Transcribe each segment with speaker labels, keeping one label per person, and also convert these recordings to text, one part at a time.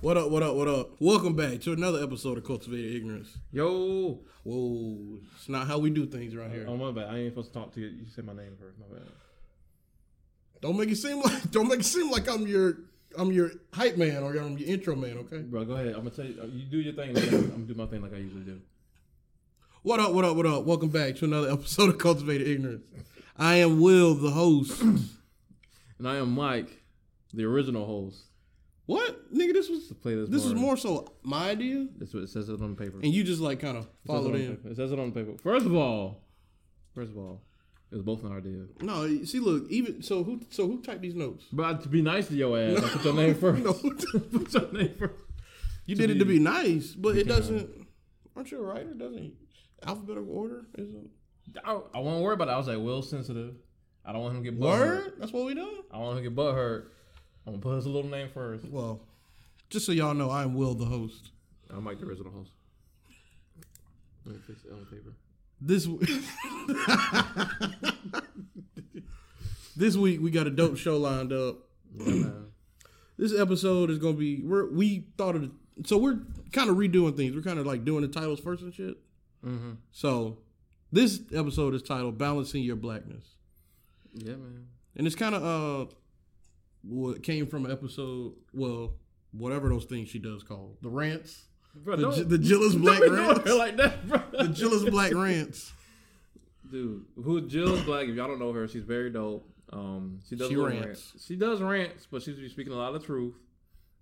Speaker 1: What up, what up, what up? Welcome back to another episode of Cultivated Ignorance.
Speaker 2: Yo.
Speaker 1: Whoa, it's not how we do things around here.
Speaker 2: Oh my bad. I ain't supposed to talk to you. You said my name first. My bad.
Speaker 1: Don't make it seem like don't make it seem like I'm your I'm your hype man or I'm your intro man, okay?
Speaker 2: Bro, go ahead. I'm gonna tell you. Uh, you do your thing. I'm gonna do my thing like I usually do.
Speaker 1: What up, what up, what up? Welcome back to another episode of Cultivated Ignorance. I am Will, the host.
Speaker 2: And I am Mike, the original host.
Speaker 1: What? Nigga, this was
Speaker 2: To play this.
Speaker 1: this was more so my idea.
Speaker 2: That's what it says it on the paper.
Speaker 1: And you just like kind of
Speaker 2: It says it
Speaker 1: followed
Speaker 2: on the
Speaker 1: in.
Speaker 2: paper. It says it on the paper. First of all, first of all, it was both an idea.
Speaker 1: No, see, look, even so, who so who typed these notes?
Speaker 2: But to be nice to your ass, I put your name first.
Speaker 1: No.
Speaker 2: put your name first.
Speaker 1: You
Speaker 2: To
Speaker 1: did it to
Speaker 2: be-
Speaker 1: be nice, but it doesn't. Aren't you a writer? Doesn't alphabetical order is a
Speaker 2: I, I won't worry about it. I was like, Will sensitive. I don't want him to get butt
Speaker 1: word?
Speaker 2: hurt.
Speaker 1: That's what we done.
Speaker 2: I don't want him to get butt hurt. I'm gonna put his little name first.
Speaker 1: Well, just so y'all know, I'm Will, the host.
Speaker 2: I'm Mike, the original host. Let me fix it on the paper.
Speaker 1: This w- this week we got a dope show lined up.
Speaker 2: Yeah.
Speaker 1: This episode is gonna be we're we thought of so we're kind of redoing things. We're kind of like doing the titles first and shit.
Speaker 2: Mm-hmm.
Speaker 1: So this episode is titled "Balancing Your Blackness."
Speaker 2: Yeah, man.
Speaker 1: And it's kind of uh, what came from an episode. Well, whatever those things she does called the rants,
Speaker 2: Bro,
Speaker 1: the,
Speaker 2: don't,
Speaker 1: the Jilla's Black
Speaker 2: be
Speaker 1: rants,
Speaker 2: like that, bro.
Speaker 1: the Jilla's Black rants.
Speaker 2: Dude, who Jill's Black? If y'all don't know her, she's very dope. Um, she does
Speaker 1: She rants.
Speaker 2: rants. She does rants, but she's speaking a lot of truth,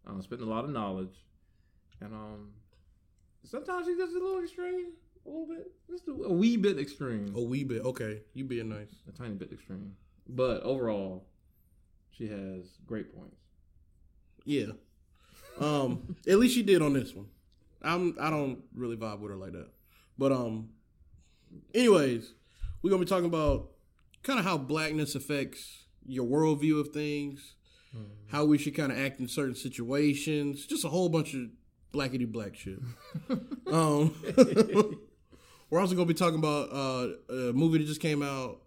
Speaker 2: um, spitting a lot of knowledge, and um, sometimes she does a little extreme, a little bit, just a, a wee bit extreme,
Speaker 1: A wee bit, okay. You being nice.
Speaker 2: a tiny bit extreme. But overall, she has great points.
Speaker 1: Yeah. Um, at least she did on this one. I'm I don't really vibe with her like that. But um anyways, we're gonna be talking about kind of how blackness affects your worldview of things, how we should kind of act in certain situations, just a whole bunch of blackety black shit. um We're also gonna be talking about uh, a movie that just came out.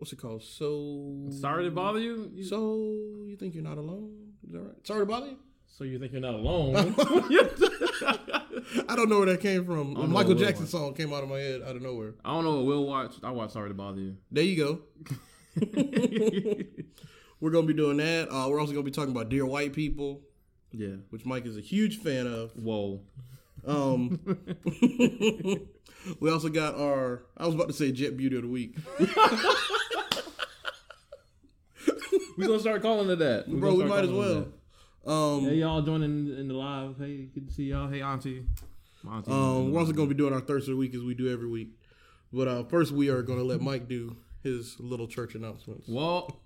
Speaker 1: What's it called? So
Speaker 2: Sorry to bother you. you
Speaker 1: So you think you're not alone? Is that right? Sorry to bother you.
Speaker 2: So you think you're not alone?
Speaker 1: I don't know where that came from. A Michael Jackson
Speaker 2: it
Speaker 1: song came out of my head out of nowhere.
Speaker 2: I don't know what Will watch. I watch Sorry to Bother You.
Speaker 1: There you go. We're gonna be doing that. Uh, we're also gonna be talking about Dear White People,
Speaker 2: yeah.
Speaker 1: which Mike is a huge fan of.
Speaker 2: Whoa.
Speaker 1: Um, we also got our. I was about to say Jet Beauty of the Week,
Speaker 2: We gonna start calling it that, We
Speaker 1: bro. We might as well. Um,
Speaker 2: Hey y'all joining in the live. Hey, good to see y'all. Hey auntie. My auntie.
Speaker 1: um, we're also gonna be doing our Thursday week as we do every week. But uh, first, we are gonna let Mike do his little church announcements.
Speaker 2: Well.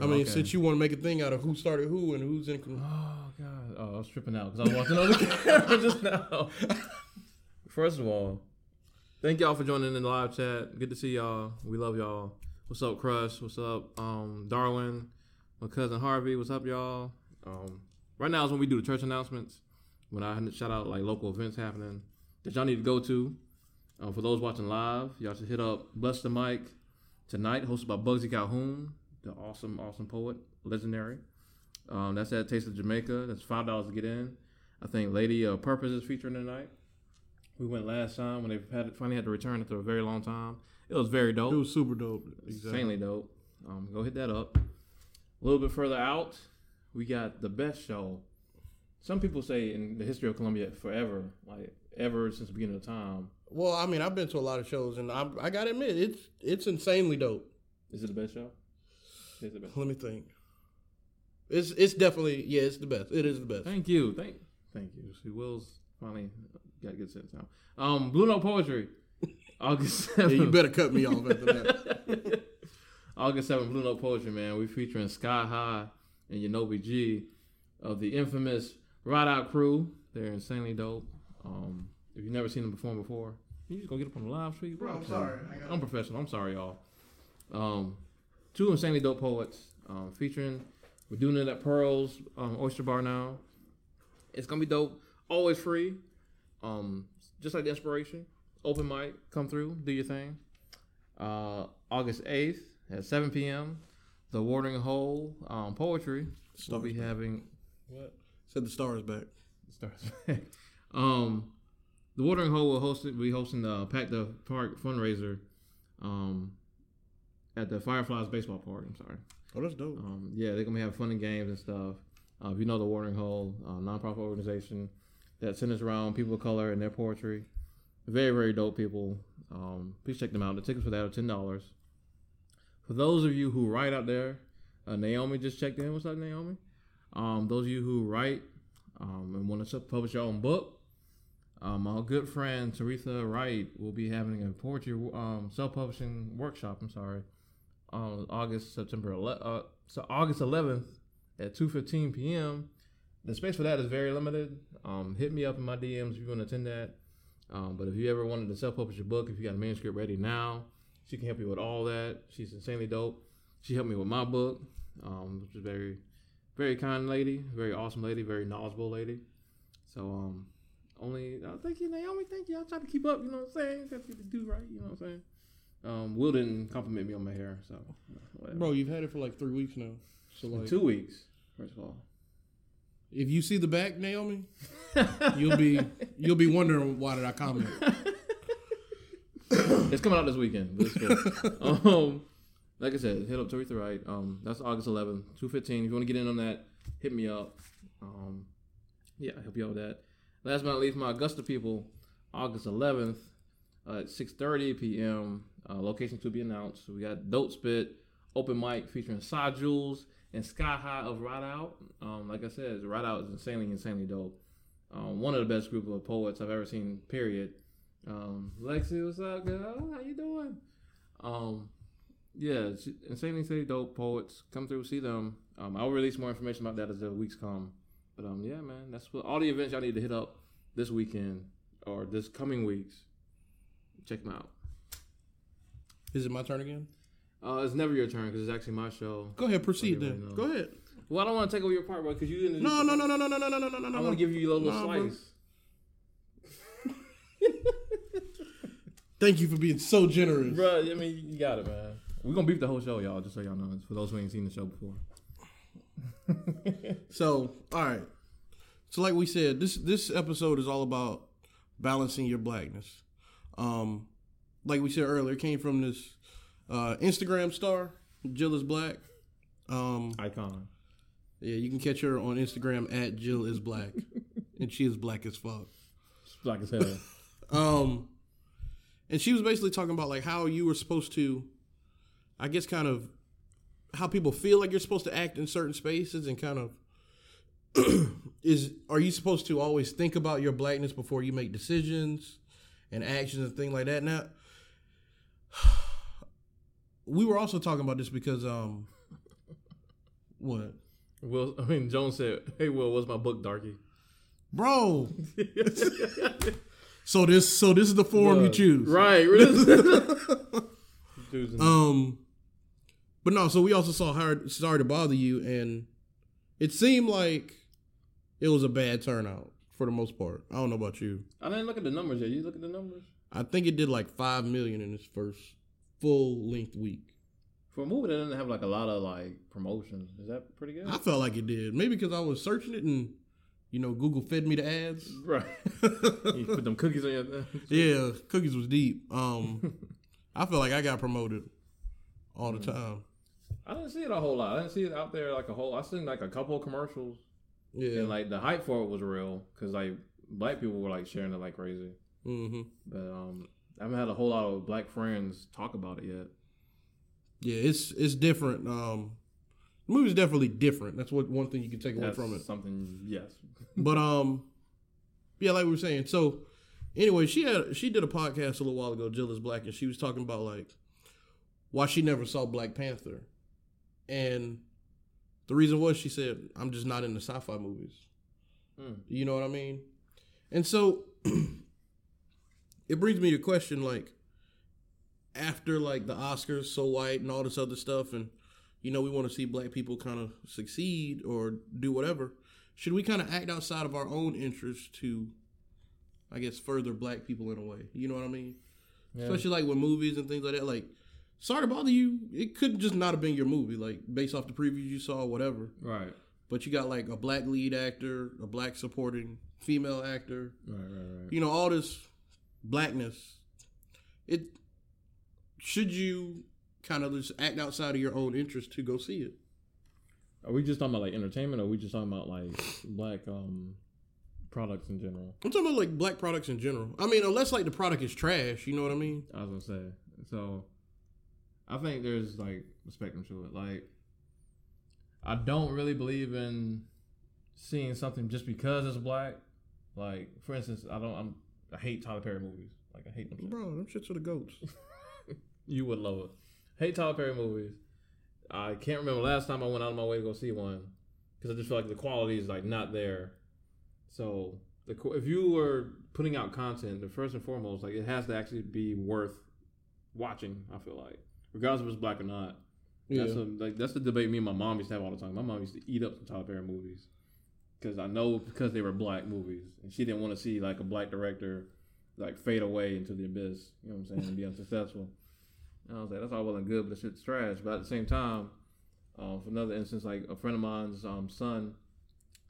Speaker 1: I mean, since you want to make a thing out of who started who and who's in. con-
Speaker 2: Oh god. Oh, I was tripping out because I was watching on the camera just now. First of all, thank y'all for joining in the live chat. Good to see y'all. We love y'all. What's up, Crush? What's up, um, Darwin? My cousin Harvey. What's up, y'all? Um, right now is when we do the church announcements. When I shout out like local events happening that y'all need to go to. Um, for those watching live, y'all should hit up Bless the Mic tonight, hosted by Bugsy Calhoun, the awesome, awesome poet, legendary. Um, that's at Taste of Jamaica. That's five dollars to get in. I think Lady uh, Purpose is featuring tonight. We went last time when they had finally had to return after a very long time. It was very dope,
Speaker 1: It was super dope.
Speaker 2: insanely dope. Um, go hit that up. A little bit further out, we got the best show. Some people say in the history of Columbia forever, like ever since the beginning of time.
Speaker 1: Well, I mean, I've been to a lot of shows, and I, I gotta admit, it's it's insanely dope.
Speaker 2: Is it the best show? It's the best.
Speaker 1: Let me think. It's it's definitely yeah, it's the best. It is the best.
Speaker 2: Thank you. Thank thank you. See, Will's finally got good sense now. Um, Blue Note Poetry, August
Speaker 1: Yeah,
Speaker 2: 7th.
Speaker 1: you better cut me off after that.
Speaker 2: August 7th, Blue Note Poetry, man. we're featuring Sky High and Yanobi G of the infamous Ride Out Crew. They're insanely dope. Um, if you've never seen them perform before, you just go get up on the live stream.
Speaker 1: Bro, I'm sorry. I got-
Speaker 2: I'm professional. I'm sorry, y'all. Um, two insanely dope poets um, featuring. We're doing it at Pearl's um, Oyster Bar now. It's gonna be dope. Always free. Um, just like the inspiration. Open mic, come through, do your thing. Uh, August eighth at seven p.m. The Watering Hole um, Poetry. We'll be having.
Speaker 1: What? Said the star is back.
Speaker 2: Stars. um, the Watering Hole will host it. We hosting the Pack the Park fundraiser, um, at the Fireflies baseball park. I'm sorry.
Speaker 1: Oh, that's dope.
Speaker 2: Um, yeah, they're gonna be having fun and games and stuff. Uh, if you know the Watering Hole, uh, nonprofit organization that centers around people of color and their poetry, very very dope people. Um, please check them out. The tickets for that are ten dollars. For those of you who write out there, uh, Naomi just checked in. What's up, Naomi? Um, those of you who write um, and want to publish your own book, um, my good friend Teresa Wright will be having a poetry um, self-publishing workshop. I'm sorry, August September 11, uh, so August 11th at 2:15 p.m. The space for that is very limited. Um, hit me up in my DMs if you want to attend that. Um, but if you ever wanted to self-publish your book, if you got a manuscript ready now, she can help you with all that. She's insanely dope. She helped me with my book, um, which is very, very kind lady, very awesome lady, very knowledgeable lady. So um, only uh, thank you, Naomi. Thank you. I try to keep up. You know what I'm saying? Got to do right. You know what I'm saying? Um, Will didn't compliment me on my hair, so whatever.
Speaker 1: Bro, you've had it for like three weeks now. So like,
Speaker 2: two weeks. First of all,
Speaker 1: if you see the back, Naomi, you'll be you'll be wondering why did I comment.
Speaker 2: it's coming out this weekend. But it's cool. um, like I said, hit up Teresa Wright. Um, that's August 11th, 2:15. If you want to get in on that, hit me up. Um, yeah, I help you out with that. Last but not least, my Augusta people, August 11th uh, at 6:30 p.m. Uh, location to be announced. We got Dope Spit open mic featuring Saw Jules and Sky High of Ride Out. Um, like I said, Ride Out is insanely, insanely dope. Um, one of the best group of poets I've ever seen. Period. Um, Lexi, what's up, girl? How you doing? Um, yeah, insanely, insanely dope poets. Come through, see them. Um, I'll release more information about that as the weeks come. But um, yeah, man, that's what all the events y'all need to hit up this weekend or this coming weeks. Check them out.
Speaker 1: Is it my turn again?
Speaker 2: Uh, it's never your turn because it's actually my show.
Speaker 1: Go ahead, proceed then. Know. Go ahead.
Speaker 2: Well, I don't want to take over your part, bro, because you didn't.
Speaker 1: No, no, no, no, no, no, no, no, no, no, no.
Speaker 2: I want to give you a little nah, slice.
Speaker 1: Thank you for being so generous,
Speaker 2: bro. I mean, you got it, man. We're gonna beat the whole show, y'all. Just so y'all know, for those who ain't seen the show before.
Speaker 1: so, all right. So, like we said, this this episode is all about balancing your blackness. Um, like we said earlier, came from this uh, Instagram star, Jill is Black. Um,
Speaker 2: Icon.
Speaker 1: Yeah, you can catch her on Instagram at Jill is Black, and she is black as fuck.
Speaker 2: She's black as hell.
Speaker 1: um, and she was basically talking about like how you were supposed to, I guess, kind of how people feel like you're supposed to act in certain spaces, and kind of is are you supposed to always think about your blackness before you make decisions and actions and things like that? Now, we were also talking about this because um, what?
Speaker 2: Will I mean Jones said, "Hey, Will, what's my book, Darky?"
Speaker 1: Bro. so this so this is the form you choose,
Speaker 2: right?
Speaker 1: um, but no. So we also saw hard. Sorry to bother you, and it seemed like it was a bad turnout for the most part. I don't know about you.
Speaker 2: I didn't look at the numbers yet. You look at the numbers.
Speaker 1: I think it did like five million in its first full length week.
Speaker 2: For a movie that doesn't have like a lot of like promotions, is that pretty good?
Speaker 1: I felt like it did. Maybe because I was searching it and you know Google fed me the ads.
Speaker 2: Right. you put them cookies on your.
Speaker 1: yeah, cookies was deep. Um, I feel like I got promoted all the mm. time.
Speaker 2: I didn't see it a whole lot. I didn't see it out there like a whole. I seen like a couple of commercials. Yeah. And like the hype for it was real because like black people were like sharing it like crazy.
Speaker 1: Mm-hmm.
Speaker 2: But um, I haven't had a whole lot of black friends talk about it yet.
Speaker 1: Yeah, it's it's different. Um, the movie's definitely different. That's what one thing you can take away
Speaker 2: That's
Speaker 1: from it.
Speaker 2: Something, yes.
Speaker 1: but um, yeah, like we were saying. So anyway, she had she did a podcast a little while ago. Jill is black, and she was talking about like why she never saw Black Panther, and the reason was she said I'm just not into sci-fi movies. Mm. You know what I mean? And so it brings me to question like after like the Oscars, so white, and all this other stuff, and you know we want to see black people kind of succeed or do whatever. Should we kind of act outside of our own interests to, I guess, further black people in a way? You know what I mean? Yeah. Especially like with movies and things like that. Like, sorry to bother you, it could just not have been your movie, like based off the previews you saw, whatever.
Speaker 2: Right.
Speaker 1: but you got like a black lead actor, a black supporting female actor,
Speaker 2: Right, right, right.
Speaker 1: you know, all this blackness. It should you kind of just act outside of your own interest to go see it.
Speaker 2: Are we just talking about like entertainment, or are we just talking about like black um products in general?
Speaker 1: I'm talking about like black products in general. I mean, unless like the product is trash, you know what I mean?
Speaker 2: I was gonna say. So, I think there's like a spectrum to it. Like, I don't really believe in seeing something just because it's black. Like, for instance, I don't. I'm. I hate Tyler Perry movies. Like, I hate them.
Speaker 1: Bro, them shits are the goats.
Speaker 2: You would love it. Hate Tyler Perry movies. I can't remember last time I went out of my way to go see one because I just feel like the quality is like not there. So the if you were putting out content, the first and foremost, like it has to actually be worth watching. I feel like, regardless if it's black or not.
Speaker 1: Yeah.
Speaker 2: That's a, like that's the debate me and my mom used to have all the time. My mom used to eat up some Tyler Perry movies because I know because they were black movies, and she didn't want to see like a black director like fade away into the abyss. You know what I'm saying? And be unsuccessful. And I was like, that's all well and good, but the shit's trash. But at the same time, um, for another instance, like a friend of mine's um, son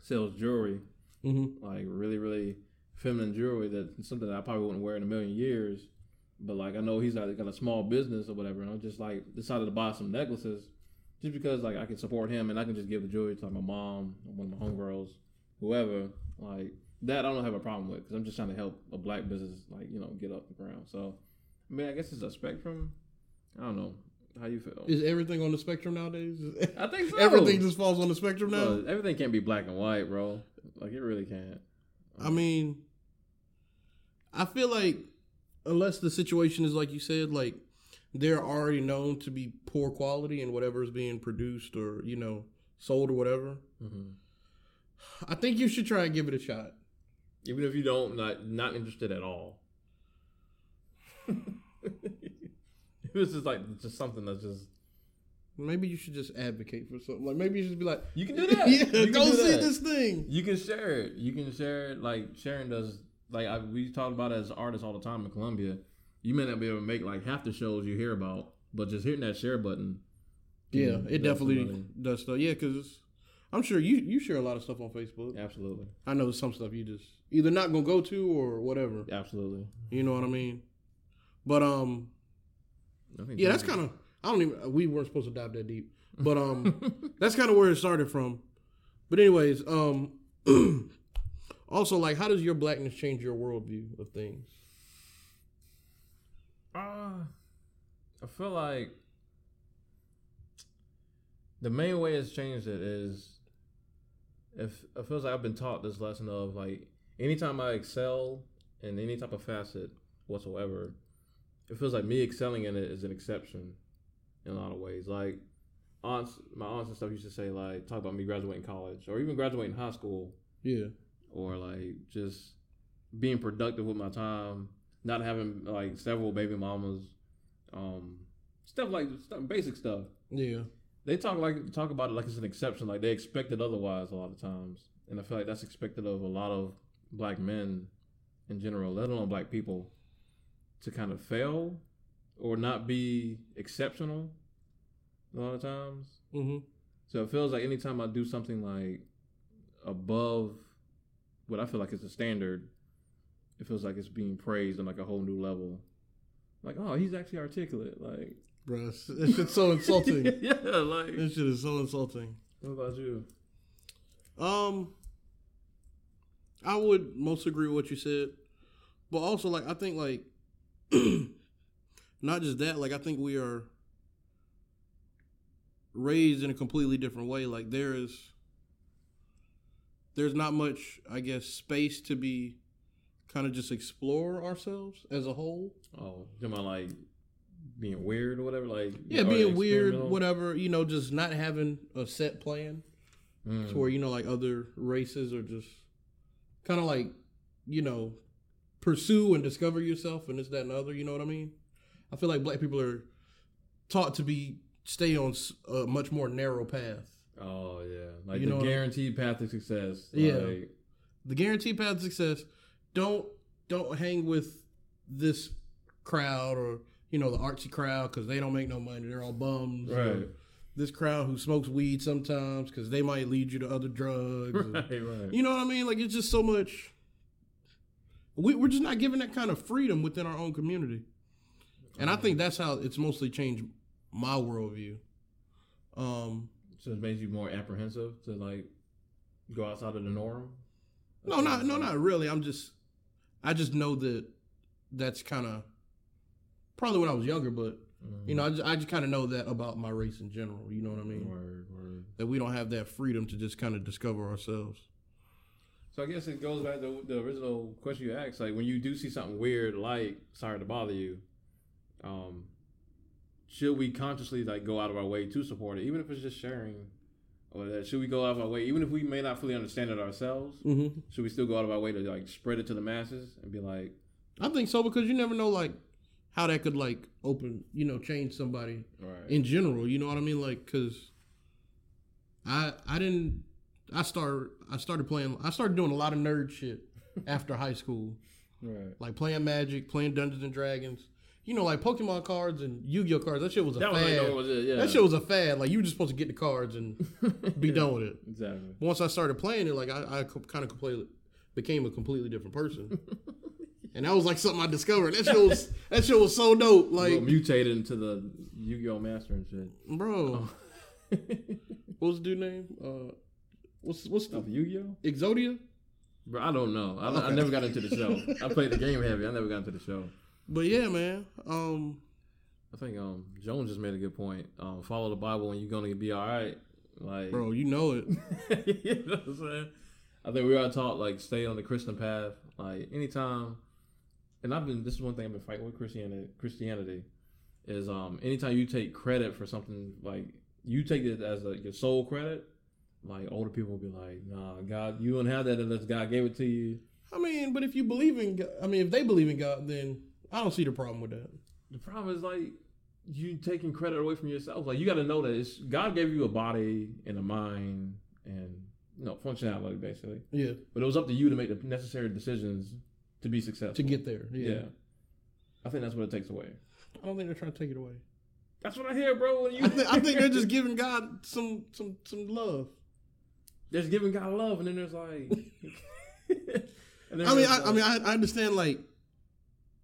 Speaker 2: sells jewelry,
Speaker 1: Mm-hmm.
Speaker 2: like really, really feminine jewelry that something that I probably wouldn't wear in a million years. But like I know he's like got a small business or whatever, and I just like decided to buy some necklaces just because like I can support him and I can just give the jewelry to like my mom, one of my homegirls, whoever. Like that, I don't have a problem with because I'm just trying to help a black business like you know get up the ground. So I mean, I guess it's a spectrum. I don't know how you feel.
Speaker 1: Is everything on the spectrum nowadays?
Speaker 2: I think so.
Speaker 1: everything just falls on the spectrum now.
Speaker 2: Bro, everything can't be black and white, bro. Like it really can't.
Speaker 1: I mean, I feel like unless the situation is like you said, like they're already known to be poor quality and whatever is being produced or you know sold or whatever.
Speaker 2: hmm
Speaker 1: I think you should try and give it a shot.
Speaker 2: Even if you don't not not interested at all. This is like just something that's just
Speaker 1: Maybe you should just advocate for something. Like maybe you should be like,
Speaker 2: you can do that.
Speaker 1: yeah, go see
Speaker 2: that.
Speaker 1: this thing.
Speaker 2: You can share it. You can share it. Like sharing does. Like I, we talk about it as artists all the time in Columbia. You may not be able to make like half the shows you hear about, but just hitting that share button.
Speaker 1: Yeah,
Speaker 2: can
Speaker 1: it definitely
Speaker 2: somebody.
Speaker 1: does stuff. Yeah, because I'm sure you you share a lot of stuff on Facebook.
Speaker 2: Absolutely,
Speaker 1: I know some stuff you just either not gonna go to or whatever.
Speaker 2: absolutely.
Speaker 1: You know what I mean? But um, yeah, that's kind of I don't even we weren't supposed to dive that deep, but um, that's kind of where it started from. But anyways, um, also like, how does your blackness change your worldview of things?
Speaker 2: Uh, I feel like the main way it's changed it is if it feels like I've been taught this lesson of like anytime I excel in any type of facet whatsoever, it feels like me excelling in it is an exception in a lot of ways. Like aunts, my aunts and stuff used to say like talk about me graduating college or even graduating high school
Speaker 1: Yeah,
Speaker 2: or like just being productive with my time, not having like several baby mamas, um, stuff like stuff, basic stuff.
Speaker 1: yeah,
Speaker 2: They talk like talk about it like it's an exception, like they expect it otherwise a lot of times, and I feel like that's expected of a lot of black men in general, let alone black people, to kind of fail or not be exceptional a lot of times.
Speaker 1: mm-hmm.
Speaker 2: So it feels like anytime I do something like above what I feel like is a standard, it feels like it's being praised on like a whole new level. Like, oh, he's actually articulate. Like,
Speaker 1: bro, it's, it's just so insulting.
Speaker 2: yeah, like.
Speaker 1: This shit is so insulting.
Speaker 2: What about you?
Speaker 1: Um, I would most agree with what you said, but also like I think like not just that. Like I think we are raised in a completely different way. Like there is there's not much, I guess, space to be kind of just explore ourselves as a whole.
Speaker 2: Oh, talking about like being weird or whatever? Like,
Speaker 1: Yeah, being weird, whatever. You know, just not having a set plan.
Speaker 2: Mm.
Speaker 1: to where you know like other races are just kind of like you know pursue and discover yourself and this that and the other you know what i mean i feel like black people are taught to be stay on a much more narrow path
Speaker 2: Oh yeah, like
Speaker 1: You
Speaker 2: the
Speaker 1: what I-
Speaker 2: guaranteed path to success.
Speaker 1: Yeah.
Speaker 2: Like,
Speaker 1: the guaranteed path to success don't don't hang with this crowd or you know the artsy crowd because they don't make no money they're all bums
Speaker 2: right.
Speaker 1: this crowd who smokes weed sometimes because they might lead you to other drugs. and-
Speaker 2: Right, right.
Speaker 1: you know what I mean? Like it's just so much. We, we're just not given that kind of freedom within our own community, and I think that's how it's mostly changed my worldview. Um,
Speaker 2: So it makes you more apprehensive to like go outside of the norm.
Speaker 1: no, not no, not really. I'm just, I just know that that's kind of probably when I was younger, but
Speaker 2: Mhm.
Speaker 1: you know, I just, I just kind of know that about my race in general. You know what I mean?
Speaker 2: Word, word.
Speaker 1: That we don't have that freedom to just kind of discover ourselves.
Speaker 2: So I guess it goes back to the original question you asked. Like when you do see something weird, like sorry to bother you, um, should we consciously like go out of our way to support it, even if it's just sharing, or that should we go out of our way, even if we may not fully understand it ourselves?
Speaker 1: Mm-hmm.
Speaker 2: Should we still go out of our way to like spread it to the masses and be like,
Speaker 1: I think so because you never know like how that could like open, you know, change somebody
Speaker 2: right,
Speaker 1: in general. You know what I mean? Like, cause I I didn't I started I started playing I started doing a lot of nerd shit after high school,
Speaker 2: right.
Speaker 1: like playing Magic, playing Dungeons and Dragons. You know, like Pokemon cards and Yu Gi Oh cards. That shit was a
Speaker 2: That
Speaker 1: fad.
Speaker 2: like, was it? Yeah,
Speaker 1: That shit was a fad. Like you were just supposed to get the cards and be
Speaker 2: Yeah,
Speaker 1: done with it.
Speaker 2: Exactly.
Speaker 1: Once I started playing it, like I, I kind of completely became a completely different person. And that was like something I discovered. That shit was that shit was so dope. Like,
Speaker 2: Like, mutated into the Yu-Gi-Oh master and shit.
Speaker 1: bro, what was the dude name? Uh, what's what's the
Speaker 2: Of Yu-Gi-Oh.
Speaker 1: Exodia?
Speaker 2: Bro, I don't know. I, I never got into the show. I played the game heavy. I never got into the show.
Speaker 1: But yeah, man. Um,
Speaker 2: I think um Jones just made a good point. Um, follow the Bible and you're gonna be all right. Like,
Speaker 1: bro, you know it.
Speaker 2: you know what I'm saying? I think we are taught like stay on the Christian path. Like anytime, and I've been. This is one thing I've been fighting with Christianity. Christianity is um anytime you take credit for something like you take it as a, your sole credit. Like older people will be like, Nah, God, you don't have that unless God gave it to you.
Speaker 1: I mean, but if you believe in, God, I mean, if they believe in God, then I don't see the problem with that.
Speaker 2: The problem is like you taking credit away from yourself. Like you got to know that it's God gave you a body and a mind and you know functionality basically,
Speaker 1: Yeah,
Speaker 2: but it was up to you to make the necessary decisions to be successful.
Speaker 1: to get there. Yeah.
Speaker 2: yeah. I think that's what it takes away.
Speaker 1: I don't think they're trying to take it away.
Speaker 2: That's what I hear, bro. When you,
Speaker 1: I, th- I think they're just giving God some some some love.
Speaker 2: there's giving God love, and then there's like, and then
Speaker 1: I mean, I, I mean, I, I understand like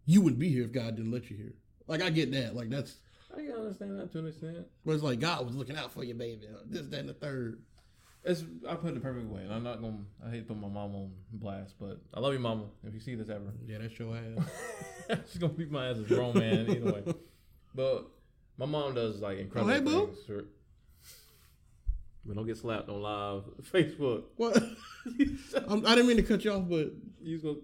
Speaker 1: you wouldn't be here if God didn't let you here. Like I get that. Like that's,
Speaker 2: I can understand that to an extent.
Speaker 1: but it's like God was looking out for you, baby. This, that, and the third.
Speaker 2: It's I put it the perfect way, and I'm not gonna. I hate to put my mom on blast, but I love you, mama. If you see this ever,
Speaker 1: Yeah, that's your ass.
Speaker 2: She's gonna beat my ass as a grown man either way. But my mom does like incredible
Speaker 1: Oh, hey,
Speaker 2: things. Sure. We don't get slapped on live Facebook.
Speaker 1: what? I'm, I didn't mean to cut you off, but
Speaker 2: You gonna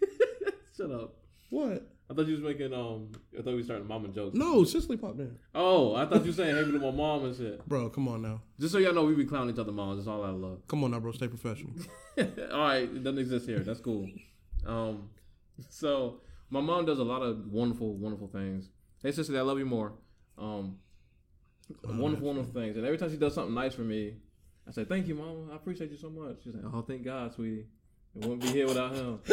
Speaker 2: shut up.
Speaker 1: what?
Speaker 2: I thought you was making um. I thought we was starting mama jokes.
Speaker 1: No, Cicely popped in.
Speaker 2: Oh, I thought you were saying hey to my mom and shit.
Speaker 1: Bro, come on now.
Speaker 2: Just so y'all know, we be clowning each other moms. That's all I love.
Speaker 1: Come on now, bro. Stay professional.
Speaker 2: all right, it doesn't exist here. That's cool. Um, so my mom does a lot of wonderful, wonderful things. Hey, sister, I love you more. Um, wonderful, wonderful things. And every time she does something nice for me, I say, "Thank you, mama. I appreciate you so much." She's like, "Oh, thank God, sweetie. It wouldn't be here without him."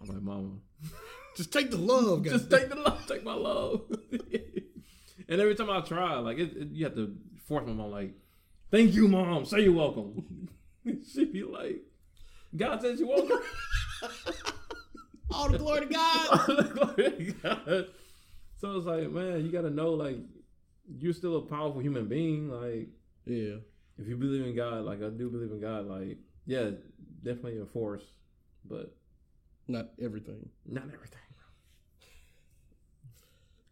Speaker 2: I'm like, "Mama,
Speaker 1: Just take the love, guys.
Speaker 2: just take the love, take my love." and every time I try, like, it, it- you have to force my mom, like, "Thank you, mom. Say you're welcome." she be like, "God says you're welcome."
Speaker 1: All the glory to God.
Speaker 2: Glory to God. So it's like, man, you gotta know, like, you're still a powerful human being. Like,
Speaker 1: Yeah.
Speaker 2: if you believe in God, like I do believe in God, like, yeah, definitely a force, but
Speaker 1: Not everything.
Speaker 2: not everything.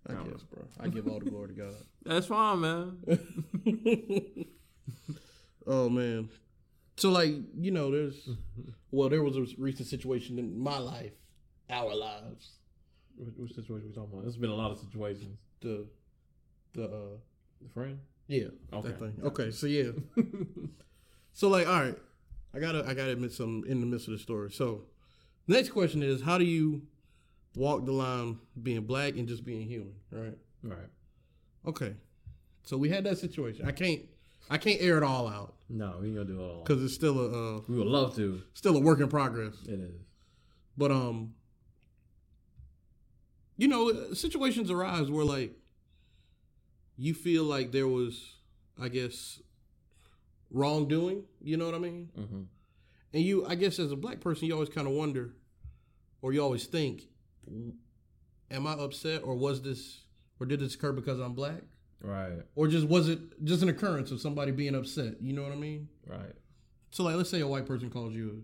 Speaker 1: I guess, bro. I give all the glory to God.
Speaker 2: That's fine, man.
Speaker 1: oh man. So like, you know, there's well, there was a recent situation in my life, our lives.
Speaker 2: What, what situation we talking about? There's been a lot of situations.
Speaker 1: The the uh
Speaker 2: The friend?
Speaker 1: yeah,
Speaker 2: Okay.
Speaker 1: that thing. Okay, so yeah. So like, all right. I gotta I gotta admit something in the midst of the story. So next question is how do you walk the line being black and just being human, right?
Speaker 2: right.
Speaker 1: Okay. So we had that situation. I can't I can't air it all out
Speaker 2: No, we ain't gonna do it all.
Speaker 1: because it's still a uh,
Speaker 2: We would love to.
Speaker 1: still a work in progress.
Speaker 2: It is.
Speaker 1: But um, you know, situations arise where like you feel like there was, I guess, wrongdoing. You know what I mean?
Speaker 2: Mm-hmm.
Speaker 1: And you, I guess, as a black person, you always kind of wonder, or you always think, am I upset, or was this, or did this occur because I'm black,
Speaker 2: Right.
Speaker 1: or just was it just an occurrence of somebody being upset? You know what I mean?
Speaker 2: Right.
Speaker 1: So, like, let's say a white person calls you. A,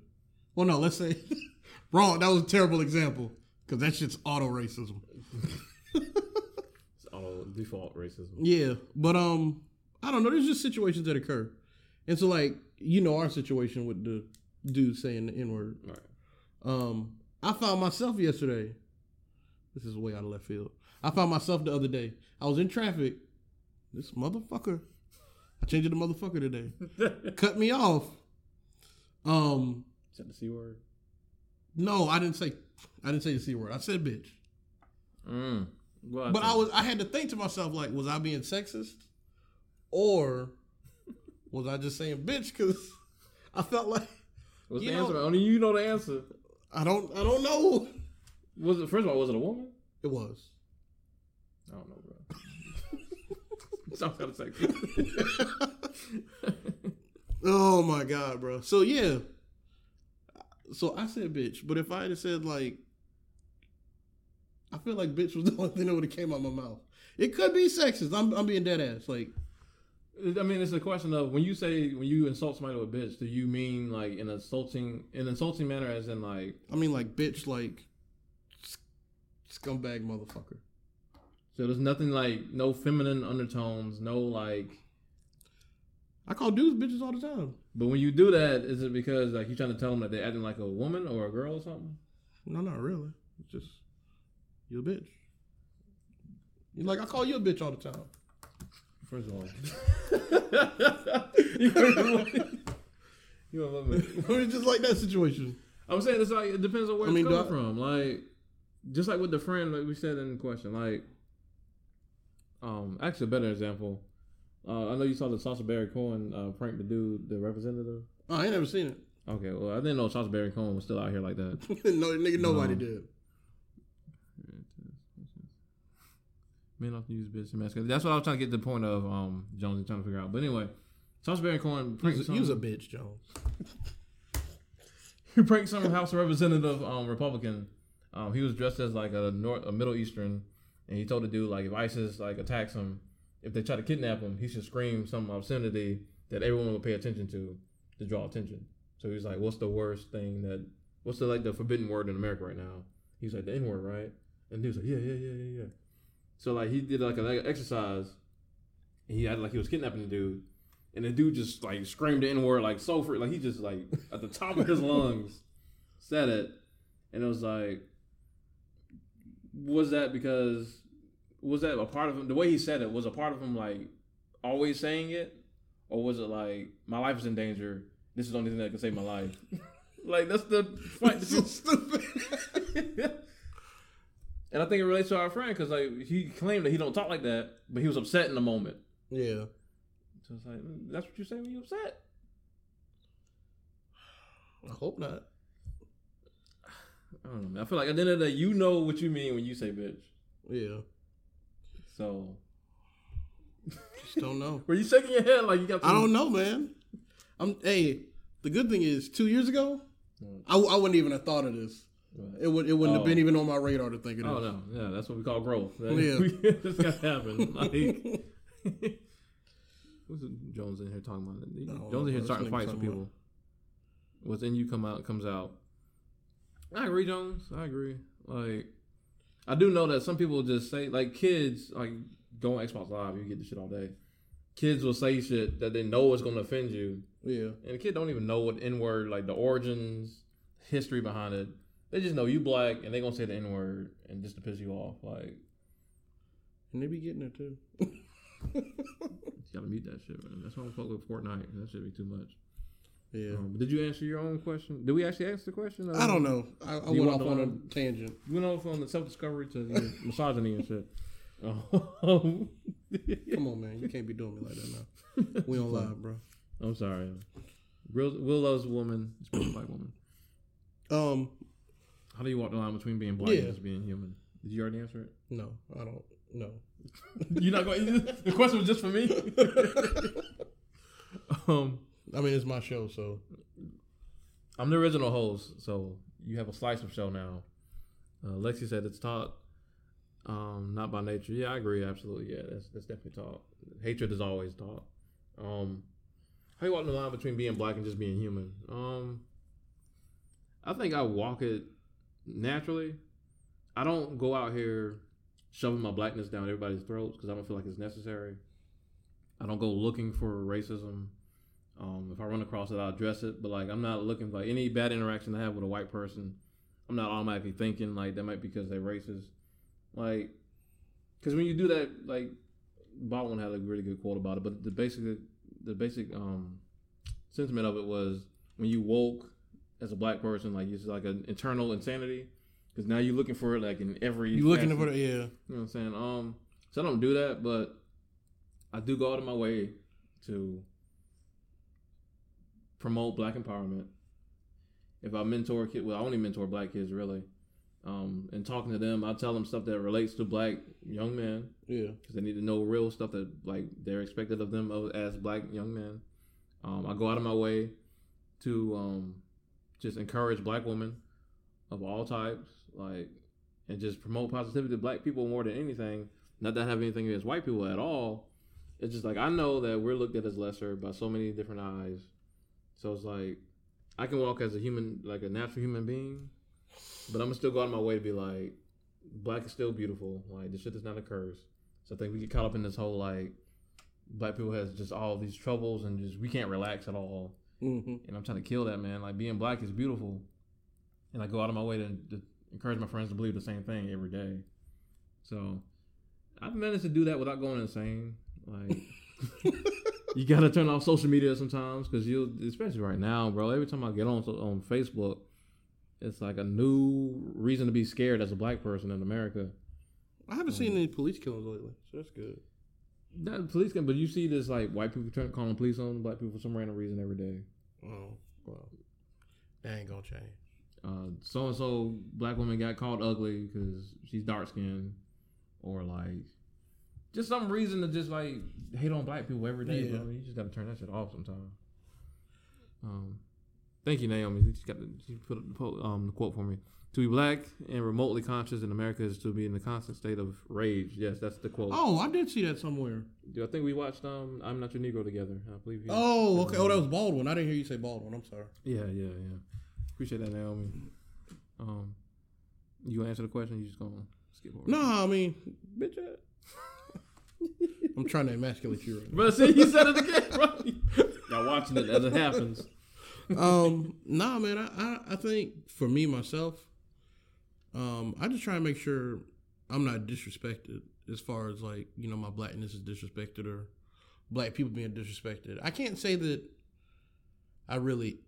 Speaker 1: well, no, let's say wrong. That was a terrible example because that shit's auto racism.
Speaker 2: It's auto default racism.
Speaker 1: Yeah, but um, I don't know. There's just situations that occur, and so like you know our situation with the dude saying the n word.
Speaker 2: Right.
Speaker 1: Um, I found myself yesterday. This is way out of left field. I found myself the other day. I was in traffic. This motherfucker. I changed it to motherfucker today. Cut me off. Um,
Speaker 2: Is that the c word?
Speaker 1: no, I didn't say. I didn't say the c word. I said bitch.
Speaker 2: Mm. Well,
Speaker 1: But I was. I had to think to myself like, was I being sexist, or was I just saying bitch? Because I felt like
Speaker 2: What's the
Speaker 1: know-
Speaker 2: answer? Only you know the answer.
Speaker 1: I don't. I don't know.
Speaker 2: Was it first of all? Was it a woman?
Speaker 1: It was.
Speaker 2: I don't know, bro. Sounds kind of sexy.
Speaker 1: Oh my god, bro. So yeah. So I said bitch, but if I had said like I feel like bitch was the only thing that would have came out of my mouth. It could be sexist. I'm I'm being dead ass. Like
Speaker 2: I mean, it's a question of when you say when you insult somebody with bitch, do you mean like in insulting in insulting manner, as in like
Speaker 1: I mean like bitch like scumbag motherfucker.
Speaker 2: so? There's nothing like no feminine undertones, no like.
Speaker 1: I call dudes bitches all the time.
Speaker 2: But when you do that, is it because like you're trying to tell them that they're acting like a woman or a girl or something?
Speaker 1: No, not really. It's just you a bitch. You're like I call you a bitch all the time.
Speaker 2: First of all, you don't love me.
Speaker 1: just like that situation.
Speaker 2: I'm saying it's like it depends on where
Speaker 1: I mean,
Speaker 2: it's coming from. Like, just like with the friend, like we said in the question. Like, um, actually, a better example. Uh, I know you saw the Sacha Baron Cohen uh, prank the dude, the representative.
Speaker 1: Oh, I ain't never seen it.
Speaker 2: Okay, well, I didn't know Sacha Baron Cohen was still out here like that.
Speaker 1: no, nigga, nobody
Speaker 2: No.
Speaker 1: did.
Speaker 2: Men often use bitch and masculine. That's what I was trying to get to the point of um Jones trying to figure out. But anyway, Sacha Baron Cohen
Speaker 1: He
Speaker 2: pranked
Speaker 1: he was a bitch, Jones.
Speaker 2: he pranked some House of Representative um Republican. Um, he was dressed as like a North, a Middle Eastern, and he told the dude like if ISIS like attacks him, if they try to kidnap him, he should scream some obscenity that everyone would pay attention to to draw attention. So he was like, "What's the worst thing that? What's the like the forbidden word in America right now?" He's like, "The N word, right?" And he was like, "Yeah, yeah, yeah, yeah, yeah." So like he did like an exercise. And he had like he was kidnapping the dude, and the dude just like screamed the N word like so free, like he just like at the top of his lungs said it, and it was like, was that because was that a part of him? The way he said it was a part of him like always saying it, or was it like my life is in danger? This is the only thing that can save my life. like that's the fight.
Speaker 1: so stupid.
Speaker 2: and I think it relates to our friend because like he claimed that he don't talk like that, but he was upset in the moment.
Speaker 1: yeah.
Speaker 2: So it's like mm, that's what you say when you upset.
Speaker 1: I hope not.
Speaker 2: I don't know. I feel like at the end of the day, you know what you mean when you say bitch.
Speaker 1: Yeah.
Speaker 2: So
Speaker 1: Just don't know.
Speaker 2: were you shaking your head like you got?
Speaker 1: I don't know, man. I'm. Hey, the good thing is, two years ago,
Speaker 2: Mm.
Speaker 1: I, I wouldn't even have thought of this.
Speaker 2: Right.
Speaker 1: It would. It wouldn't
Speaker 2: Oh.
Speaker 1: have been even on my radar to think of this.
Speaker 2: Oh no, yeah, that's what we call growth.
Speaker 1: Yeah.
Speaker 2: this gotta happen. Like, who's Jones in here talking about? it? Jones in here starting fights with people. What's in you come out comes out. I agree, Jones. I agree. Like, I do know that some people just say like kids like go on Xbox Live. You get the shit all day. Kids will say shit that they know is gonna offend you,
Speaker 1: Yeah.
Speaker 2: and the kid don't even know what the N word, like the origins, history behind it. They just know you black, and they gonna say the N word, and just to piss you off. Like,
Speaker 1: And they be getting it too.
Speaker 2: you gotta mute that shit, man. That's why I'm fuck with Fortnite. That should be too much.
Speaker 1: Yeah.
Speaker 2: Um, did you answer your own question? Did we actually ask the question?
Speaker 1: I don't know. I, I went off on a tangent.
Speaker 2: You went off on the self discovery to the misogyny and shit. Oh.
Speaker 1: Come on, man. You can't be doing me like that now. We on live, bro.
Speaker 2: I'm sorry. Will, Will loves a woman. It's a black woman.
Speaker 1: Um.
Speaker 2: How do you walk the line between being black
Speaker 1: Yeah.
Speaker 2: and just being human? Did you already answer it?
Speaker 1: No, I don't. No.
Speaker 2: You're not going. The question was just for me. um,
Speaker 1: I mean, it's my show, so
Speaker 2: I'm the original host, so you have a slice of show now. Uh, Lexi said it's taught, um, not by nature. Yeah, I agree. Absolutely. Yeah, that's that's definitely taught. Hatred is always taught. Um, how you walk the line between being black and just being human? Um, I think I walk it naturally. I don't go out here shoving my blackness down everybody's throats because I don't feel like it's necessary. I don't go looking for racism. Um, if I run across it, I'll address it. But like, I'm not looking for like any bad interaction I have with a white person. I'm not automatically thinking like that might be because they're racist. Like, because when you do that, like Baldwin had a really good quote about it. But the basic, the basic um, sentiment of it was when you woke as a black person, like it's like an internal insanity. Because now you're looking for it like in every.
Speaker 1: You're looking for the yeah.
Speaker 2: You know what I'm saying? Um, so I don't do that, but I do go out of my way to promote black empowerment. If I mentor kids, well, I only mentor black kids really. Um, and talking to them, I tell them stuff that relates to black young men
Speaker 1: Yeah.
Speaker 2: because they need to know real stuff that like they're expected of them as black young men. Um, I go out of my way to um, just encourage black women of all types, like, and just promote positivity to black people more than anything. Not that I have anything against white people at all. It's just like I know that we're looked at as lesser by so many different eyes. So it's like I can walk as a human, like a natural human being, but I'm gonna still go out of my way to be like, black is still beautiful. Like this shit is not a curse. So I think we get caught up in this whole like black people has just all these troubles and just we can't relax at all.
Speaker 1: Mm-hmm.
Speaker 2: And I'm trying to kill that man. Like being black is beautiful, and I go out of my way to, to encourage my friends to believe the same thing every day. So I've managed to do that without going insane. Like you got to turn off social media sometimes because you, especially right now, bro. Every time I get on on Facebook, it's like a new reason to be scared as a black person in America.
Speaker 1: I haven't seen any police killings lately, so that's good.
Speaker 2: Not police can, but you see this like white people turn calling police on black people for some random reason every day.
Speaker 1: Oh, well, that ain't gonna change.
Speaker 2: Uh, so and so black woman got called ugly because she's dark skinned, or like just some reason to just like hate on black people every day.
Speaker 1: Yeah.
Speaker 2: Bro. You just got to turn that shit off sometime. Um, thank you, Naomi. She got the, she put the, um, the quote for me. To be black and remotely conscious in America is to be in a constant state of rage. Yes, that's the quote.
Speaker 1: Oh, I did see that somewhere.
Speaker 2: I think we watched um, "I'm Not Your Negro" together. I believe. you-
Speaker 1: Oh, okay. Oh, that was Baldwin. I didn't hear you say Baldwin. I'm sorry.
Speaker 2: Yeah, yeah, yeah. Appreciate that, Naomi. Um, you answer the question? You just gonna skip over?
Speaker 1: No, I mean, bitch. I'm trying to emasculate you right
Speaker 2: Bro, see, you said it again, bro. Y'all watching it as it happens.
Speaker 1: Um, nah, man. I, I, I think for me myself, um, I just try to make sure I'm not disrespected as far as like you know my blackness is disrespected or black people being disrespected. I can't say that I really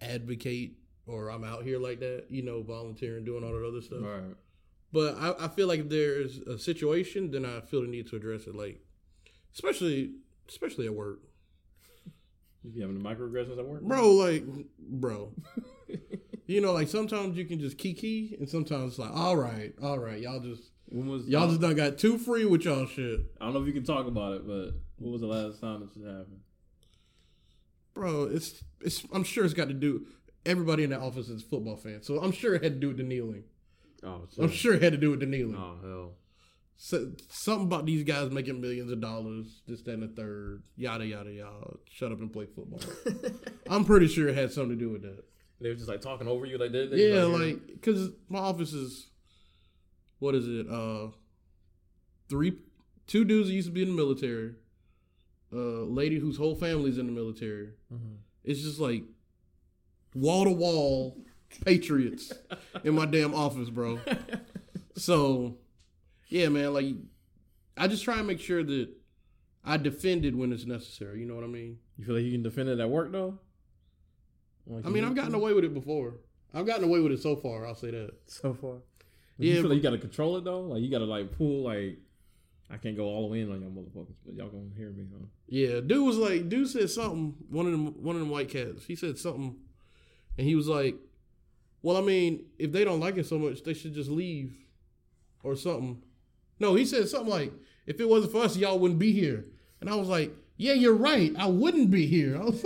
Speaker 1: advocate or I'm out here like that, you know, volunteering, doing all that other stuff.
Speaker 2: All right.
Speaker 1: But I, I feel like if there's a situation, then I feel the need to address it. Like, especially, especially at work,
Speaker 2: You be having the microaggressions at work,
Speaker 1: bro. Like, bro, you know, like sometimes you can just kiki, and sometimes it's like, all right, all right, y'all just
Speaker 2: When was
Speaker 1: y'all just done got too free with y'all shit,
Speaker 2: I don't know if you can talk about it, but what was the last time this happened?
Speaker 1: bro. It's it's. I'm sure it's got to do. Everybody in that office is football fan, so I'm sure it had to do with the kneeling.
Speaker 2: Oh,
Speaker 1: I'm sure it had to do with the kneeling.
Speaker 2: Oh hell.
Speaker 1: So, something about these guys making millions of dollars, this, that, and the third, yada, yada, yada. Shut up and play football. I'm pretty sure it had something to do with that.
Speaker 2: They were just like talking over you, like they, they
Speaker 1: yeah, like, because my office is, what is it? Uh, three, two dudes that used to be in the military, a lady whose whole family's in the military.
Speaker 2: Mhm.
Speaker 1: It's just like wall to wall patriots in my damn office, bro. So, yeah, man, like I just try and make sure that I defend it when it's necessary. You know what I mean?
Speaker 2: You feel like you can defend it at work though? Like,
Speaker 1: I mean, I've gotten
Speaker 2: to?
Speaker 1: away with it before. I've gotten away with it so far. I'll say that.
Speaker 2: so far.
Speaker 1: Yeah,
Speaker 2: you feel
Speaker 1: but-
Speaker 2: like you gotta control it though. Like you gotta like pull like. I can't go all the way in on y'all motherfuckers, but y'all gonna hear me, huh?
Speaker 1: Yeah, dude was like, dude said something. One of them, one of them white cats. He said something, and he was like, "Well, I mean, if they don't like it so much, they should just leave, or something." No, he said something like, "If it wasn't for us, y'all wouldn't be here." And I was like, "Yeah, you're right. I wouldn't be here." I was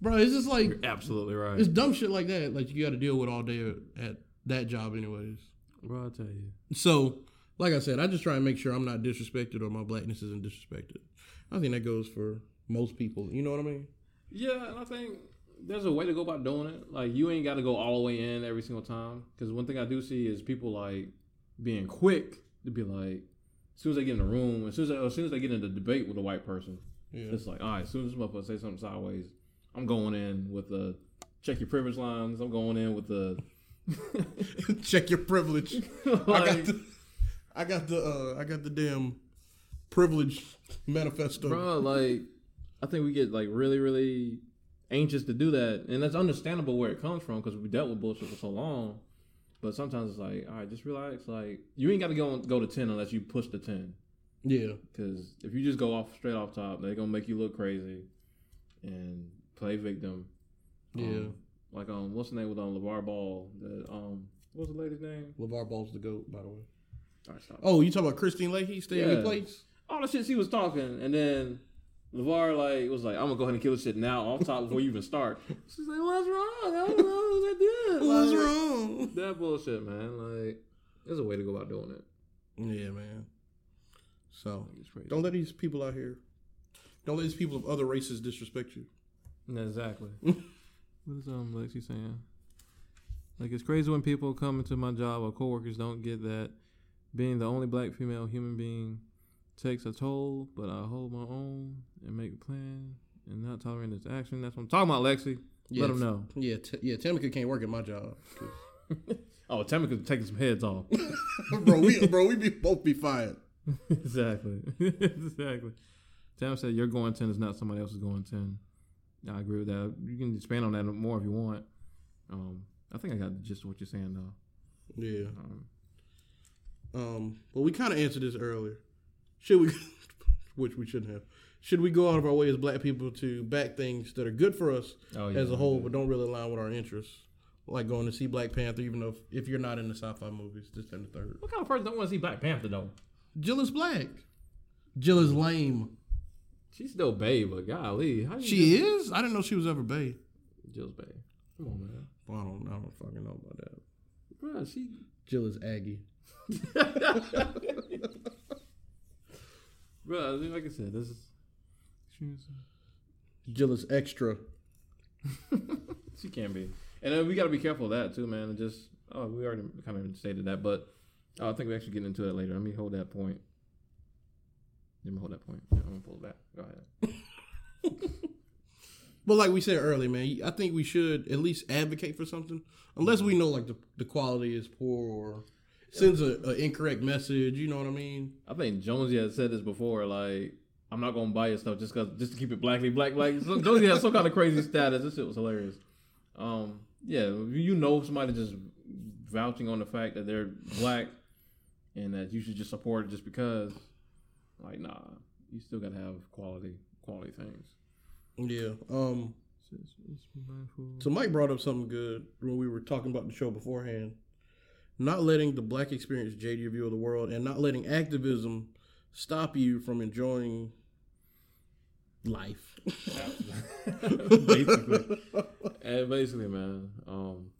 Speaker 1: Bro, it's just like
Speaker 2: Absolutely right.
Speaker 1: it's dumb shit like that. Like you got to deal with all day at that job, anyways.
Speaker 2: Bro, I'll tell you.
Speaker 1: So, like I said, I just try and make sure I'm not disrespected or my blackness isn't disrespected. I think that goes for most people. You know what I mean?
Speaker 2: Yeah, and I think there's a way to go about doing it. Like you ain't got to go all the way in every single time. Because one thing I do see is people like being quick to be like, as soon as they get in the room, as soon as they, as soon as they get into the debate with a white person,
Speaker 1: Yeah.
Speaker 2: it's like, all right, as soon as this motherfucker say something sideways, I'm going in with the check your privilege lines. I'm going in with the
Speaker 1: Check your privilege. I got the, I got the, uh, I got the damn privilege manifesto.
Speaker 2: bro, like I think we get like really, really anxious to do that, and that's understandable where it comes from because we dealt with bullshit for so long. But sometimes it's like, all right, just relax. Like you ain't got to go go to ten unless you push the ten.
Speaker 1: Yeah,
Speaker 2: Because if you just go off straight off top, they're gonna make you look crazy and play victim.
Speaker 1: yeah.
Speaker 2: Um, like um, what's the name with um LaVar Ball? The um, what's the lady's name?
Speaker 1: LaVar Ball's the goat, by the way.
Speaker 2: All right, stop.
Speaker 1: Oh, you talking about Kristine Leahy staying in
Speaker 2: Yeah.
Speaker 1: place?
Speaker 2: all the shit she was talking, and then LaVar like was like, "I'm gonna go ahead and kill this shit now off top before you even start." She's like, "What's wrong? I don't know what I did."
Speaker 1: What's
Speaker 2: Like,
Speaker 1: wrong?
Speaker 2: That bullshit, man. Like, there's a way to go about doing it.
Speaker 1: Yeah, man. So
Speaker 2: Like, it's crazy.
Speaker 1: don't let these people out here. Don't let these people of other races disrespect you.
Speaker 2: Exactly. what is um Lexi saying? Like it's crazy when people come into my job or coworkers don't get that being the only black female human being takes a toll, but I hold my own and make a plan and not tolerate this action. That's what I'm talking about, Lexi. Let them know.
Speaker 1: Yeah, t- yeah. Tamika can't work at my job.
Speaker 2: Oh, Tamika's taking some heads off.
Speaker 1: bro. We bro, we be both be fired.
Speaker 2: exactly. exactly. Tam said your going 10 is not somebody else's going 10. I agree with that. You can expand on that more if you want. Um, I think I got just what you're saying, though.
Speaker 1: Yeah.
Speaker 2: Um,
Speaker 1: Um. Well, we kind of answered this earlier. Should we? which we shouldn't have. Should we go out of our way as black people to back things that are good for us
Speaker 2: oh,
Speaker 1: as a whole, but don't really align with our interests? Like going to see Black Panther, even though if, if you're not in the sci-fi movies, this and the third.
Speaker 2: What kind of person don't want to see Black Panther, though?
Speaker 1: Jill is black. Jill is lame.
Speaker 2: She's still babe, but golly.
Speaker 1: She is. I didn't know she was ever bae.
Speaker 2: Jill's babe. Come on, man.
Speaker 1: Well, I don't. I don't fucking know about that.
Speaker 2: Bruh, she.
Speaker 1: Jill is Aggie.
Speaker 2: Bruh, like I said, this is. She,
Speaker 1: Jill is extra.
Speaker 2: she can be. And then we got to be careful of that, too, man. And just. Oh, we already kind of stated that, but oh, I think we actually get into that later. Let me hold that point. Let me hold that point. Yeah, I'm going to pull that. back. Go ahead.
Speaker 1: But like we said earlier, man, I think we should at least advocate for something, unless we know like the, the quality is poor or sends a, a incorrect message. You know what I mean?
Speaker 2: I think Jonesy had said this before. Like, I'm not gonna buy your stuff just cause just to keep it blackly black. Like so Jonesy has some kind of crazy status. This shit was hilarious. Um, yeah, you know somebody just vouching on the fact that they're black and that you should just support it just because. Like, nah, you still gotta have quality quality things.
Speaker 1: Yeah. Um. So Mike brought up something good when we were talking about the show beforehand. Not letting the black experience jade your view of the world, and not letting activism stop you from enjoying life.
Speaker 2: basically, and basically, man. Um,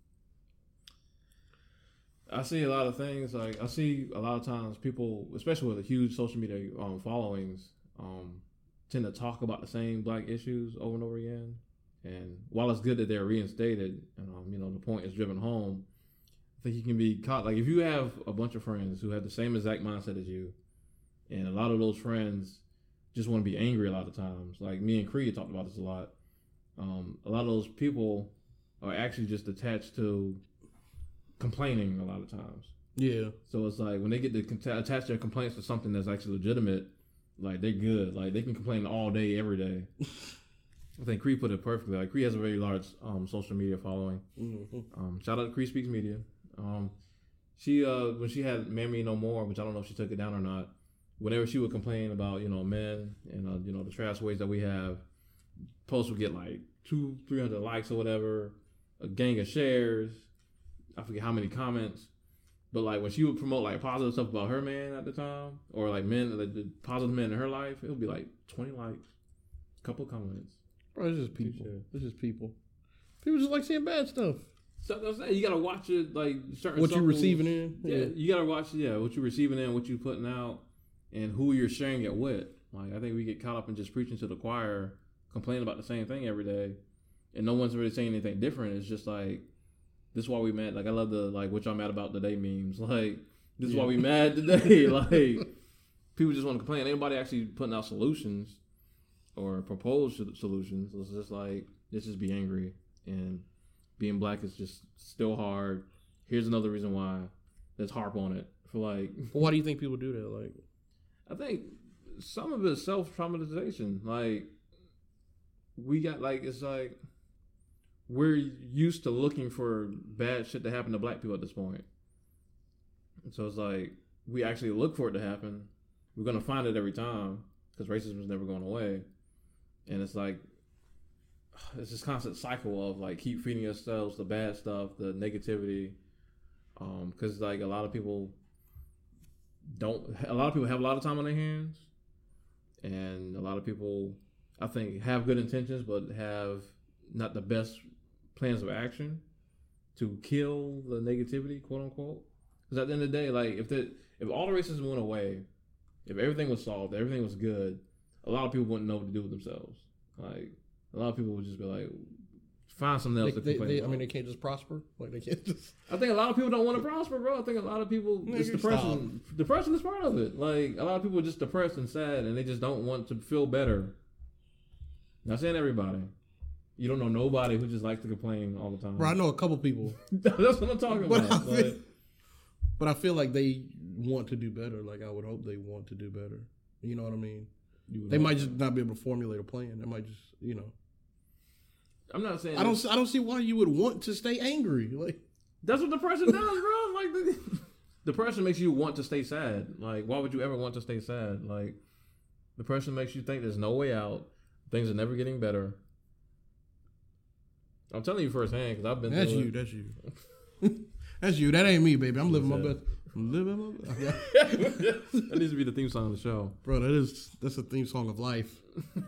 Speaker 2: I see a lot of things. Like I see a lot of times people, especially with a huge social media um, followings, um, tend to talk about the same black issues over and over again. And while it's good that they're reinstated, and um, you know the point is driven home, think you can be caught. Like if you have a bunch of friends who have the same exact mindset as you, and a lot of those friends just want to be angry a lot of times. Like me and Creed talked about this a lot. Um, a lot of those people are actually just attached to complaining a lot of times.
Speaker 1: Yeah.
Speaker 2: So it's like when they get to con- attach their complaints to something that's actually legitimate, like they're good. Like they can complain all day, every day. I think Cree put it perfectly. Like Cree has a very large um, social media following.
Speaker 1: Mhm.
Speaker 2: Um, shout out to Cree Speaks Media. Um, she uh, when she had Mammy No More, which I don't know if she took it down or not. Whenever she would complain about you know men and uh, you know the trash ways that we have, posts would get like two, three hundred likes or whatever, a gang of shares. I forget how many comments, But like when she would promote like positive stuff about her man at the time, or like men, like the positive men in her life, it would be like twenty likes, a couple comments.
Speaker 1: Bro, it's just people. It's just people. People just like seeing bad stuff.
Speaker 2: So that's. You gotta watch it like certain.
Speaker 1: What you receiving in?
Speaker 2: Yeah, you gotta watch. Yeah, what you're receiving in, what you're putting out, and who you're sharing it with. Like I think we get caught up in just preaching to the choir, complaining about the same thing every day, and no one's really saying anything different. It's just like this is why we mad. Like I love the like what y'all mad about today memes. Like this is why we mad today. like people just want to complain. Anybody actually putting out solutions or proposed solutions? It's just like let's just be angry and being black is just still hard. Here's another reason why. Let's harp on it for like
Speaker 1: why do you think people do that? Like,
Speaker 2: I think some of it is self traumatization. Like we got like it's like we're used to looking for bad shit to happen to black people at this point. So it's like we actually look for it to happen. We're gonna find it every time because racism is never going away, and it's like it's this constant cycle of like keep feeding ourselves the bad stuff, the negativity, um, because like a lot of people don't a lot of people have a lot of time on their hands and a lot of people i think have good intentions but have not the best plans of action to kill the negativity quote unquote. Because at the end of the day like if the if all the racism went away if everything was solved everything was good a lot of people wouldn't know what to do with themselves. Like a lot of people would just be like find something else
Speaker 1: they,
Speaker 2: to complain
Speaker 1: they, I mean, they can't just prosper. Like, they can't just.
Speaker 2: I think a lot of people don't want to prosper, bro. I think a lot of people it's
Speaker 1: Nigga,
Speaker 2: depression. Depression is part of it. Like a lot of people are just depressed and sad, and they just don't want to feel better. Not saying everybody. You don't know nobody who just likes to complain all the time.
Speaker 1: Bro, I know a couple people,
Speaker 2: That's what I'm talking about.
Speaker 1: I
Speaker 2: Like,
Speaker 1: feel- but I feel like they want to do better. Like, I would hope they want to do better. You know what I mean? They might just not be able to formulate a plan. They might just, you know.
Speaker 2: I'm not saying
Speaker 1: I don't. I don't see why you would want to stay angry. Like,
Speaker 2: That's what depression does, bro. Like the, depression makes you want to stay sad. Like why would you ever want to stay sad? Like depression makes you think there's no way out. Things are never getting better. I'm telling you firsthand because I've been.
Speaker 1: that's you.
Speaker 2: it.
Speaker 1: That's you. that's you. That ain't me, baby. I'm living my best. I'm living my best.
Speaker 2: that needs to be the theme song of the show.
Speaker 1: Bro, that is that's a theme song of life.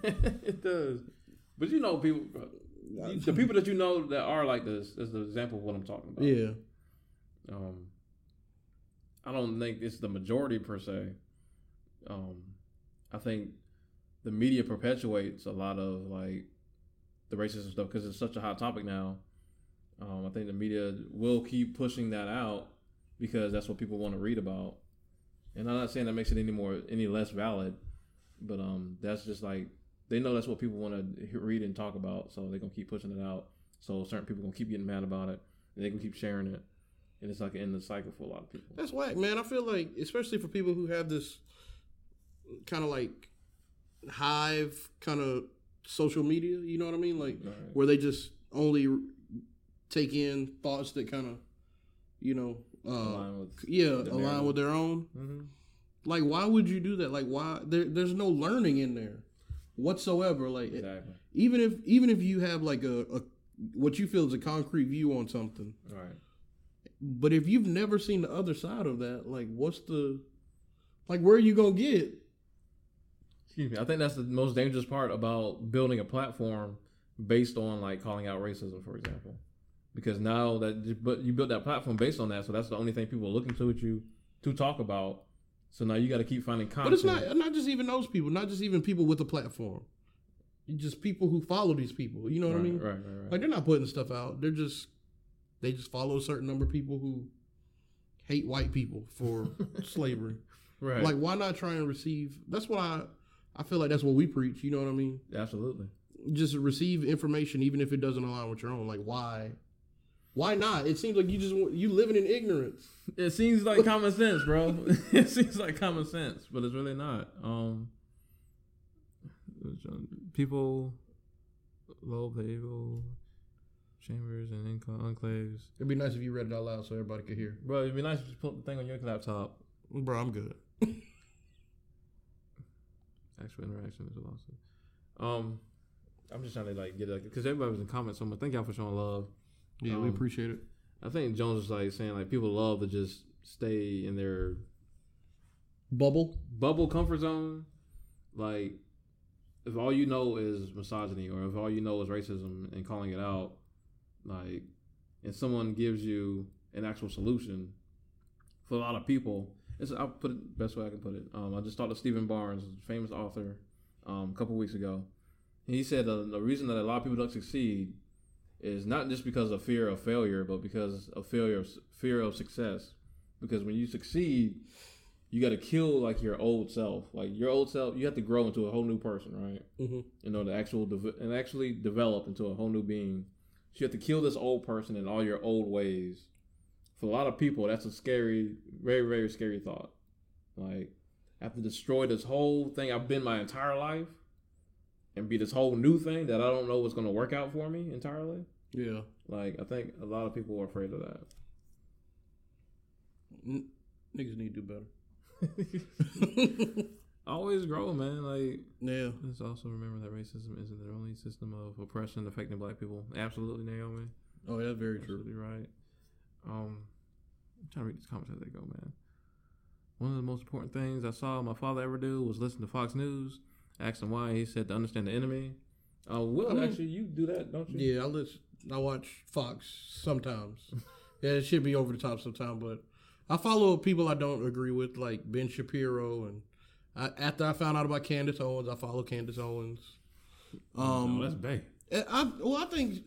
Speaker 2: it does. But you know, people, the people that you know that are like this is the example of what I'm talking about.
Speaker 1: Yeah.
Speaker 2: Um, I don't think it's the majority per se. Um, I think the media perpetuates a lot of like the racism stuff because it's such a hot topic now. Um, I think the media will keep pushing that out because that's what people want to read about. And I'm not saying that makes it any more any less valid, but um, that's just like they know that's what people want to read and talk about, so they're gonna keep pushing it out. So certain people gonna keep getting mad about it, and they can keep sharing it, and it's like an the cycle for a lot of people.
Speaker 1: That's whack, man. I feel like, especially for people who have this kind of like hive kind of social media, you know what I mean? Like
Speaker 2: Right.
Speaker 1: where they just only take in thoughts that kind of, you know, uh,
Speaker 2: Align with
Speaker 1: yeah, align with their own.
Speaker 2: Mhm.
Speaker 1: Like, why would you do that? Like, why? There, there's no learning in there whatsoever. Like, eh,
Speaker 2: exactly
Speaker 1: even if even if you have like a, a what you feel is a concrete view on something,
Speaker 2: right.
Speaker 1: but if you've never seen the other side of that, like, what's the like? Where are you gonna get?
Speaker 2: Excuse me. I think that's the most dangerous part about building a platform based on like calling out racism, for example. Because now that but you built that platform based on that, so that's the only thing people are looking to at you to talk about. So now you got to keep finding content.
Speaker 1: But it's not not just even those people, not just even people with a platform. Just people who follow these people. You know what
Speaker 2: right,
Speaker 1: I mean?
Speaker 2: Right, right, right.
Speaker 1: Like they're not putting stuff out. They're just they just follow a certain number of people who hate white people for slavery.
Speaker 2: right.
Speaker 1: Like why not try and receive? That's what I I feel like that's what we preach. You know what I mean?
Speaker 2: Absolutely.
Speaker 1: Just receive information even if it doesn't align with your own. Like why? Why not? It seems like you just you living in ignorance.
Speaker 2: It seems like common sense, bro. it seems like common sense, but it's really not. Um, people loathe the evil chambers and enclaves.
Speaker 1: It'd be nice if you read it out loud so everybody could hear.
Speaker 2: Bro, it'd be nice if you put the thing on your laptop.
Speaker 1: Bro, I'm good.
Speaker 2: Actual interaction is a lawsuit. Um, I'm just trying to like get it because everybody was in comments so much. Thank y'all for showing love.
Speaker 1: Yeah, we
Speaker 2: Um,
Speaker 1: appreciate it.
Speaker 2: I think Jones was like saying like people love to just stay in their
Speaker 1: Bubble.
Speaker 2: bubble comfort zone, like if all you know is misogyny or if all you know is racism and calling it out, like, and someone gives you an actual solution for a lot of people, it's I'll put it the best way I can put it. Um, I just talked to Steven Barnes, a famous author, um, a couple weeks ago. And he said uh, the reason that a lot of people don't succeed is not just because of fear of failure, but because of failure, of, fear of success. Because when you succeed, you got to kill like your old self. Like your old self, you have to grow into a whole new person, right?
Speaker 1: Mm-hmm.
Speaker 2: You know, the actual de- and actually develop into a whole new being. So you have to kill this old person and all your old ways. For a lot of people, that's a scary, very, very scary thought. Like, I have to destroy this whole thing I've been my entire life and be this whole new thing that I don't know what's going to work out for me entirely.
Speaker 1: Yeah.
Speaker 2: Like, I think a lot of people are afraid of that.
Speaker 1: N- niggas need to do better.
Speaker 2: Always grow, man. Like,
Speaker 1: yeah.
Speaker 2: let's also remember that racism isn't the only system of oppression affecting black people. Absolutely, Naomi.
Speaker 1: Oh, that's very true.
Speaker 2: Right. Um, I'm trying to read these comments as they go, man. One of the most important things I saw my father ever do was listen to Fox News. Asked him why. He said to understand the enemy. Uh, Will,
Speaker 1: I mean-
Speaker 2: actually, you do that, don't you?
Speaker 1: Yeah, I listen. I watch Fox sometimes. yeah, it should be over the top sometimes, but I follow people I don't agree with, like Ben Shapiro, and I, after I found out about Candace Owens, I follow Candace Owens. Um,
Speaker 2: oh, that's big.
Speaker 1: I, well, I think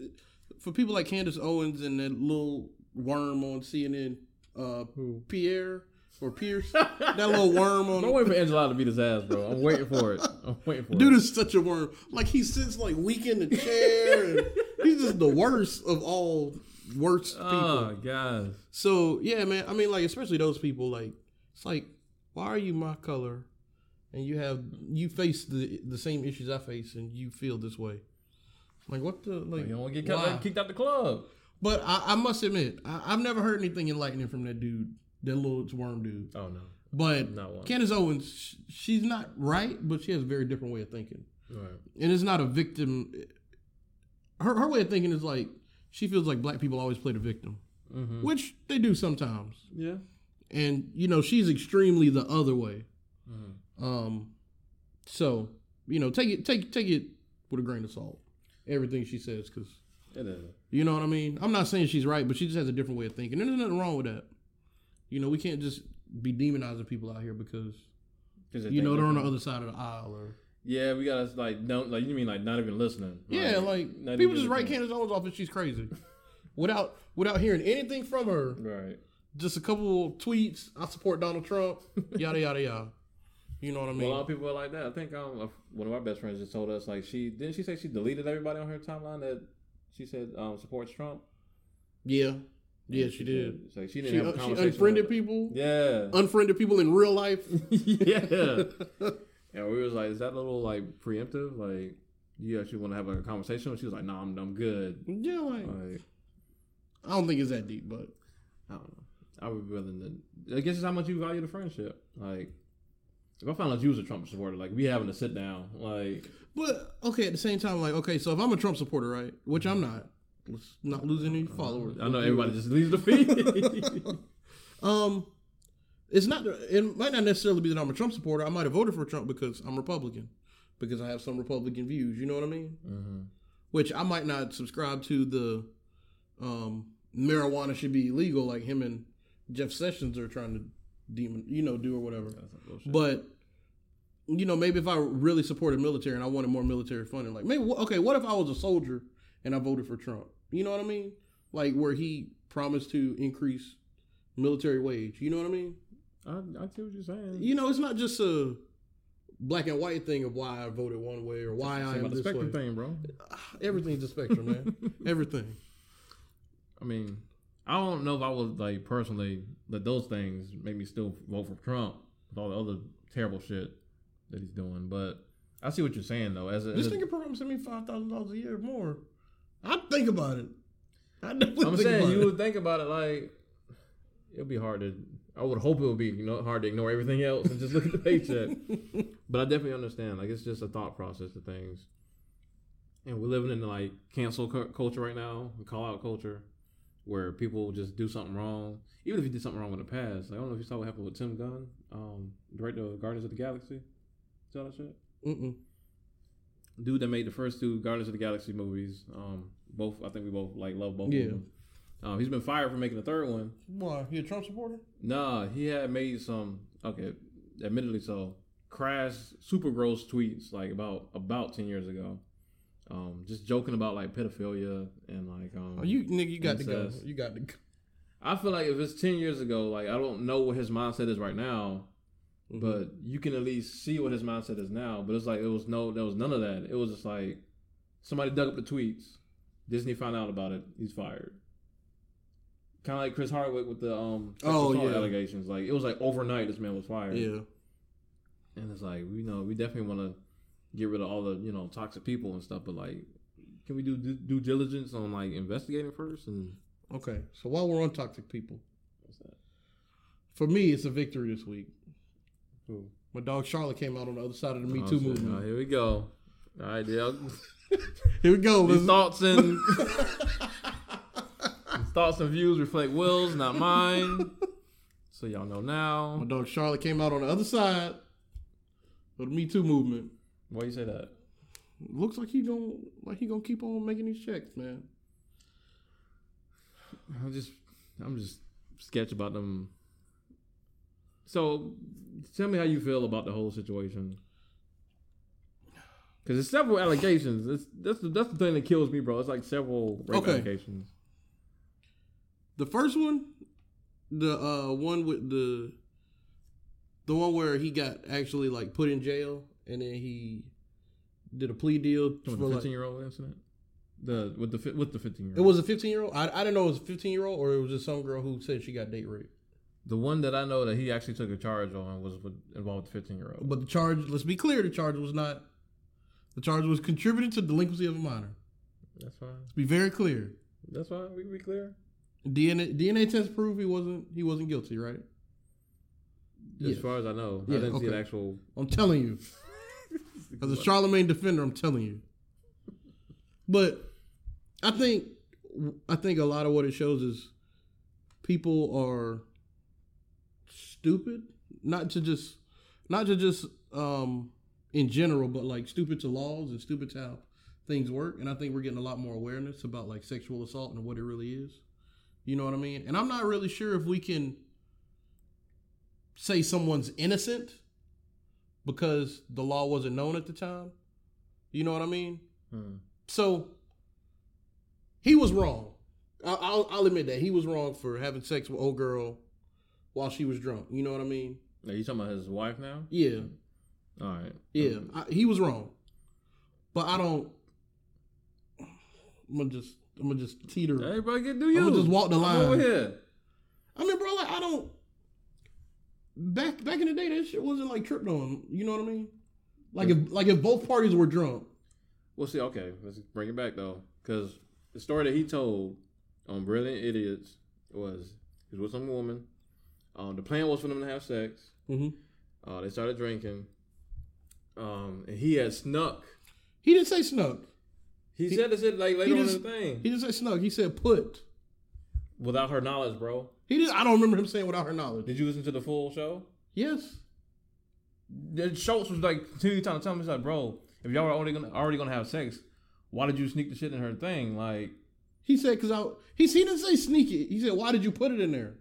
Speaker 1: for people like Candace Owens and that little worm on CNN, uh,
Speaker 2: Who?
Speaker 1: Pierre or Pierce, that little worm on.
Speaker 2: I'm waiting for Angela to beat his ass, bro. I'm waiting for it. I'm waiting for it.
Speaker 1: Dude
Speaker 2: it.
Speaker 1: is such a worm. Like he sits like weak in the chair, and he's just the worst of all worst oh, people.
Speaker 2: Oh, God.
Speaker 1: So yeah, man. I mean, like especially those people. Like it's like, why are you my color, and you have you face the the same issues I face, and you feel this way. Like what the like?
Speaker 2: You don't want to get
Speaker 1: why?
Speaker 2: kicked, kicked out the club.
Speaker 1: But I, I must admit, I, I've never heard anything enlightening from that dude, that little worm dude.
Speaker 2: Oh, no.
Speaker 1: But
Speaker 2: Not.
Speaker 1: Candace Owens, she's not right, but she has a very different way of thinking,
Speaker 2: Right.
Speaker 1: and it's not a victim. Her her way of thinking is like she feels like black people always play the victim,
Speaker 2: Mm-hmm.
Speaker 1: which they do sometimes.
Speaker 2: Yeah.
Speaker 1: and you know she's extremely the other way.
Speaker 2: Mhm.
Speaker 1: Um, so you know take it take take it with a grain of salt. Everything she says, because you know what I mean. I'm not saying she's right, but she just has a different way of thinking, and there's nothing wrong with that. You know, we can't just be demonizing people out here because you know they're on the other side of the aisle, or
Speaker 2: Yeah, we gotta like don't like you mean like not even listening.
Speaker 1: yeah, like people just write. Candace Owens off as she's crazy, without without hearing anything from her.
Speaker 2: Right.
Speaker 1: Just a couple tweets. I support Donald Trump. Yada yada yada. You know what I mean?
Speaker 2: Well, a lot of people are like that. I think um one of our best friends just told us like she didn't she say she deleted everybody on her timeline that she said um supports Trump.
Speaker 1: Yeah, yeah, she did.
Speaker 2: said- It's like she didn't
Speaker 1: She,
Speaker 2: have a
Speaker 1: uh, she unfriended people,
Speaker 2: Yeah.
Speaker 1: unfriended people in real life.
Speaker 2: yeah. And we was like, is that a little like preemptive? Like, you actually want to have a conversation? She was like, no, I'm, I'm good.
Speaker 1: yeah, like
Speaker 2: Like,
Speaker 1: I don't think it's that deep, but
Speaker 2: I don't know. I would be willing to. I guess it's how much you value the friendship. Like, if I found out you was a Trump supporter, like we having to sit down, like,
Speaker 1: but okay. At the same time, like okay, so if I'm a Trump supporter, right, which I'm not, let's not lose any followers.
Speaker 2: I know everybody just leaves the feed.
Speaker 1: Um, it's not. It might not necessarily be that I'm a Trump supporter. I might have voted for Trump because I'm Republican, because I have some Republican views. You know what I mean?
Speaker 2: mm-hmm.
Speaker 1: Which I might not subscribe to the um, marijuana should be illegal, like him and Jeff Sessions are trying to demon, you know, do or whatever. But you know, maybe if I really supported military and I wanted more military funding, like maybe okay, what if I was a soldier and I voted for Trump? You know what I mean? Like where he promised to increase military wage. You know what I mean?
Speaker 2: I, I see what you're saying.
Speaker 1: You know, it's not just a black and white thing of why I voted one way or why I am this way.
Speaker 2: spectrum thing, bro.
Speaker 1: Everything's a spectrum, man. Everything.
Speaker 2: I mean, I don't know if I would like personally let those things make me still vote for Trump with all the other terrible shit that he's doing. But I see what you're saying though. As a,
Speaker 1: This
Speaker 2: as a
Speaker 1: nigga promising me five thousand dollars a year more. I'd think about it. I definitely
Speaker 2: I'm
Speaker 1: think
Speaker 2: saying
Speaker 1: about
Speaker 2: you
Speaker 1: it.
Speaker 2: would think about it like it'll be hard to. I would hope it would be you know hard to ignore everything else and just look at the paycheck. but I definitely understand. Like it's just a thought process of things. And we're living in like cancel culture right now, call out culture, where people just do something wrong, even if you did something wrong in the past. Like, I don't know if you saw what happened with Tim Gunn, um, director of Guardians of the Galaxy. Saw that shit?
Speaker 1: Mm-mm.
Speaker 2: Dude that made the first two Guardians of the Galaxy movies. Um, both I think we both like love both
Speaker 1: Yeah.
Speaker 2: of them. Um, he's been fired for making the third one.
Speaker 1: Why? He a Trump supporter?
Speaker 2: Nah, he had made some okay, admittedly so, crass, super gross tweets like about about ten years ago. Um, just joking about like pedophilia and like um
Speaker 1: Oh, you nigga, you got to go. You got to go.
Speaker 2: I feel like if it's ten years ago, like I don't know what his mindset is right now,
Speaker 1: Mm-hmm.
Speaker 2: but you can at least see what his mindset is now. But it's like it was no, there was none of that. It was just like somebody dug up the tweets. Disney found out about it. He's fired. Kind of like Chris Hardwick with the um
Speaker 1: Oh, yeah.
Speaker 2: allegations. Like it was like overnight, this man was fired.
Speaker 1: yeah.
Speaker 2: And it's like we know we definitely want to get rid of all the you know toxic people and stuff. But like, can we do due, due diligence on like investigating first? And
Speaker 1: Okay. So while we're on toxic people, for me, it's a victory this week.
Speaker 2: Who?
Speaker 1: My dog Charlotte came out on the other side of the Me
Speaker 2: Oh,
Speaker 1: Too
Speaker 2: shit.
Speaker 1: movement.
Speaker 2: Oh, here we go. All right, yeah.
Speaker 1: Here we go.
Speaker 2: These thoughts and thoughts and views reflect Will's, not mine. So y'all know now.
Speaker 1: My dog Charlotte came out on the other side of the Me Too movement.
Speaker 2: Why you say that?
Speaker 1: Looks like he gonna like he gonna keep on making these checks, man.
Speaker 2: I'm just, I'm just sketch about them. So, tell me how you feel about the whole situation. Because there's several allegations. It's, that's the that's the thing that kills me, bro. It's like several rape
Speaker 1: Okay.
Speaker 2: allegations.
Speaker 1: The first one, the uh one with the the one where he got actually like put in jail and then he did a plea deal for
Speaker 2: the 15 year old incident. The with the with the 15 year old.
Speaker 1: it was a 15 year old. I, I didn't know it was a 15 year old or it was just some girl who said she got date raped.
Speaker 2: The one that I know that he actually took a charge on was with, involved with the 15 year old.
Speaker 1: But the charge, let's be clear, the charge was not. The charge was contributing to delinquency of a minor.
Speaker 2: That's fine.
Speaker 1: Let's be very clear.
Speaker 2: That's fine. We be clear.
Speaker 1: DNA DNA test proved he wasn't he wasn't guilty, right?
Speaker 2: As
Speaker 1: Yes.
Speaker 2: far as I know,
Speaker 1: Yeah,
Speaker 2: I didn't see an actual.
Speaker 1: I'm telling you. As a Charlamagne defender, I'm telling you. But I think I think a lot of what it shows is people are stupid, not to just not to just um in general, but like stupid to laws and stupid to how things work. And I think we're getting a lot more awareness about like sexual assault and what it really is. You know what I mean? And I'm not really sure if we can say someone's innocent because the law wasn't known at the time. You know what I mean?
Speaker 2: Hmm.
Speaker 1: So he was wrong. I'll, I'll admit that he was wrong for having sex with old girl while she was drunk. You know what I mean?
Speaker 2: Are you talking about his wife now?
Speaker 1: Yeah,
Speaker 2: All right.
Speaker 1: yeah. I, he was wrong, but I don't. I'm gonna just, I'm gonna just teeter.
Speaker 2: Everybody get do you.
Speaker 1: I'ma just walk the line.
Speaker 2: over here.
Speaker 1: I mean, bro, like I don't. Back back in the day, that shit wasn't like tripped on. You know what I mean? Like if like if both parties were drunk.
Speaker 2: Well, see, okay, let's bring it back though, because the story that he told on Brilliant Idiots was he was with some woman. Um, the plan was for them to have sex.
Speaker 1: Mm-hmm.
Speaker 2: Uh, they started drinking. Um, and he had snuck.
Speaker 1: He didn't say snuck.
Speaker 2: He,
Speaker 1: He-
Speaker 2: said this shit like later on
Speaker 1: just-
Speaker 2: in the thing
Speaker 1: He didn't say snuck. He said put.
Speaker 2: without her knowledge, bro.
Speaker 1: He did. I don't remember him saying without her knowledge.
Speaker 2: Did you listen to the full show?
Speaker 1: Yes.
Speaker 2: The Schulz was like continually trying to tell me, he's like, bro, if y'all were already gonna already gonna have sex, why did you sneak the shit in her thing? Like,
Speaker 1: He said because I. He, he didn't say sneak it. He said why did you put it in there?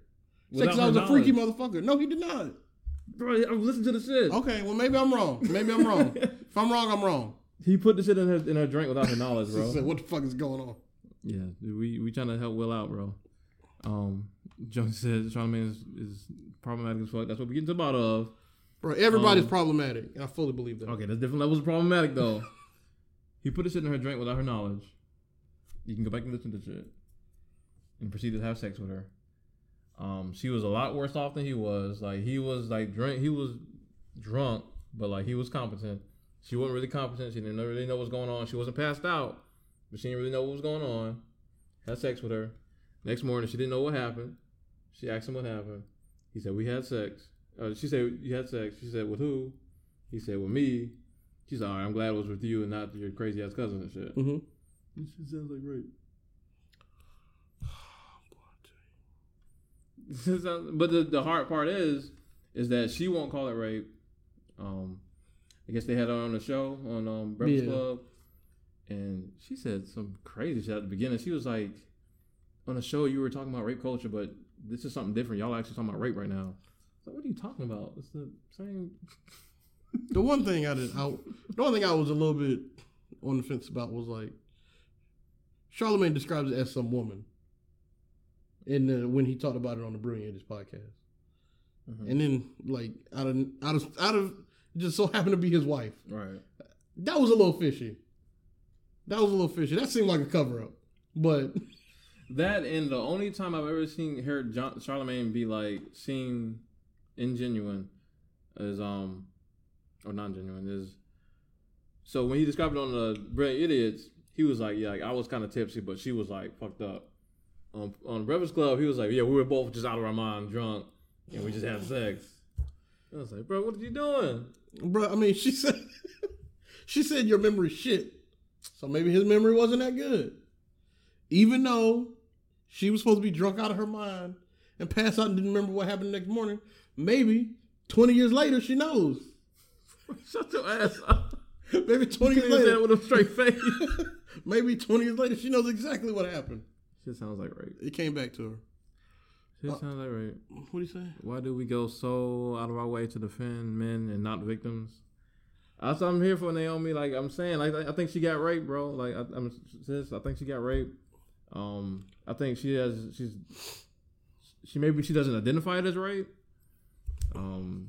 Speaker 1: Because I was a freaky
Speaker 2: knowledge.
Speaker 1: motherfucker. No, he did not.
Speaker 2: bro, I listened to the shit.
Speaker 1: Okay, well maybe I'm wrong. Maybe I'm wrong. if I'm wrong, I'm wrong.
Speaker 2: He put the shit in her in her drink without her knowledge, bro.
Speaker 1: said what the fuck is going on?
Speaker 2: yeah, we we trying to help Will out, bro. Um, Jones said Charlamagne is, is problematic as fuck. That's what we get to the bottom of.
Speaker 1: Bro, everybody's
Speaker 2: Um,
Speaker 1: problematic, and I fully believe that.
Speaker 2: Okay, there's different levels of problematic though. he put the shit in her drink without her knowledge. You can go back and listen to the shit. And proceed to have sex with her. Um, she was a lot worse off than he was. Like he was like drink he was drunk, but like he was competent. She wasn't really competent. She didn't really know what's going on. She wasn't passed out, but she didn't really know what was going on. Had sex with her. Next morning, she didn't know what happened. She asked him what happened. He said, "We had sex." Uh, she said, "You had sex." She said, "With who?" He said, "With me." She's said, "All right, I'm glad it was with you and not your crazy ass cousin and shit."
Speaker 1: Mm-hmm.
Speaker 2: This shit sounds like rape. but the, the hard part is, is that she won't call it rape. Um, I guess they had her on the show on um, Breakfast
Speaker 1: Yeah.
Speaker 2: Club, and she said some crazy shit at the beginning. She was like, on the show you were talking about rape culture, but this is something different. Y'all actually talking about rape right now. So what are you talking about? It's the same.
Speaker 1: The one thing I did, I, the one thing I was a little bit on the fence about was like, Charlamagne describes it as some woman, and uh, when he talked about it on the Brilliant Idiots podcast,
Speaker 2: Mhm.
Speaker 1: and then like out of out of out of just so happened to be his wife.
Speaker 2: Right.
Speaker 1: That was a little fishy. That was a little fishy. That seemed like a cover up, but
Speaker 2: That and the only time I've ever seen heard John, Charlamagne be like seen ingenuine is um or non genuine is so when he described it on the Brilliant Idiots, he was like, yeah, like, I was kind of tipsy, but she was like fucked up. On on Breakfast Club, he was like, yeah, we were both just out of our mind, drunk, and we just had sex. I was like, bro, what are you doing?
Speaker 1: bro, I mean, she said she said your memory's shit, so maybe his memory wasn't that good. Even though she was supposed to be drunk out of her mind and pass out and didn't remember what happened the next morning, maybe twenty years later she knows.
Speaker 2: Shut your ass up.
Speaker 1: Maybe twenty years later,
Speaker 2: with a straight face.
Speaker 1: maybe twenty years later she knows exactly what happened.
Speaker 2: Shit sounds like rape.
Speaker 1: It came back to her.
Speaker 2: Shit sounds like rape.
Speaker 1: What do you say?
Speaker 2: Why do we go so out of our way to defend men and not victims? That's what I'm here for, Naomi. Like I'm saying, like I think she got raped, bro. Like I, I'm sis, I think she got raped. Um, I think she has. She's she maybe she doesn't identify it as rape. Um,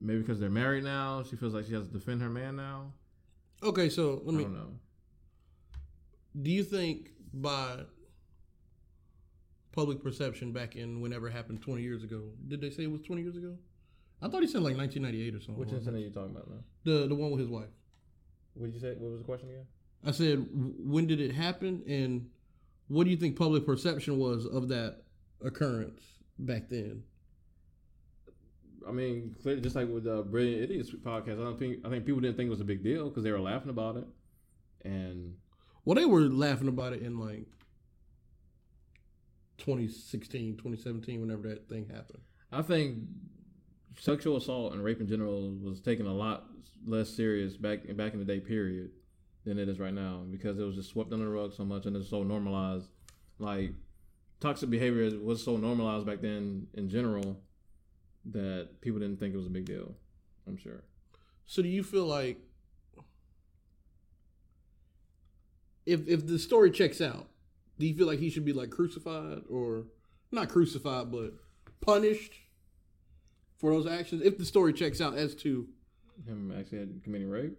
Speaker 2: maybe because they're married now, she feels like she has to defend her man now.
Speaker 1: Okay, so let
Speaker 2: I
Speaker 1: me.
Speaker 2: don't know.
Speaker 1: Do you think by public perception back in whenever it happened 20 years ago, did they say it was 20 years ago? I thought he said like 1998 or something.
Speaker 2: Which incident are you talking about now?
Speaker 1: The the one with his wife.
Speaker 2: What did you say? What was the question again?
Speaker 1: I said, when did it happen, and what do you think public perception was of that occurrence back then?
Speaker 2: I mean, clearly, just like with the Brilliant Idiots podcast, I don't think I think people didn't think it was a big deal because they were laughing about it, and
Speaker 1: Well, they were laughing about it in like 2016, 2017, whenever that thing happened.
Speaker 2: I think sexual assault and rape in general was taken a lot less serious back back in the day period than it is right now because it was just swept under the rug so much and it's so normalized. Like toxic behavior was so normalized back then in general that people didn't think it was a big deal. I'm sure.
Speaker 1: So do you feel like if if the story checks out, do you feel like he should be like crucified or not crucified but punished for those actions if the story checks out as to
Speaker 2: Him actually had committing rape.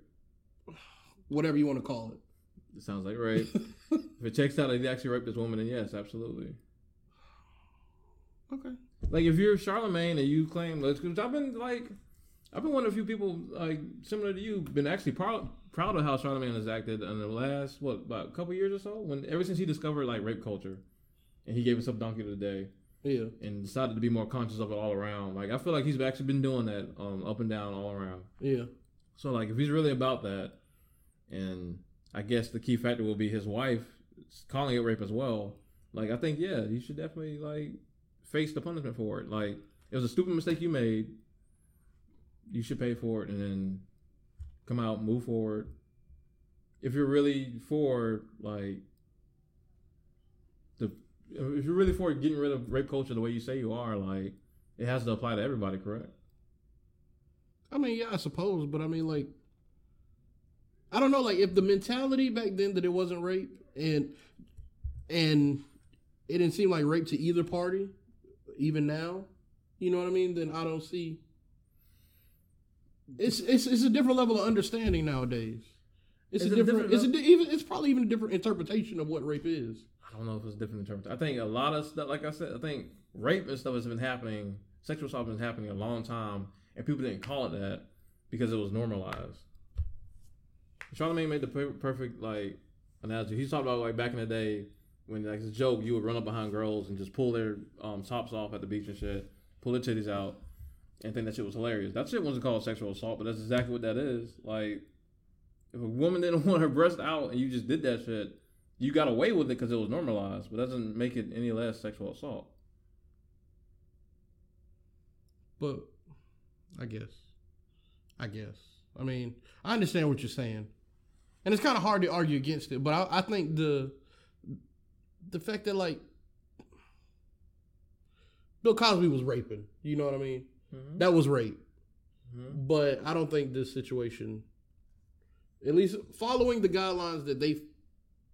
Speaker 1: whatever you want to call it?
Speaker 2: It sounds like rape. if it checks out that he actually raped this woman, then yes, absolutely.
Speaker 1: Okay.
Speaker 2: Like if you're Charlamagne and you claim, because I've been like, I've been one of a few people like similar to you, been actually proud proud of how Charlamagne has acted in the last what about a couple years or so. When ever since he discovered like rape culture, and he gave himself donkey of the day
Speaker 1: Yeah.
Speaker 2: and decided to be more conscious of it all around. Like I feel like he's actually been doing that um up and down all around.
Speaker 1: Yeah.
Speaker 2: So like if he's really about that, and I guess the key factor will be his wife calling it rape as well. Like I think yeah, you should definitely like face the punishment for it. Like it was a stupid mistake you made. You should pay for it and then come out, move forward. If you're really for like the if you're really for getting rid of rape culture the way you say you are, like it has to apply to everybody, correct?
Speaker 1: I mean, yeah, I suppose, but I mean, like, I don't know, like, if the mentality back then that it wasn't rape and and it didn't seem like rape to either party, even now, you know what I mean? Then I don't see. It's it's it's a different level of understanding nowadays. It's,
Speaker 2: It's
Speaker 1: a
Speaker 2: a
Speaker 1: different.
Speaker 2: different
Speaker 1: it's a even. It's probably even a different interpretation of what rape is.
Speaker 2: I don't know if it's a different interpretation. I think a lot of stuff, like I said, I think rape and stuff has been happening, sexual assault has been happening a long time, and people didn't call it that because it was normalized. Charlamagne made the per- perfect like analogy. He's talking about like back in the day when like it's a joke, you would run up behind girls and just pull their um, tops off at the beach and shit, pull their titties out, and think that shit was hilarious. That shit wasn't called sexual assault, but that's exactly what that is. Like, if a woman didn't want her breast out and you just did that shit, you got away with it because it was normalized, but that doesn't make it any less sexual assault.
Speaker 1: but I guess, I guess. I mean, I understand what you're saying, and it's kind of hard to argue against it. But I, I think the the fact that like Bill Cosby was raping, you know what I mean?
Speaker 2: Mhm.
Speaker 1: That was rape.
Speaker 2: Mhm.
Speaker 1: But I don't think this situation, at least following the guidelines that they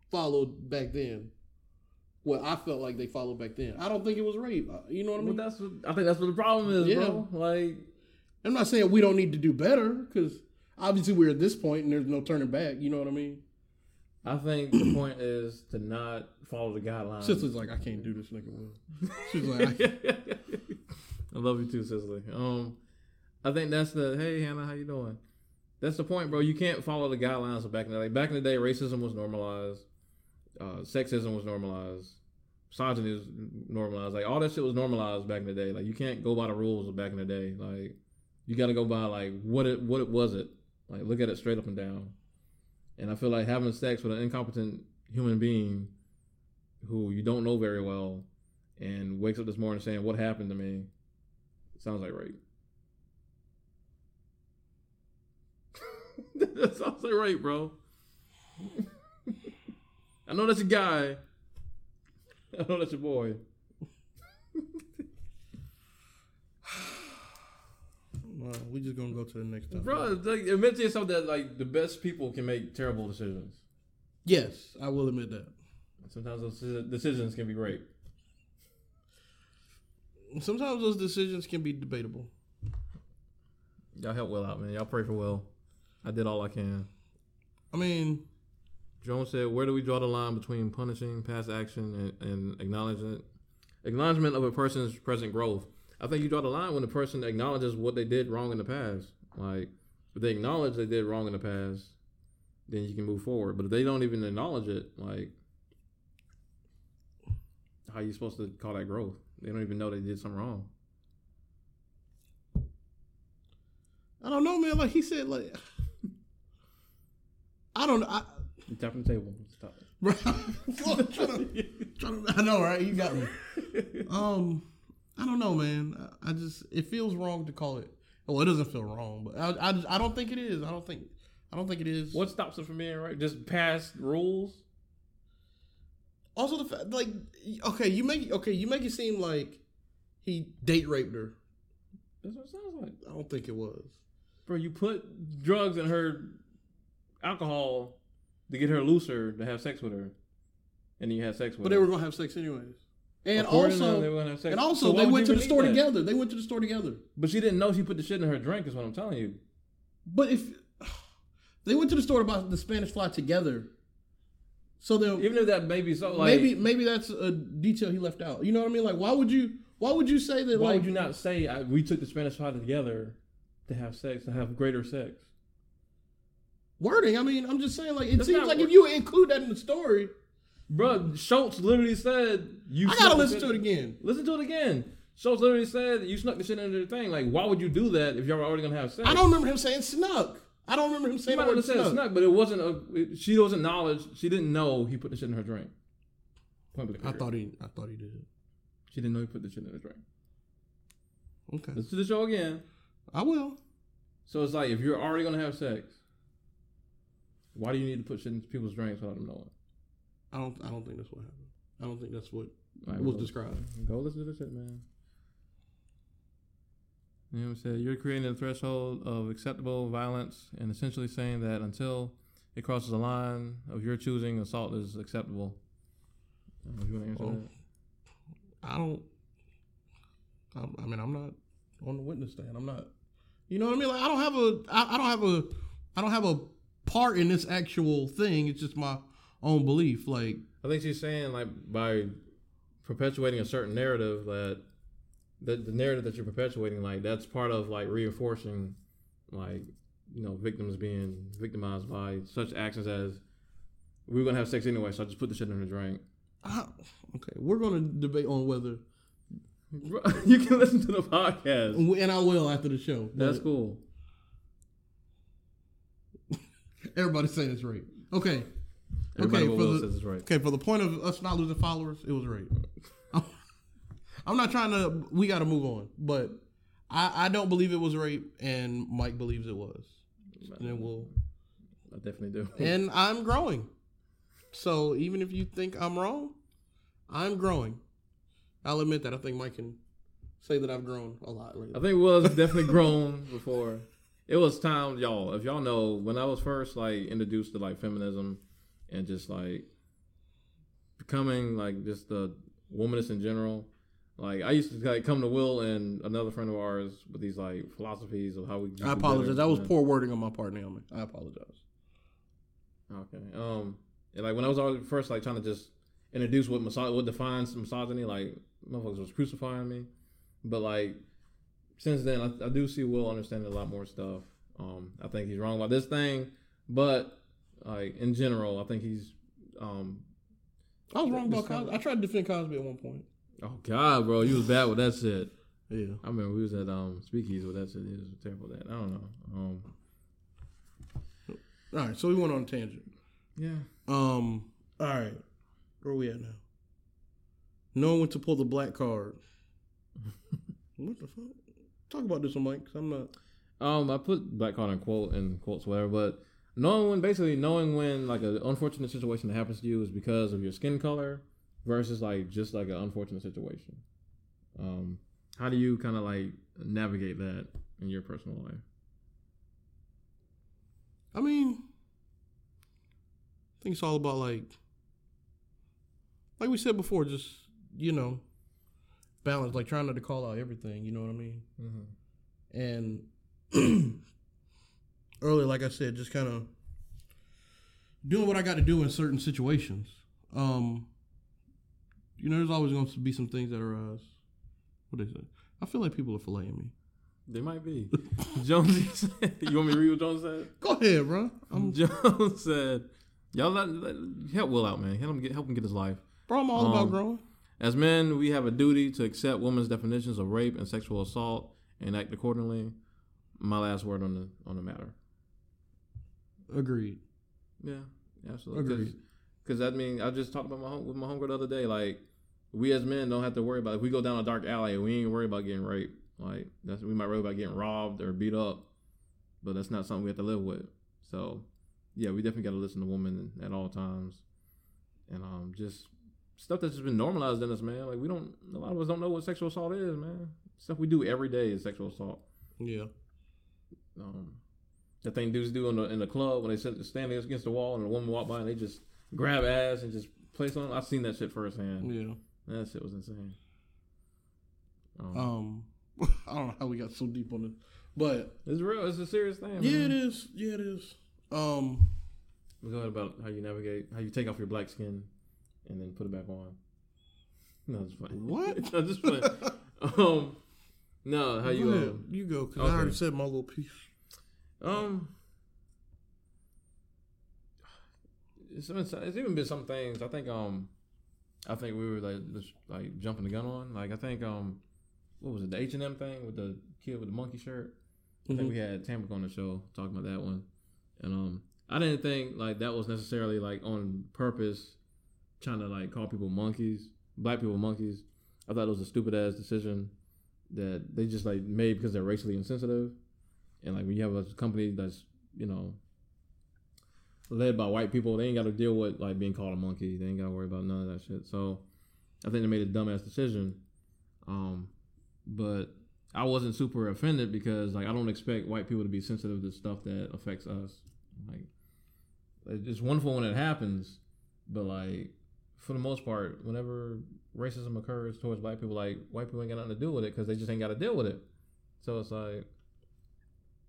Speaker 1: followed back then, well, I felt like they followed back then. I don't think it was rape. Uh, You know what I
Speaker 2: Well,
Speaker 1: mean?
Speaker 2: that's what I think. That's what the problem is, bro. Like,
Speaker 1: I'm not saying we don't need to do better because obviously we're at this point and there's no turning back. You know what I mean?
Speaker 2: I think the point is to not follow the guidelines.
Speaker 1: Sister's like, I can't do this nigga. Will. She's like, I,
Speaker 2: love you too, Cicely. Um, I think that's the hey Hannah, how you doing? That's the point, bro. You can't follow the guidelines of back in the day. Back in the day, racism was normalized, uh, sexism was normalized, misogyny was normalized. Like all that shit was normalized back in the day. Like you can't go by the rules of back in the day. Like you got to go by like what it what it was it. Like look at it straight up and down. And I feel like having sex with an incompetent human being who you don't know very well and wakes up this morning saying what happened to me sounds like rape. that sounds like rape, bro. I know that's a guy. I know that's a boy.
Speaker 1: well, we just gonna go to the next topic.
Speaker 2: Bro, like, admit to yourself that like the best people can make terrible decisions.
Speaker 1: Yes, I will admit that.
Speaker 2: Sometimes those decisions can be rape.
Speaker 1: Sometimes those decisions can be debatable.
Speaker 2: Y'all help Will out, man. Y'all pray for Will. I did all I can.
Speaker 1: I mean,
Speaker 2: Jones said, "Where do we draw the line between punishing past action and, and acknowledgement acknowledgement of a person's present growth?" I think you draw the line when the person acknowledges what they did wrong in the past. Like, if they acknowledge they did wrong in the past, then you can move forward. But if they don't even acknowledge it, like, how are you supposed to call that growth? They don't even know they did something wrong.
Speaker 1: I don't know, man. Like he said, like I don't. Know.
Speaker 2: I, tapping the table. Stop it.
Speaker 1: bro, trying to, to, I know, right? You got me. Um, I don't know, man. I, I just it feels wrong to call it. Well, it doesn't feel wrong, but I, I, just- I don't think it is. I don't think I don't think it is.
Speaker 2: What stops it from being right? Just past rules.
Speaker 1: Also, the fact, like, okay, you make okay, you make it seem like he date raped her.
Speaker 2: That's what it sounds like.
Speaker 1: I don't think it was.
Speaker 2: Bro, you put drugs in her alcohol to get her looser to have sex with her. And then you had sex with her.
Speaker 1: But they were gonna have sex anyways. And
Speaker 2: According
Speaker 1: also,
Speaker 2: they were gonna have sex.
Speaker 1: and
Speaker 2: So
Speaker 1: also,
Speaker 2: why
Speaker 1: they
Speaker 2: would
Speaker 1: went
Speaker 2: you
Speaker 1: to the
Speaker 2: believe
Speaker 1: store
Speaker 2: that?
Speaker 1: together. They went to the store together.
Speaker 2: But she didn't know she put the shit in her drink, is what I'm telling you.
Speaker 1: But if they went to the store about the Spanish fly together, so then
Speaker 2: Even if that may be so, like,
Speaker 1: maybe maybe that's a detail he left out. You know what I mean? Like, why would you? Why would you say that?
Speaker 2: why
Speaker 1: like,
Speaker 2: would you not say I, we took the Spanish fly together to have sex, to have greater sex?
Speaker 1: wording? I mean, I'm just saying. Like, it
Speaker 2: That's
Speaker 1: seems like if you include that in the story,
Speaker 2: Bro, Schulz literally said you.
Speaker 1: I gotta listen to it again.
Speaker 2: Listen to it again. Schulz literally said you snuck the shit into the thing. Like, why would you do that if y'all were already gonna have sex?
Speaker 1: I don't remember him saying snuck. I don't remember him
Speaker 2: He
Speaker 1: saying
Speaker 2: might
Speaker 1: the
Speaker 2: have said
Speaker 1: snuck.
Speaker 2: snuck, but it wasn't a. it- she wasn't knowledge. She didn't know he put the shit in her drink. Point blank
Speaker 1: I thought he. I thought he did.
Speaker 2: she didn't know he put the shit in her drink.
Speaker 1: Okay,
Speaker 2: Let's do the show again.
Speaker 1: I will.
Speaker 2: So it's like if you're already gonna have sex, why do you need to put shit in people's drinks without them knowing?
Speaker 1: I don't. I don't think that's what happened. I don't think that's what
Speaker 2: Like,
Speaker 1: was
Speaker 2: go-
Speaker 1: described.
Speaker 2: Go listen to this shit, man. You know I'm saying? You're creating a threshold of acceptable violence and essentially saying that until it crosses a line of your choosing, assault is acceptable. Uh, you want to answer
Speaker 1: Well,
Speaker 2: that?
Speaker 1: I don't. I, I mean, I'm not on the witness stand. I'm not. You know what I mean? Like, I don't have a. I, I don't have a. I don't have a part in this actual thing. It's just my own belief. Like,
Speaker 2: I think she's saying like by perpetuating a certain narrative that that the narrative that you're perpetuating like that's part of like reinforcing like you know victims being victimized by such actions as we are gonna have sex anyway, so I just put the shit in the drink.
Speaker 1: I, okay, we're gonna debate on whether,
Speaker 2: you can listen to the podcast.
Speaker 1: and I will after the show.
Speaker 2: That's cool.
Speaker 1: Everybody's saying it's rape. Okay.
Speaker 2: Everybody
Speaker 1: okay, for the-
Speaker 2: says it's right.
Speaker 1: Okay, for the point of us not losing followers, it was rape. I'm, not trying to. We got to move on, but I, I don't believe it was rape, and Mike believes it was. And then we'll
Speaker 2: I definitely do.
Speaker 1: and I'm growing. So even if you think I'm wrong, I'm growing. I'll admit that. I think Mike can say that I've grown a lot
Speaker 2: I think Will has definitely grown before. It was time, y'all. If y'all know, when I was first like introduced to like feminism and just like becoming like just the womanist in general, like I used to like come to Will and another friend of ours with these like philosophies of how we.
Speaker 1: I apologize. That was poor wording on my part, Naomi. I apologize.
Speaker 2: Okay. Um, and like when I was always first like trying to just introduce what misogy, what defines misogyny, like motherfuckers was crucifying me, but like since then I, I do see Will understanding a lot more stuff. Um, I think he's wrong about this thing, but like in general, I think he's. Um,
Speaker 1: I was wrong about Cosby. I tried to defend Cosby at one point.
Speaker 2: Oh God, bro, you was bad with that shit.
Speaker 1: Yeah.
Speaker 2: I remember we was at um Speakeasy with that shit. He was terrible that. I don't know. Um,
Speaker 1: All right. So we went on a tangent.
Speaker 2: yeah.
Speaker 1: Um. All right. Where we at now? Knowing when to pull the black card. what the fuck? Talk about this one, Mike. 'cause I'm not.
Speaker 2: Um, I put black card in quote and quotes whatever, but knowing when basically knowing when like an unfortunate situation that happens to you is because of your skin color versus like just like an unfortunate situation. Um, how do you kind of like navigate that in your personal life?
Speaker 1: I mean, I think it's all about like, like we said before, just you know, balance. Like trying not to call out everything. You know what I mean?
Speaker 2: Mm-hmm.
Speaker 1: And earlier, like I said, just kind of doing what I got to do in certain situations. Um, you know, there's always going to be some things that arise. uh, what they say. I feel like people are filleting me.
Speaker 2: They might be. Jonesy said, "You want me to read what Jones said?"
Speaker 1: Go ahead, bro. I'm,
Speaker 2: Jones said, "Y'all let, let- help Will out, man. Help him get help him get his life."
Speaker 1: bro, I'm all
Speaker 2: Um,
Speaker 1: about growing.
Speaker 2: As men, we have a duty to accept women's definitions of rape and sexual assault and act accordingly. My last word on the on the matter.
Speaker 1: Agreed.
Speaker 2: Yeah, absolutely.
Speaker 1: Agreed.
Speaker 2: Because that mean I just talked about my home, with my homegirl the other day. Like we as men don't have to worry about if we go down a dark alley. We ain't worry about getting raped. Like that's we might worry about getting robbed or beat up, but that's not something we have to live with. So yeah, we definitely got to listen to women at all times, and um just stuff that's just been normalized in us, man. Like we don't a lot of us don't know what sexual assault is, man. Stuff we do every day is sexual assault.
Speaker 1: Yeah.
Speaker 2: Um, the thing dudes do in the in the club when they sit standing against the wall and a woman walk by and they just grab ass and just place on. I've seen that shit firsthand.
Speaker 1: Yeah.
Speaker 2: That shit was insane. Um,
Speaker 1: Um, I don't know how we got so deep on it, but
Speaker 2: it's real. It's a serious thing.
Speaker 1: yeah,
Speaker 2: man.
Speaker 1: it is. Yeah, it is. Um, we
Speaker 2: Go ahead about how you navigate, how you take off your black skin, and then put it back on. No, it's fine.
Speaker 1: What?
Speaker 2: I'm just playing. um, no, how you
Speaker 1: go ahead.
Speaker 2: um,
Speaker 1: you go because
Speaker 2: okay.
Speaker 1: I already said my little piece.
Speaker 2: Um, it's, been, it's even been some things. I think um, I think we were like just like jumping the gun on. Like I think um, what was it? The H and M thing with the kid with the monkey shirt. I think we had Tamrick on the show talking about that one, and um, I didn't think like that was necessarily like on purpose, trying to like call people monkeys, black people monkeys. I thought it was a stupid ass decision that they just like made because they're racially insensitive, and like when you have a company that's you know led by white people, they ain't got to deal with like being called a monkey. They ain't got to worry about none of that shit. So I think they made a dumbass decision. Um, but I wasn't super offended because like I don't expect white people to be sensitive to stuff that affects us. Like it's wonderful when it happens, but like for the most part, whenever racism occurs towards black people, like white people ain't got nothing to do with it because they just ain't got to deal with it. So it's like,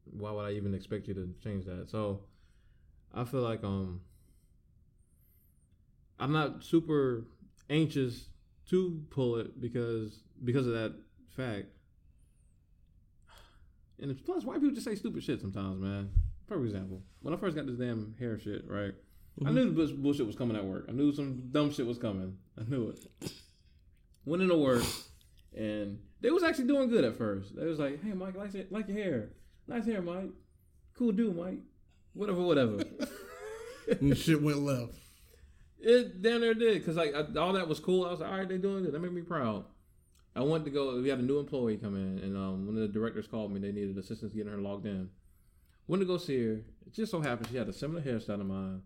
Speaker 2: why would I even expect you to change that? So I feel like um I'm not super anxious to pull it because because of that fact. And it's, plus, white people just say stupid shit sometimes, man. For example, when I first got this damn hair shit, right? I knew the bullshit was coming at work. I knew some dumb shit was coming. I knew it. Went into work, and they was actually doing good at first. They was like, "Hey, Mike, like, like your hair, nice hair, Mike. Cool dude, Mike. Whatever, whatever."
Speaker 1: and shit went left.
Speaker 2: It down there did because like I, all that was cool. I was like, all right, they doing it. That made me proud. I went to go. We had a new employee come in, and um, one of the directors called me. They needed assistance getting her logged in. Went to go see her. It just so happened she had a similar hairstyle to mine.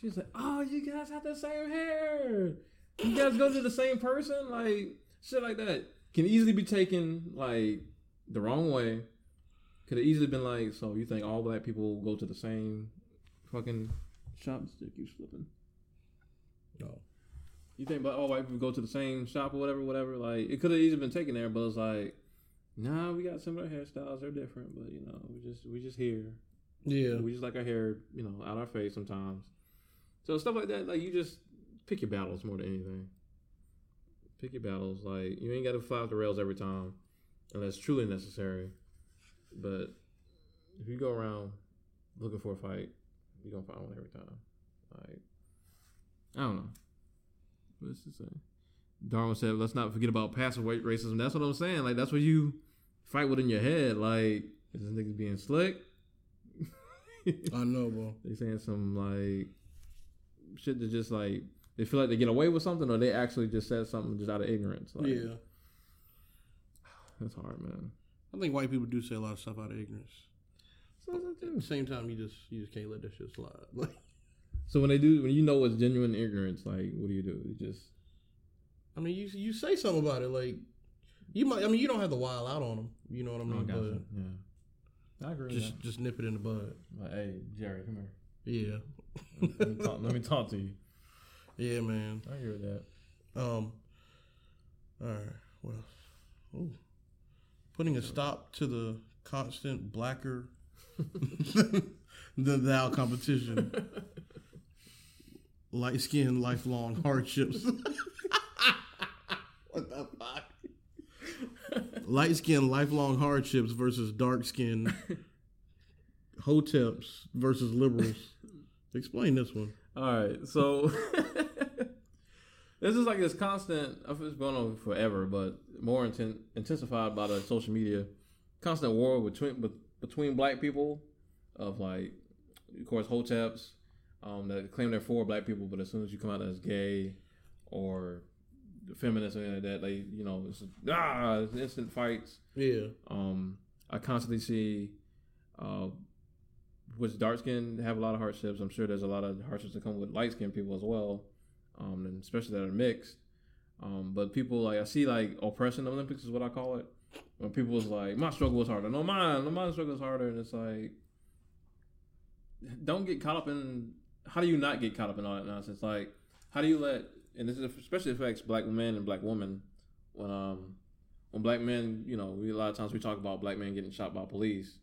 Speaker 2: She's like, "Oh, you guys have the same hair. You guys go to the same person, like shit like that." Can easily be taken like the wrong way. Could have easily been like, "So you think all black people go to the same fucking shop?" Stick keeps flipping.
Speaker 1: No.
Speaker 2: You think about all white people go to the same shop or whatever, whatever. Like it could have easily been taken there, but it's like, nah, we got similar hairstyles. They're different, but you know, we just we just here.
Speaker 1: Yeah.
Speaker 2: We just like our hair, you know, out our face sometimes. So stuff like that, like you just pick your battles more than anything. Pick your battles. Like you ain't got to fly off the rails every time, unless truly necessary. But if you go around looking for a fight, you're gonna find one every time. Like I don't know. What's to say? Darwin said, "Let's not forget about passive white racism." That's what I'm saying. Like that's what you fight with in your head. Like is this niggas being slick?
Speaker 1: I know, bro.
Speaker 2: They saying some like shit that just like they feel like they get away with something, or they actually just said something just out of ignorance. Like,
Speaker 1: yeah.
Speaker 2: that's hard, man.
Speaker 1: I think white people do say a lot of stuff out of ignorance.
Speaker 2: So,
Speaker 1: At the same time, you just you just can't let that shit slide. Like,
Speaker 2: so when they do, when you know it's genuine ignorance, like what do you do? You just
Speaker 1: I mean, you you say something about it. Like, you might. I mean, you don't have to wild out on them. You know what I
Speaker 2: oh,
Speaker 1: mean?
Speaker 2: gotcha. yeah. I agree.
Speaker 1: but
Speaker 2: With
Speaker 1: just just nip it in the bud.
Speaker 2: Like, hey, Jerry, come here. Yeah. let, me talk, let me talk to you.
Speaker 1: Yeah, man.
Speaker 2: I hear that.
Speaker 1: Um. All right. What else? Ooh. Putting a stop to the constant blacker than thou competition. Light skin, lifelong hardships. what the fuck? Light skin, lifelong hardships versus dark skin, hoteps versus liberals. Explain this one.
Speaker 2: All right, so this is like this constant. It's going on forever, but more inten- intensified by the social media. Constant war between between black people, of like, of course, hoteps um, that claim they're for black people, but as soon as you come out as gay or feminist or anything like that, they you know it's ah it's instant fights.
Speaker 1: Yeah.
Speaker 2: Um, I constantly see, uh, which dark skin have a lot of hardships. I'm sure there's a lot of hardships that come with light skinned people as well, um, and especially that are mixed. Um, but people like I see like oppression Olympics is what I call it. When people was like, my struggle was harder. No, mine, no, mine struggle is harder, and it's like, don't get caught up in. How do you not get caught up in all that nonsense? Like, how do you let? And this is especially affects black men and black women when um when black men, you know, we, a lot of times we talk about black men getting shot by police,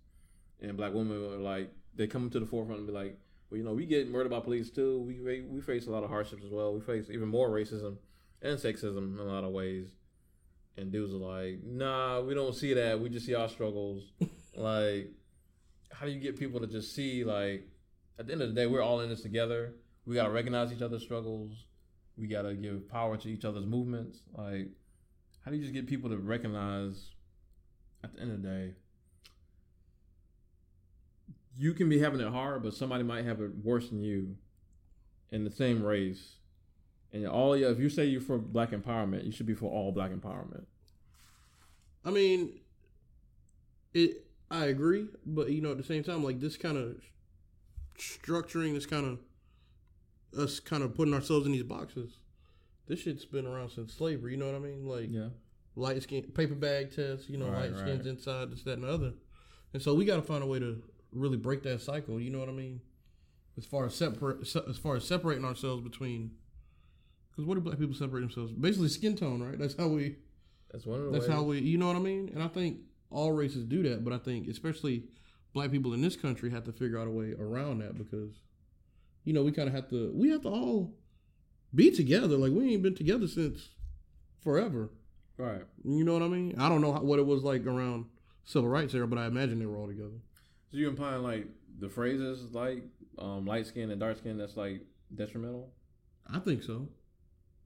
Speaker 2: and black women are like, they come to the forefront and be like, well, you know, we get murdered by police too. We we face a lot of hardships as well. We face even more racism and sexism in a lot of ways. And dudes are like, nah, we don't see that. We just see our struggles. like, how do you get people to just see like, at the end of the day, we're all in this together. We gotta recognize each other's struggles. We gotta give power to each other's movements. Like, how do you just get people to recognize at the end of the day you can be having it hard but somebody might have it worse than you in the same race and all yeah if you say you're for black empowerment you should be for all black empowerment
Speaker 1: I mean, it. I agree, but you know, at the same time, like this kind of structuring, this kind of us kind of putting ourselves in these boxes. This shit's been around since slavery. You know what I mean? Like
Speaker 2: yeah
Speaker 1: light skin, paper bag test. You know,
Speaker 2: Right,
Speaker 1: light skins inside this, that, and the other. And so we got to find a way to really break that cycle. You know what I mean? As far as separate, as far as separating ourselves between, because what do black people separate themselves? Basically, skin tone, right? That's how we.
Speaker 2: that's one of the
Speaker 1: That's
Speaker 2: ways.
Speaker 1: how we, you know what I mean? And I think all races do that, but I think especially black people in this country have to figure out a way around that because, you know, we kind of have to, we have to all be together. Like we ain't been together since forever.
Speaker 2: right
Speaker 1: You know what I mean? I don't know how, what it was like around civil rights era, but I imagine they were all together.
Speaker 2: So you implying like the phrases like um, light skin and dark skin that's like detrimental
Speaker 1: I think so.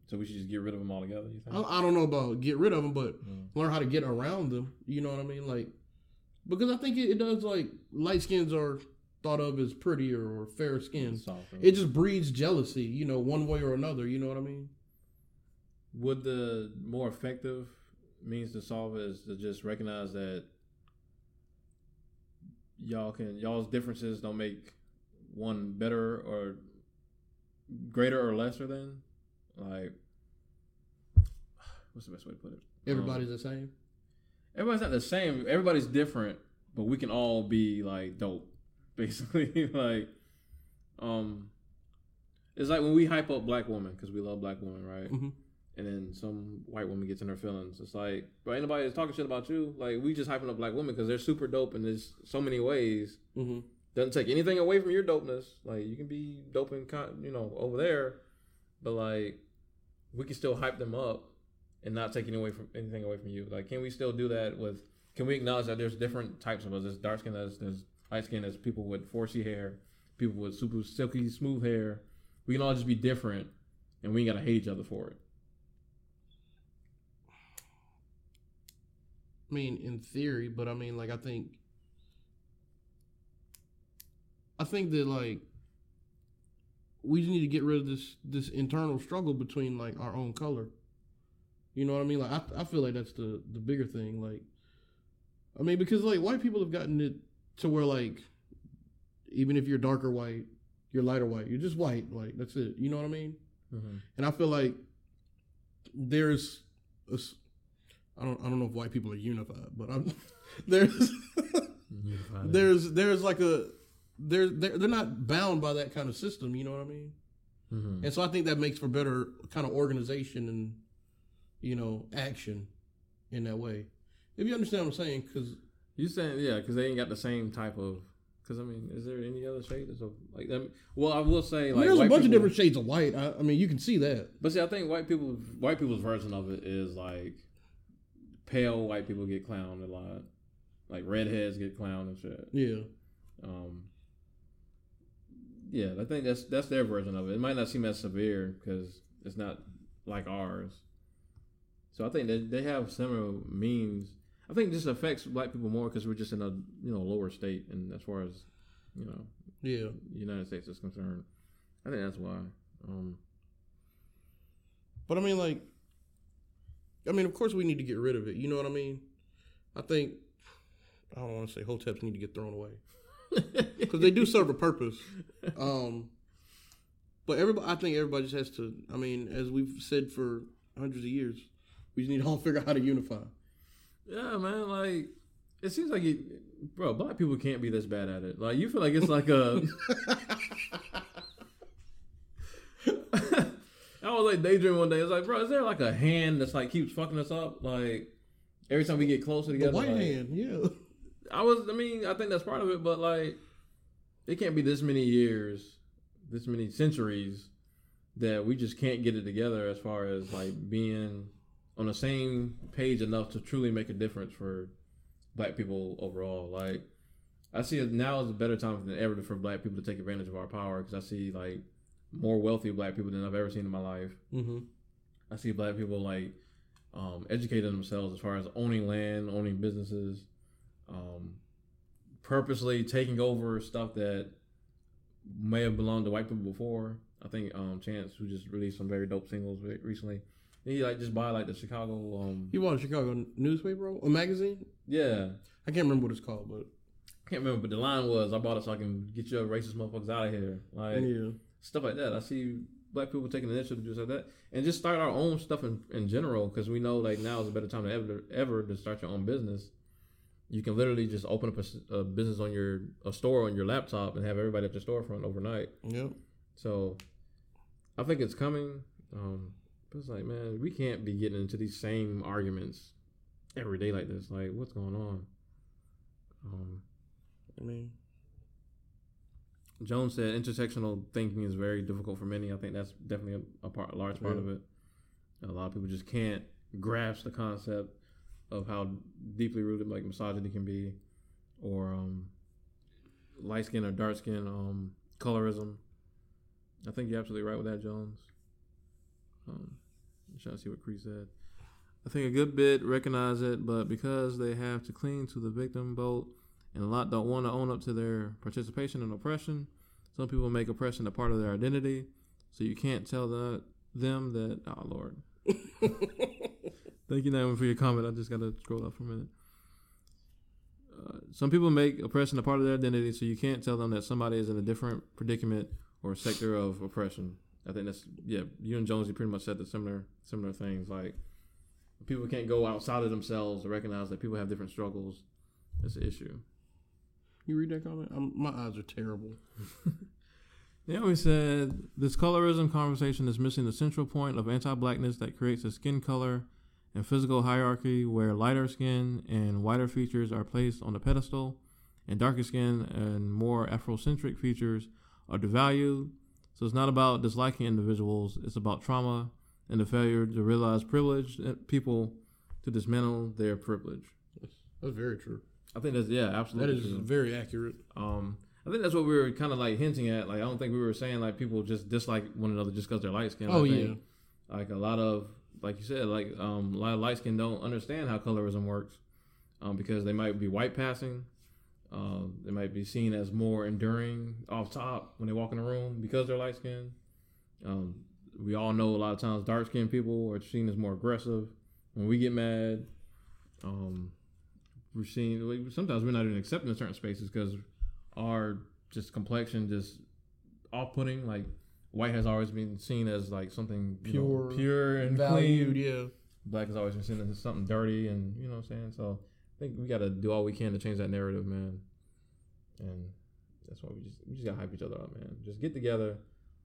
Speaker 2: so we should just get rid of them altogether you think
Speaker 1: I, I don't know about get rid of them, but
Speaker 2: Mm.
Speaker 1: learn how to get around them. You know what I mean? Like, because I think it, it does like light skins are thought of as prettier or fair skins.
Speaker 2: Softer.
Speaker 1: It just breeds jealousy, you know, one way or another. You know what I mean?
Speaker 2: would the more effective means to solve is to just recognize that y'all can y'all's differences don't make one better or greater or lesser than like what's the best way to put it
Speaker 1: Everybody's the same.
Speaker 2: everybody's not the same everybody's different but we can all be like dope basically like um it's like when we hype up black women because we love black women right
Speaker 1: Mhm.
Speaker 2: And then some white woman gets in her feelings it's like bro ain't nobody that's talking shit about you like we just hyping up black women because they're super dope in there's so many ways
Speaker 1: Mm-hmm.
Speaker 2: doesn't take anything away from your dopeness. Like you can be dope and con- you know over there, but like we can still hype them up and not take any away from anything away from you. Like, can we still do that with? Can we acknowledge that there's different types of us? There's dark skin, there's, there's light skin, there's people with 4C hair, people with super silky smooth hair. We can all just be different, and we ain't gotta hate each other for it.
Speaker 1: I mean, in theory, but I mean, like, I think, I think that like, we just need to get rid of this this internal struggle between like our own color. You know what I mean? Like, I I feel like that's the the bigger thing. Like, I mean, because like white people have gotten it to where like, even if you're darker white, you're lighter white, you're just white. Like that's it. You know what I mean?
Speaker 2: Mm-hmm.
Speaker 1: And I feel like there's, a I don't, I don't know if white people are unified, but I'm there's, there's, there's like a, they're, they're, they're not bound by that kind of system. You know what I mean?
Speaker 2: mm-hmm.
Speaker 1: And so I think that makes for better kind of organization and, you know, action in that way. If you understand what I'm saying, because
Speaker 2: You saying yeah, because they ain't got the same type of. Because I mean, is there any other shades of like? I mean, well, I will say
Speaker 1: I
Speaker 2: like
Speaker 1: mean, there's a bunch of different shades of white. I, I mean, you can see that.
Speaker 2: But see, I think white people, white people's version of it is like pale white people get clowned a lot, like redheads get clowned and shit.
Speaker 1: Yeah.
Speaker 2: Um, yeah, I think that's that's their version of it. It might not seem as severe because it's not like ours. So I think that they have similar means. I think this affects black people more because we're just in a you know lower state, and as far as you know
Speaker 1: Yeah.
Speaker 2: United States is concerned, I think that's why. Um,
Speaker 1: But I mean, like, I mean, of course, we need to get rid of it. You know what I mean? I think I don't want to say hoteps need to get thrown away because they do serve a purpose. Um, but everybody, I think everybody just has to. I mean, as we've said for hundreds of years, we just need to all figure out how to unify.
Speaker 2: Yeah, man. Like, it seems like it, bro. Black people can't be this bad at it. Like, you feel like it's like a. I was like daydreaming one day. It's like, bro, is there like a hand that's like keeps fucking us up? Like every time we get closer
Speaker 1: The
Speaker 2: together.
Speaker 1: white
Speaker 2: like-
Speaker 1: hand, yeah.
Speaker 2: I was. I mean, I think that's part of it, but like, it can't be this many years, this many centuries that we just can't get it together as far as like being on the same page enough to truly make a difference for black people overall. Like, I see it now is a better time than ever for black people to take advantage of our power because I see like more wealthy black people than I've ever seen in my life.
Speaker 1: Mm-hmm.
Speaker 2: I see black people like um, educating themselves as far as owning land, owning businesses, um, purposely taking over stuff that may have belonged to white people before. I think um, Chance, who just released some very dope singles recently, he like just buy like the Chicago. Um,
Speaker 1: You bought a Chicago newspaper or magazine?
Speaker 2: yeah,
Speaker 1: I can't remember what it's called, but
Speaker 2: I can't remember, but the line was, "I bought it so I can get your racist motherfuckers out of here." Like
Speaker 1: yeah.
Speaker 2: Stuff like that. I see black people taking initiative to do stuff like that, and just start our own stuff in, in general because we know like now is a better time than ever ever to start your own business. You can literally just open up a business on your a store on your laptop and have everybody at your storefront overnight.
Speaker 1: Yep.
Speaker 2: So I think it's coming. Um, but it's like, man, we can't be getting into these same arguments every day like this. Like, what's going on? Um,
Speaker 1: I mean,
Speaker 2: Jones said intersectional thinking is very difficult for many. I think that's definitely a, a part, a large part
Speaker 1: Yeah.
Speaker 2: of it. A lot of people just can't grasp the concept of how deeply rooted like misogyny can be, or um, light skin or dark skin um, colorism. I think you're absolutely right with that, Jones. Um, I'm trying to see what Cree said. I think a good bit recognize it, but because they have to cling to the victim boat and a lot don't want to own up to their participation in oppression. Some people make oppression a part of their identity, so you can't tell the, them that, oh Lord, Thank you, Naomi, for your comment. I just got to scroll up for a minute. Uh, some people make oppression a part of their identity, so you can't tell them that somebody is in a different predicament or sector of oppression. I think that's yeah. You and Jonesy pretty much said the similar similar things. Like people can't go outside of themselves to recognize that people have different struggles. That's an issue.
Speaker 1: You read that comment? I'm, my eyes are terrible.
Speaker 2: Yeah, we said this colorism conversation is missing the central point of anti-blackness that creates a skin color and physical hierarchy where lighter skin and whiter features are placed on the pedestal, and darker skin and more Afrocentric features are devalued. So it's not about disliking individuals; it's about trauma and the failure to realize privilege and people to dismantle their privilege.
Speaker 1: That's, that's very true.
Speaker 2: I think that's yeah, absolutely.
Speaker 1: That is
Speaker 2: true.
Speaker 1: very accurate.
Speaker 2: Um, I think that's what we were kind of like hinting at. Like, I don't think we were saying like people just dislike one another just because they're light skinned.
Speaker 1: Oh
Speaker 2: I
Speaker 1: yeah,
Speaker 2: Like a lot of, like you said, like um, a lot of light skin don't understand how colorism works, um, because they might be white passing. Um, they might be seen as more enduring off top when they walk in the room because they're light skinned. Um, we all know a lot of times dark skinned people are seen as more aggressive. When we get mad, um, we're seeing we- Sometimes we're not even accepting in certain spaces because our just complexion just off putting. Like white has always been seen as like something you know,
Speaker 1: Pure,
Speaker 2: pure and
Speaker 1: valued.
Speaker 2: clean.
Speaker 1: Yeah,
Speaker 2: Black has always been seen as something dirty, and you know what I'm saying. So I think we got to do all we can to change that narrative, man. And that's why we just we just gotta hype each other up, man. Just get together,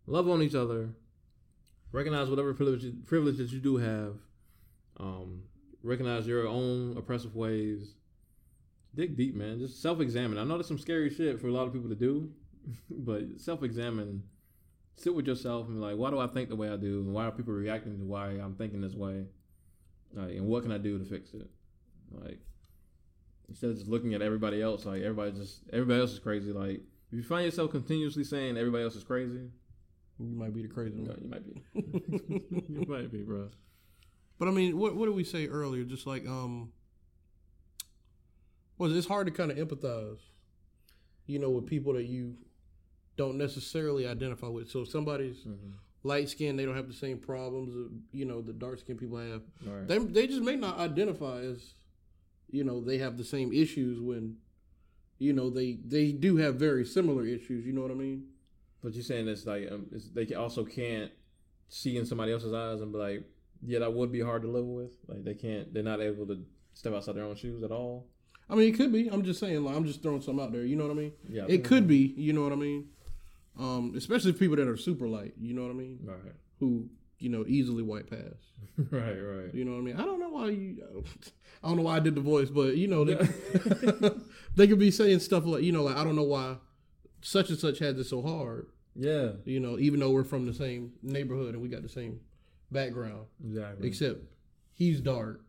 Speaker 2: love on each other, recognize whatever privilege privilege that you do have. Um, recognize your own oppressive ways. Dig deep, man. Just self-examine. I know that's some scary shit for a lot of people to do, but self-examine. Sit with yourself and be like, why do I think the way I do, and why are people reacting to why I'm thinking this way, like, and what can I do to fix it? Like, instead of just looking at everybody else, like everybody just everybody else is crazy. Like, if you find yourself continuously saying everybody else is crazy,
Speaker 1: you might be the crazy one.
Speaker 2: know, you might be, you might be, bro.
Speaker 1: But I mean, what what did we say earlier? Just like um, was it's hard to kind of empathize, you know, with people that you don't necessarily identify with. So if somebody's
Speaker 2: Mm-hmm.
Speaker 1: light skinned, they don't have the same problems that you know the dark skinned people have.
Speaker 2: Right.
Speaker 1: They they just may not identify as, you know, they have the same issues when, you know, they they do have very similar issues. You know what I mean?
Speaker 2: But you're saying it's like um, it's, they also can't see in somebody else's eyes and be like, yeah, that would be hard to live with. Like they can't, they're not able to step outside their own shoes at all.
Speaker 1: I mean, it could be. I'm just saying. Like, I'm just throwing something out there. You know what I mean?
Speaker 2: Yeah,
Speaker 1: It could be. You know what I mean? Um, especially people that are super light. You know what I mean?
Speaker 2: Right,
Speaker 1: Who you know easily white pass.
Speaker 2: right, right.
Speaker 1: You know what I mean? I don't know why you. I don't know why I did the voice, but you know they, they could be saying stuff like you know like I don't know why such and such had this so hard.
Speaker 2: Yeah,
Speaker 1: You know, even though we're from the same neighborhood and we got the same background,
Speaker 2: exactly.
Speaker 1: except he's dark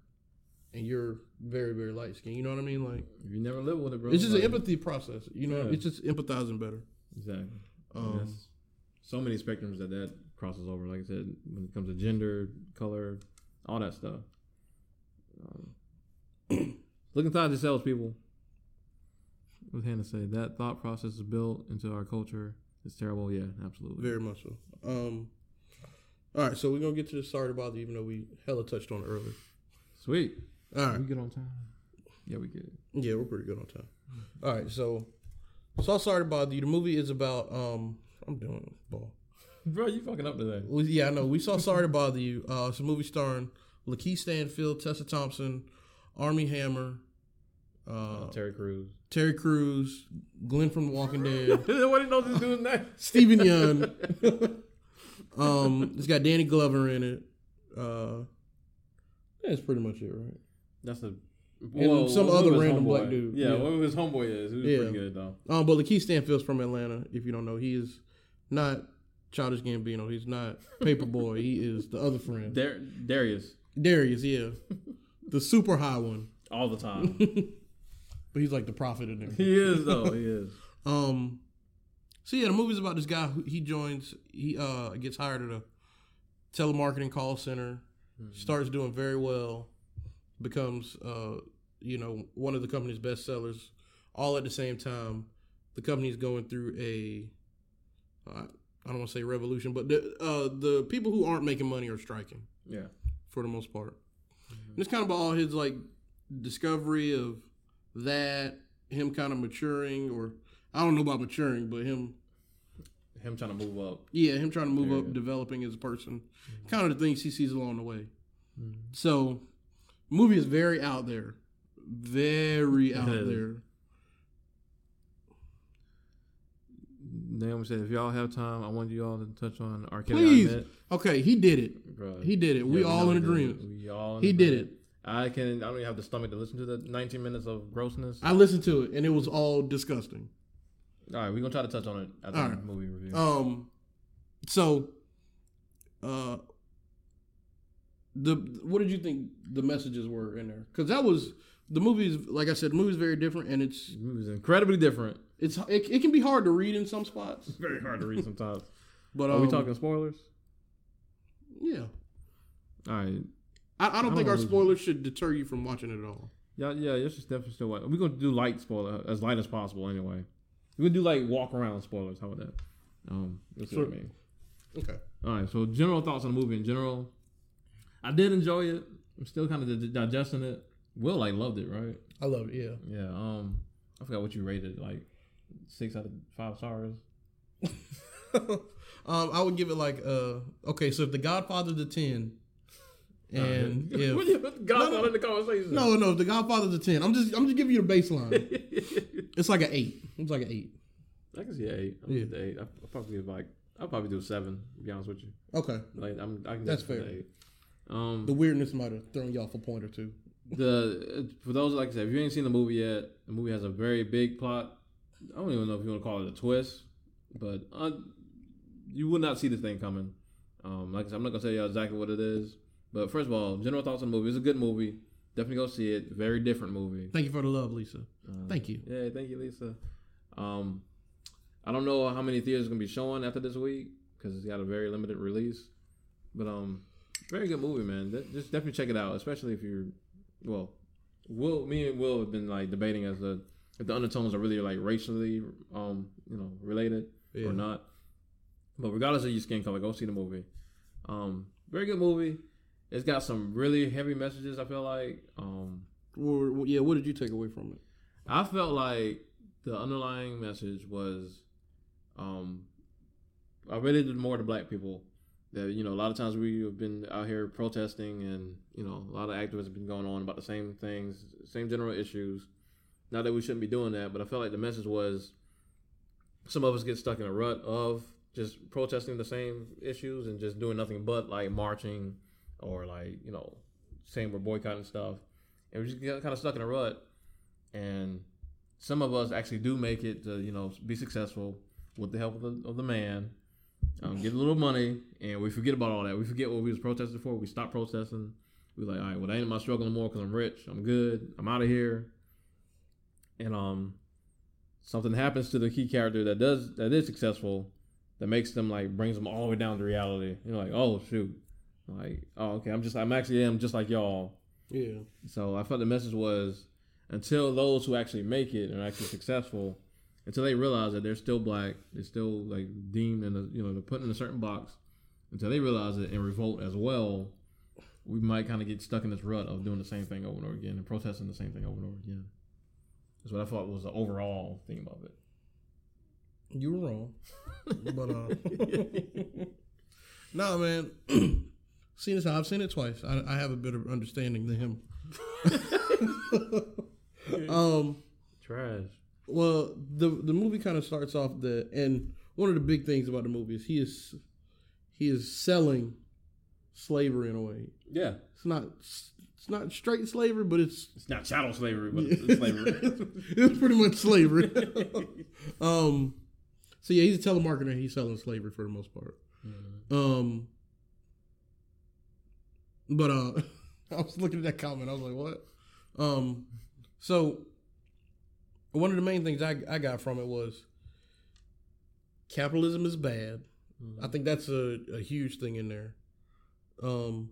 Speaker 1: and you're very very light skinned. You know what I mean? Like
Speaker 2: you never live with it, bro.
Speaker 1: it's just
Speaker 2: like,
Speaker 1: an empathy process. You know,
Speaker 2: Yeah.
Speaker 1: it's just empathizing better.
Speaker 2: Exactly.
Speaker 1: Um,
Speaker 2: so many spectrums that that crosses over. Like I said, when it comes to gender, color, all that stuff. Um, look inside yourselves, people. What Hannah say that thought process is built into our culture. It's terrible. Yeah, absolutely.
Speaker 1: Very much so. Um, all right, so we're gonna get to the sorry to bother, you, even though we hella touched on it earlier.
Speaker 2: Sweet.
Speaker 1: All right,
Speaker 2: We get on time. Yeah, we get.
Speaker 1: yeah, we're pretty good on time. All right, so so sorry to bother you. The movie is about um, I'm doing ball.
Speaker 2: Bro, you fucking up today.
Speaker 1: Well, yeah, I know. We saw Sorry to Bother You. Uh, it's a movie starring LaKeith Stanfield, Tessa Thompson, Armie Hammer, uh,
Speaker 2: Terry Crews.
Speaker 1: Terry Crews, Glenn from The Walking Dead,
Speaker 2: what do you know this dude's name?
Speaker 1: Steven Yeun. um, it's got Danny Glover in it. Uh, that's pretty much it, right?
Speaker 2: That's a.
Speaker 1: And some other random
Speaker 2: homeboy-
Speaker 1: black dude.
Speaker 2: Yeah,
Speaker 1: Yeah.
Speaker 2: his homeboy is. Who's
Speaker 1: Yeah.
Speaker 2: pretty good though.
Speaker 1: Um, but LaKeith Stanfield's from Atlanta. If you don't know, he is not Childish Gambino. He's not Paper Boi. he is the other friend,
Speaker 2: Dar- Darius
Speaker 1: Darius. Yeah, the super high one.
Speaker 2: all the time.
Speaker 1: But he's like the prophet in there.
Speaker 2: he is though. He is.
Speaker 1: Um. So yeah, the movie's about this guy who he joins. He uh gets hired at a telemarketing call center. Starts doing very well. Becomes uh you know one of the company's best sellers. All at the same time, the company's going through a uh, I don't want to say revolution, but the uh the people who aren't making money are striking
Speaker 2: Yeah.
Speaker 1: for the most part. And it's kind of all his like discovery of that, him kind of maturing, or I don't know about maturing, but him,
Speaker 2: Him trying to move up.
Speaker 1: yeah, him trying to move up, developing as a person, kind of the things he sees along the way.
Speaker 2: Mhm.
Speaker 1: So, movie is very out there, very out there.
Speaker 2: Naomi said, if y'all have time, I want you all to touch on.
Speaker 1: Please. Okay, he did it.
Speaker 2: Bruh.
Speaker 1: He did it. We
Speaker 2: Yeah,
Speaker 1: all in agreement.
Speaker 2: We all
Speaker 1: He did
Speaker 2: it. I can. I don't even have the stomach to listen to the 19 minutes of grossness.
Speaker 1: I listened to it, and it was all disgusting.
Speaker 2: all right, we're gonna try to touch on it at the
Speaker 1: right.
Speaker 2: movie review.
Speaker 1: Um, so, uh, the what did you think the messages were in there? Because that was the movie is like I said, the movie is very different, and it's
Speaker 2: the movie is incredibly different.
Speaker 1: it's it, it can be hard to read in some spots.
Speaker 2: Very hard to read sometimes.
Speaker 1: But
Speaker 2: Are
Speaker 1: um,
Speaker 2: we talking spoilers?
Speaker 1: Yeah,
Speaker 2: All right.
Speaker 1: I, I don't
Speaker 2: I
Speaker 1: think
Speaker 2: don't
Speaker 1: our
Speaker 2: know.
Speaker 1: spoilers should deter you from watching it at all.
Speaker 2: Yeah, yeah, this is definitely still what we're gonna do light spoiler as light as possible anyway. We're gonna do like walk around spoilers. How about that? Um, let's what I
Speaker 1: Sure.
Speaker 2: mean.
Speaker 1: Okay.
Speaker 2: All right, so general thoughts on the movie in general. I did enjoy it. I'm still kind of di- digesting it. Will like loved it, right?
Speaker 1: I love it. Yeah.
Speaker 2: Yeah. Um, I forgot what you rated, like six out of five stars.
Speaker 1: um, I would give it like uh okay. So if The Godfather's a ten, and if
Speaker 2: what you put Godfather
Speaker 1: No, no.
Speaker 2: in the conversation?
Speaker 1: no no The Godfather's a ten, I'm just I'm just giving you the baseline. it's like an eight. It's like an eight.
Speaker 2: I can see an eight. I'm
Speaker 1: Yeah.
Speaker 2: eight. I- I'll probably give like I'll probably do a seven. To be honest with you,
Speaker 1: Okay.
Speaker 2: like I'm I can
Speaker 1: That's
Speaker 2: to
Speaker 1: fair.
Speaker 2: Eight. Um,
Speaker 1: The weirdness might have thrown you off a point or two.
Speaker 2: the for those like I said, if you ain't seen the movie yet, the movie has a very big plot. I don't even know if you want to call it a twist, but uh, you would not see this thing coming. Um, like I said, I'm not gonna tell you exactly what it is, but first of all, general thoughts on the movie. It's a good movie. Definitely go see it. Very different movie.
Speaker 1: Thank you for the love, Lisa.
Speaker 2: Uh,
Speaker 1: Thank you.
Speaker 2: Yeah, thank you, Lisa. Um, I don't know how many theaters gonna be showing after this week because it's got a very limited release. But um, very good movie, man. Just definitely check it out, especially if you're well. Will me and Will have been like debating as the if the undertones are really like racially um you know related
Speaker 1: Yeah.
Speaker 2: or not. But regardless of your skin color, go see the movie. Um, very good movie. It's got some really heavy messages. I feel like um.
Speaker 1: Well, yeah, what did you take away from it?
Speaker 2: I felt like the underlying message was, um, I related more to black people. That you know, a lot of times we have been out here protesting, and you know, a lot of activists have been going on about the same things, same general issues. Not that we shouldn't be doing that, but I felt like the message was, some of us get stuck in a rut of just protesting the same issues and just doing nothing but like marching or like you know, saying we're boycotting stuff, and we just get kind of stuck in a rut. And some of us actually do make it to you know be successful with the help of the, of the man um, get a little money and we forget about all that. We forget what we was protesting for. We stop protesting. We like all right well that ain't my struggle no more because i'm rich. I'm good. I'm out of here. And um something happens to the key character that does that is successful that makes them like brings them all the way down to reality. You're like oh shoot. Like oh okay. I'm just i'm actually am just like y'all.
Speaker 1: Yeah.
Speaker 2: so I felt the message was until those who actually make it and are actually successful, until they realize that they're still black, they're still like deemed in a you know they're put in a certain box, until they realize it and revolt as well, we might kind of get stuck in this rut of doing the same thing over and over again and protesting the same thing over and over again. That's what I thought was the overall theme of it.
Speaker 1: You were wrong. but uh No man. seen this I've seen it twice. I, I have a better understanding than him. um
Speaker 2: Trash.
Speaker 1: Well the the movie kind of starts off the and one of the big things about the movie is he is he is selling slavery in a way.
Speaker 2: Yeah,
Speaker 1: It's not it's not straight slavery, but it's
Speaker 2: it's not chattel slavery, but it's slavery.
Speaker 1: it's pretty much slavery. um, so yeah, he's a telemarketer. He's selling slavery for the most part. Um, but uh, I was looking at that comment. I was like, what? Um, so one of the main things I I got from it was capitalism is bad. I think that's a, a huge thing in there. Um,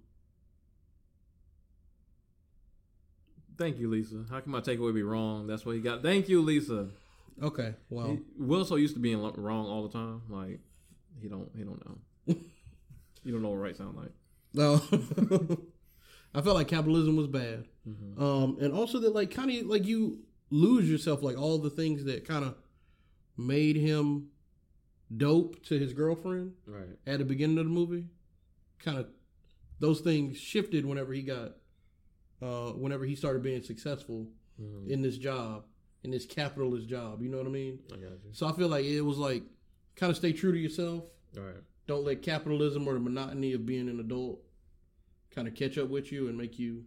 Speaker 2: Thank you, Lisa. How can my takeaway be wrong? That's what he got. Thank you, Lisa.
Speaker 1: okay, well,
Speaker 2: He, Will so used to being wrong all the time. Like he don't he don't know. you don't know what right sound like.
Speaker 1: No. I felt like capitalism was bad,
Speaker 2: Mm-hmm.
Speaker 1: um, and also that like kind of like you lose yourself, like all the things that kind of made him dope to his girlfriend
Speaker 2: Right.
Speaker 1: at the beginning of the movie. Kind of those things shifted whenever he got, uh, whenever he started being successful
Speaker 2: Mhm.
Speaker 1: in this job, in this capitalist job. You know what I mean?
Speaker 2: I got you.
Speaker 1: So I feel like it was like kind of stay true to yourself.
Speaker 2: All right.
Speaker 1: Don't let capitalism or the monotony of being an adult kind of catch up with you and make you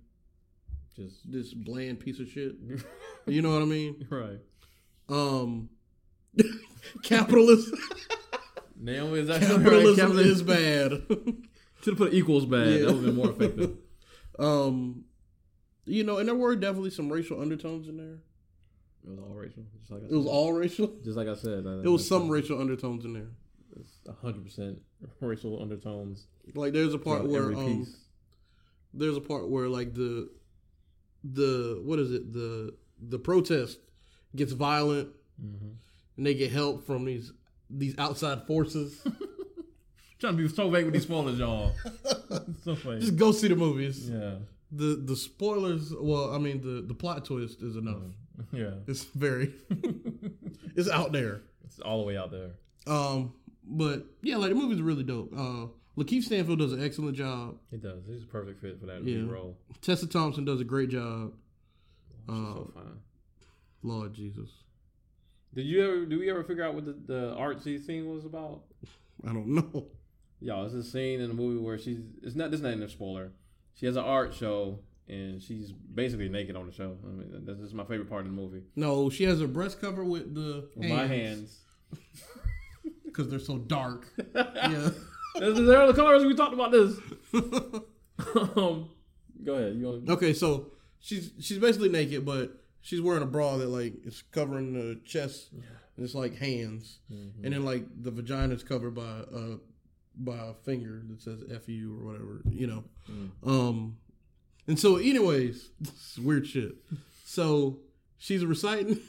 Speaker 2: Just
Speaker 1: this bland piece of shit. You know what I mean?
Speaker 2: right.
Speaker 1: Um, capitalism,
Speaker 2: Naomi is actually
Speaker 1: capitalism
Speaker 2: right.
Speaker 1: is bad.
Speaker 2: Should have put equals bad.
Speaker 1: Yeah.
Speaker 2: That would have been more effective.
Speaker 1: um, you know, and there were definitely some racial undertones in there.
Speaker 2: It was all racial. Just like I
Speaker 1: It was
Speaker 2: said.
Speaker 1: all racial.
Speaker 2: just like I said.
Speaker 1: It was some racial undertones in there.
Speaker 2: hundred percent racial undertones.
Speaker 1: Like there's a part where um, there's a part where like the the what is it the the protest gets violent
Speaker 2: Mhm.
Speaker 1: and they get help from these these outside forces.
Speaker 2: Trying to be so vague with these spoilers, y'all. so funny.
Speaker 1: Just go see the movies.
Speaker 2: yeah.
Speaker 1: The the spoilers. Well, I mean the the plot twist is enough.
Speaker 2: Yeah.
Speaker 1: It's very it's out there.
Speaker 2: It's all the way out there.
Speaker 1: Um, but yeah, like the movie's really dope. Uh, LaKeith Stanfield does an excellent job.
Speaker 2: He does. He's a perfect fit for that
Speaker 1: Yeah.
Speaker 2: role.
Speaker 1: Tessa Thompson does a great job.
Speaker 2: She's
Speaker 1: Uh,
Speaker 2: so fine.
Speaker 1: Lord Jesus,
Speaker 2: Did you ever? Do we ever figure out what the, the artsy scene was about?
Speaker 1: I don't know.
Speaker 2: Y'all, it's a scene in the movie where she's. It's not. This is not in a spoiler. She has an art show and she's basically naked on the show. I mean, that's just my favorite part of the movie.
Speaker 1: No, she has her breast cover with the
Speaker 2: With my hands.
Speaker 1: because they're so dark. yeah.
Speaker 2: This is the colors we talked about this. um, go ahead. You want?
Speaker 1: Okay, so she's she's basically naked, but she's wearing a bra that like is covering the chest, and it's like hands,
Speaker 2: Mm-hmm.
Speaker 1: and then like the vagina is covered by a by a finger that says "fu" or whatever, you know.
Speaker 2: Mm.
Speaker 1: Um, and so, anyways, this is weird shit. So she's reciting.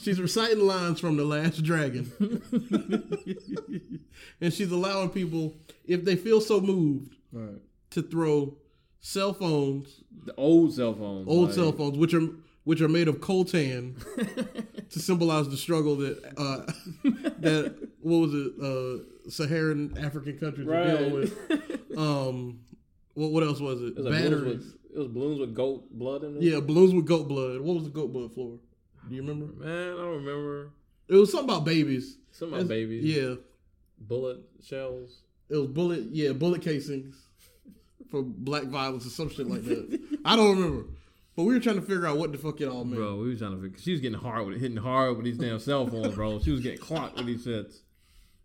Speaker 1: She's reciting lines from The Last Dragon. and she's allowing people, if they feel so moved,
Speaker 2: Right.
Speaker 1: to throw cell phones
Speaker 2: The old cell phones.
Speaker 1: old
Speaker 2: like-
Speaker 1: cell phones, which are which are made of coltan to symbolize the struggle that uh, that what was it uh, Saharan African countries are dealing with. Um, what what else was it?
Speaker 2: It was, like balloons with, it was balloons with goat blood in them.
Speaker 1: Yeah, balloons with goat blood. What was the goat blood for? Do you remember?
Speaker 2: Man, I don't remember.
Speaker 1: It was something about babies.
Speaker 2: Something about babies.
Speaker 1: Yeah,
Speaker 2: Bullet shells.
Speaker 1: it was bullet. Yeah, bullet casings for black violence or some shit like that. I don't remember, but we were trying to figure out what the fuck it all meant.
Speaker 2: Bro, we was trying to figure. She was getting hard with it, hitting hard with these damn cell phones, bro. She was getting clocked with these shits.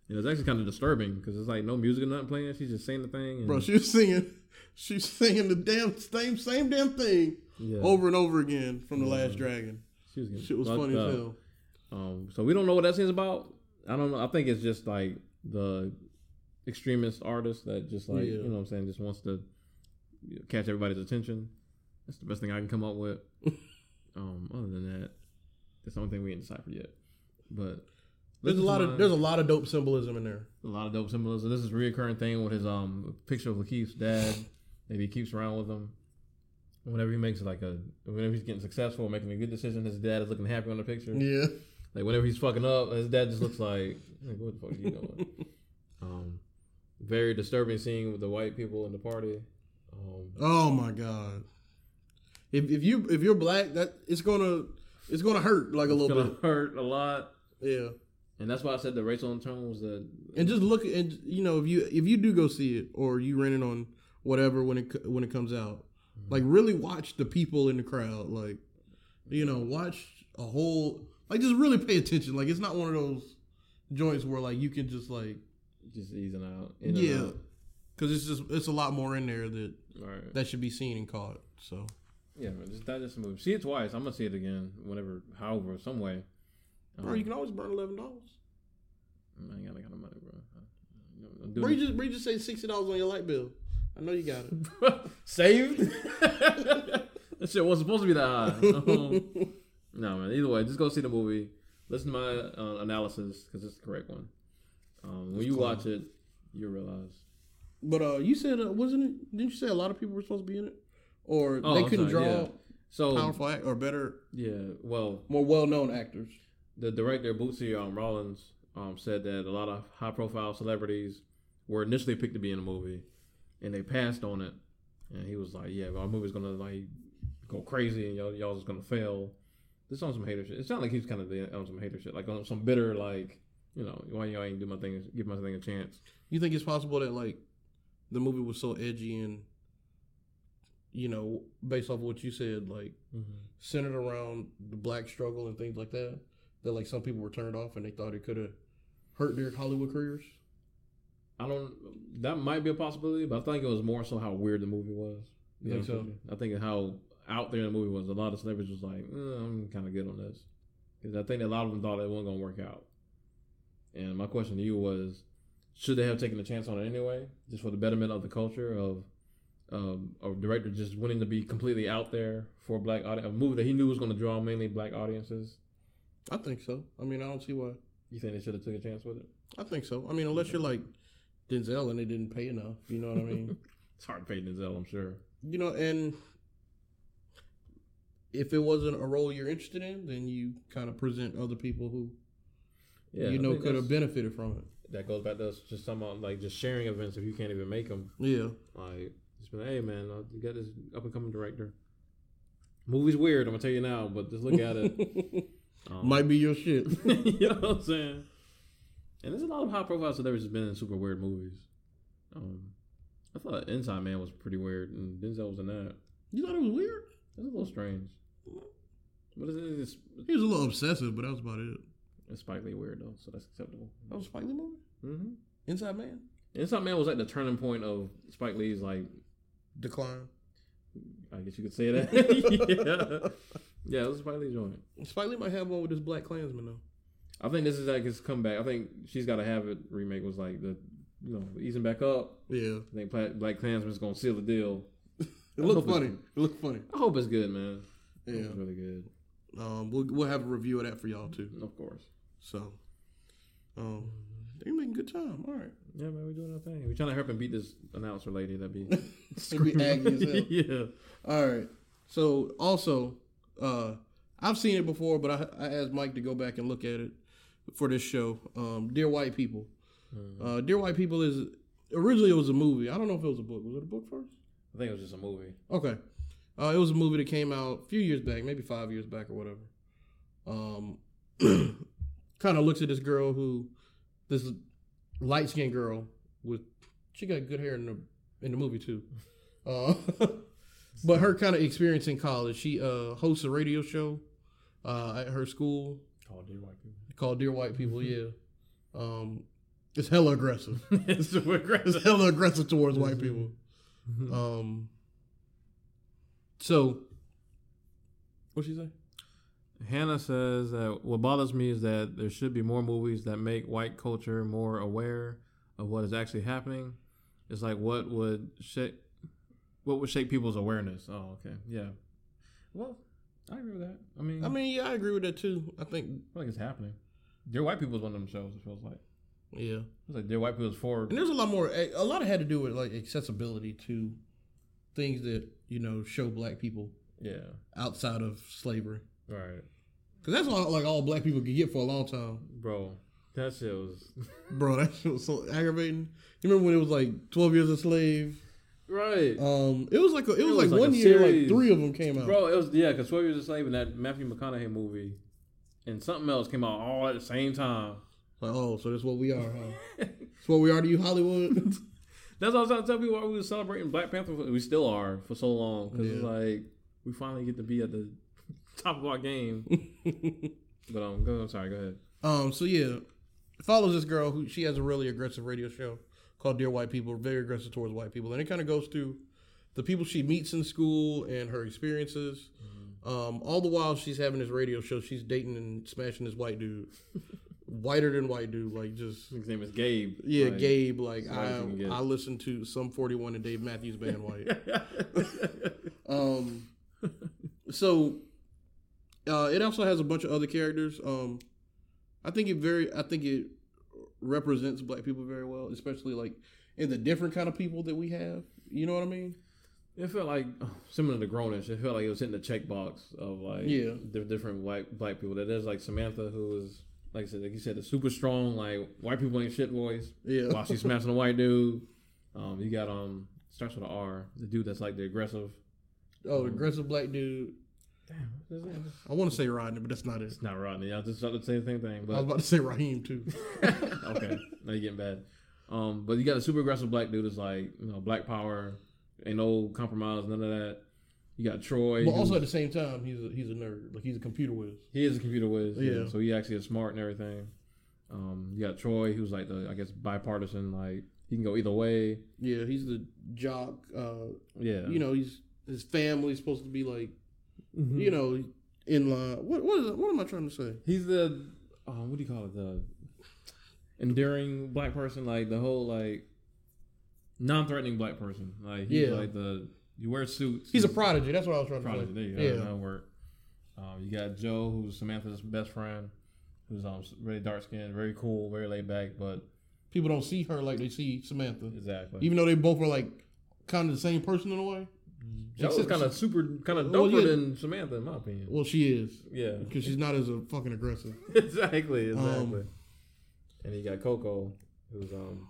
Speaker 2: And it was actually kind of disturbing because it's like no music or nothing playing. She's just saying the thing. And,
Speaker 1: Bro, she was singing. She's singing the damn same same damn thing
Speaker 2: yeah,
Speaker 1: over and over again from the Last Dragon.
Speaker 2: she was
Speaker 1: Shit was funny
Speaker 2: up.
Speaker 1: as hell.
Speaker 2: Um, so we don't know what that scene's about. I don't know. I think it's just like the extremist artist that just like
Speaker 1: Yeah.
Speaker 2: you know what I'm saying just wants to you know, catch everybody's attention. That's the best thing I can come up with. um, other than that, that's the only thing we ain't deciphered yet. But
Speaker 1: There's a lot of there's a lot of dope symbolism in there.
Speaker 2: a lot of dope symbolism. This is a reoccurring thing with his um picture of LaKeith's dad. Maybe he keeps around with him. Whenever he makes like a, whenever he's getting successful, making a good decision, his dad is looking happy on the picture.
Speaker 1: Yeah.
Speaker 2: Like whenever he's fucking up, his dad just looks like, like what the fuck are you doing? um, very disturbing scene with the white people in the party. Um,
Speaker 1: Oh my god. If if you if you're black, that it's gonna it's gonna hurt like a little bit.
Speaker 2: hurt a lot,
Speaker 1: Yeah.
Speaker 2: and that's why I said the racial undertone was the
Speaker 1: And just look and you know if you if you do go see it or you rent it on whatever when it when it comes out, like really watch the people in the crowd. Like you know watch a whole like just really pay attention. Like it's not one of those joints where like you can just like
Speaker 2: just easing out.
Speaker 1: yeah,
Speaker 2: out.
Speaker 1: Because it's just it's a lot more in there that
Speaker 2: Right.
Speaker 1: that should be seen and caught. So
Speaker 2: Yeah, man, just digest the movie. See it twice. I'm gonna see it again whenever, however, some way.
Speaker 1: bro, you can always burn eleven dollars.
Speaker 2: I ain't got that kind of money, bro. I- I'm
Speaker 1: Bro, you just bro, you just say sixty dollars on your light bill. I know you got it.
Speaker 2: saved. that shit wasn't supposed to be that high. Um, no, man. Either way, just go see the movie. Listen to my uh, analysis because it's the correct one. Um, when you
Speaker 1: cool.
Speaker 2: watch it, you realize.
Speaker 1: But uh, you said uh, wasn't it? Didn't you say a lot of people were supposed to be in it, or
Speaker 2: Oh,
Speaker 1: they
Speaker 2: I'm
Speaker 1: couldn't
Speaker 2: sorry,
Speaker 1: draw
Speaker 2: yeah. So
Speaker 1: powerful act or better,
Speaker 2: yeah, well,
Speaker 1: more well known actors.
Speaker 2: the director Bootsy um, Rollins um, said that a lot of high profile celebrities were initially picked to be in the movie, and they passed on it. And he was like, "Yeah, our movie's gonna like go crazy, and y'all y'all just gonna fail." This on some hater shit. It sounded like he was kind of on some hater shit, like on some bitter, like you know, why y'all ain't do my thing, give my thing a chance.
Speaker 1: You think it's possible that like the movie was so edgy and you know, based off of what you said, like centered around the black struggle and things like that, that like some people were turned off and they thought it could have hurt their Hollywood careers.
Speaker 2: I don't. That might be a possibility, but I think it was more so how weird the movie was.
Speaker 1: You think so?
Speaker 2: I think how out there the movie was. A lot of celebrities was like, eh, "I'm kind of good on this," because I think a lot of them thought it wasn't gonna work out. And my question to you was, should they have taken a chance on it anyway, just for the betterment of the culture of um, a director just wanting to be completely out there for a black audience, a movie that he knew was going to draw mainly black audiences?
Speaker 1: I think so. I mean, I don't see why.
Speaker 2: You think they should have took a chance with it?
Speaker 1: I think so. I mean, unless you're like Denzel and they didn't pay enough, you know what I mean?
Speaker 2: It's hard to pay Denzel, I'm sure.
Speaker 1: you know, and if it wasn't a role you're interested in, then you kind of present other people who
Speaker 2: Yeah,
Speaker 1: you know could have benefited from it.
Speaker 2: That goes back to us just talking about like just sharing events if you can't even make them.
Speaker 1: Yeah.
Speaker 2: Like just be like, hey man, you got this up and coming director. Movie's weird, I'm gonna tell you now, but just look at it. Um,
Speaker 1: Might be your shit.
Speaker 2: you know what I'm saying? And there's a lot of high profile celebrities that's been in super weird movies. Um, I thought Inside Man was pretty weird, and Denzel was in that.
Speaker 1: You thought it was weird?
Speaker 2: It's a little strange. But it's, it's,
Speaker 1: He was a little obsessive, but that was about it.
Speaker 2: It's Spike Lee weird though, so that's acceptable.
Speaker 1: That was a Spike Lee movie?
Speaker 2: Mm-hmm.
Speaker 1: Inside Man?
Speaker 2: Inside Man was like the turning point of Spike Lee's like
Speaker 1: Decline.
Speaker 2: I guess you could say that. yeah. Yeah, it was Spike Lee joint.
Speaker 1: Spike Lee might have one with this Black Klansman though.
Speaker 2: I think this is like his comeback. I think she's got to have it. Remake was like the, you know, easing back up.
Speaker 1: Yeah.
Speaker 2: I think Black, Black Klansman's gonna seal the deal.
Speaker 1: It looked funny. It looked funny.
Speaker 2: I hope it's good, man.
Speaker 1: Yeah.
Speaker 2: it's really good.
Speaker 1: Um, we'll we'll have a review of that for y'all too.
Speaker 2: Of course.
Speaker 1: So, um, they're making good time. All right.
Speaker 2: Yeah, man, we're doing our thing. We're trying to help him beat this announcer lady. That'd be
Speaker 1: It'd be hell.
Speaker 2: yeah.
Speaker 1: All right. So also, uh, I've seen it before, but I, I asked Mike to go back and look at it for this show. Um, Dear White People. Uh, Dear White People is originally it was a movie. I don't know if it was a book. Was it a book first?
Speaker 2: I think it was just a movie.
Speaker 1: Okay. Uh, it was a movie that came out a few years back, maybe five years back or whatever. Um, kind of looks at this girl who, this light skinned girl with, she got good hair in the in the movie too. Uh, but her kind of experience in college, she uh, hosts a radio show uh, at her school
Speaker 2: Oh, dear white people.
Speaker 1: called Dear White People. Yeah, um, it's hella aggressive.
Speaker 2: it's aggressive.
Speaker 1: It's hella aggressive towards white people. Um. So, what she say?
Speaker 2: Hannah says that what bothers me is that there should be more movies that make white culture more aware of what is actually happening. It's like what would shake what would shake people's awareness. Oh, okay. Yeah. Well, I agree with that. I mean,
Speaker 1: I mean, yeah, I agree with that too. I think,
Speaker 2: I it's happening. Dear White People is one of them shows, it feels like.
Speaker 1: yeah,
Speaker 2: It's like Dear White People is for
Speaker 1: and there's a lot more. A lot of had to do with like accessibility to things that you know show black people
Speaker 2: Yeah.
Speaker 1: outside of slavery,
Speaker 2: Right.
Speaker 1: because that's all like all black people could get for a long time.
Speaker 2: Bro. That shit was
Speaker 1: Bro, that shit was so aggravating. You remember when it was like Twelve Years a Slave?
Speaker 2: Right.
Speaker 1: Um, it was like a, it was
Speaker 2: was
Speaker 1: like,
Speaker 2: like
Speaker 1: one year, like three of them came out.
Speaker 2: Bro, it was yeah, because Twelve Years a Slave and that Matthew McConaughey movie, and something else came out all at the same time.
Speaker 1: Like, oh, so that's what we are, huh? That's what we are to you, Hollywood.
Speaker 2: That's what I was trying to tell people why we were celebrating Black Panther. We still are for so long because it's
Speaker 1: Yeah.
Speaker 2: like we finally get to be at the top of our game. but um, go. I'm sorry. Go ahead.
Speaker 1: Um, so yeah, it follows this girl who she has a really aggressive radio show called Dear White People, very aggressive towards white people, and it kind of goes through the people she meets in school and her experiences. Um, all the while she's having this radio show, she's dating and smashing this white dude, whiter than white dude, like just
Speaker 2: His name is Gabe.
Speaker 1: yeah,
Speaker 2: Like,
Speaker 1: Gabe. Like
Speaker 2: as white as you can
Speaker 1: I. I listen to Sum forty one and Dave Matthews Band White. Um, so uh, it also has a bunch of other characters. Um, I think it very, I think it represents black people very well, especially like in the different kind of people that we have. You know what I mean?
Speaker 2: It felt like uh, similar to Grownish. It felt like it was hitting the checkbox of like
Speaker 1: Yeah.
Speaker 2: the different white black people. That there's like Samantha who was like I said, like you said, the super strong like white people ain't shit voice
Speaker 1: Yeah.
Speaker 2: while she's smashing a white dude. Um, you got um starts with an R, the dude that's like the aggressive.
Speaker 1: Oh, the aggressive black dude.
Speaker 2: Damn, what's his name?
Speaker 1: I want to say Rodney, but that's not it.
Speaker 2: It's not Rodney. I just started to say the same thing, But...
Speaker 1: I was about to say Raheem too.
Speaker 2: okay, now you're getting bad. Um, but you got a super aggressive black dude that's like you know black power, ain't no compromise, none of that. You got Troy.
Speaker 1: But also at the same time, he's a, he's a nerd. Like he's a computer whiz.
Speaker 2: He is a computer whiz. Yeah.
Speaker 1: Yeah.
Speaker 2: So he actually is smart and everything. Um, you got Troy, who's like the I guess bipartisan. Like he can go either way.
Speaker 1: Yeah, he's the jock. Uh,
Speaker 2: Yeah.
Speaker 1: You know, he's his family's supposed to be like,
Speaker 2: Mhm.
Speaker 1: you know, in line. What what is? What am I trying to say?
Speaker 2: he's the uh, what do you call it? The enduring black person. Like the whole like non-threatening black person. Like he's
Speaker 1: Yeah.
Speaker 2: like the you wear suits.
Speaker 1: He's a prodigy. That's what I was trying
Speaker 2: prodigy.
Speaker 1: to
Speaker 2: There
Speaker 1: say.
Speaker 2: you go.
Speaker 1: Yeah.
Speaker 2: Um, you got Joe, who's Samantha's best friend, who's um really dark skinned, very cool, very laid back, but
Speaker 1: People don't see her like they see Samantha,
Speaker 2: exactly.
Speaker 1: even though they both are like kind of the same person in a way.
Speaker 2: Joe's
Speaker 1: Except-
Speaker 2: kind of super, kind of
Speaker 1: Well,
Speaker 2: doper
Speaker 1: yeah.
Speaker 2: than Samantha, in my opinion.
Speaker 1: Well, she is
Speaker 2: Yeah,
Speaker 1: because she's not as a fucking aggressive.
Speaker 2: exactly, exactly.
Speaker 1: Um,
Speaker 2: and you got Coco, who's um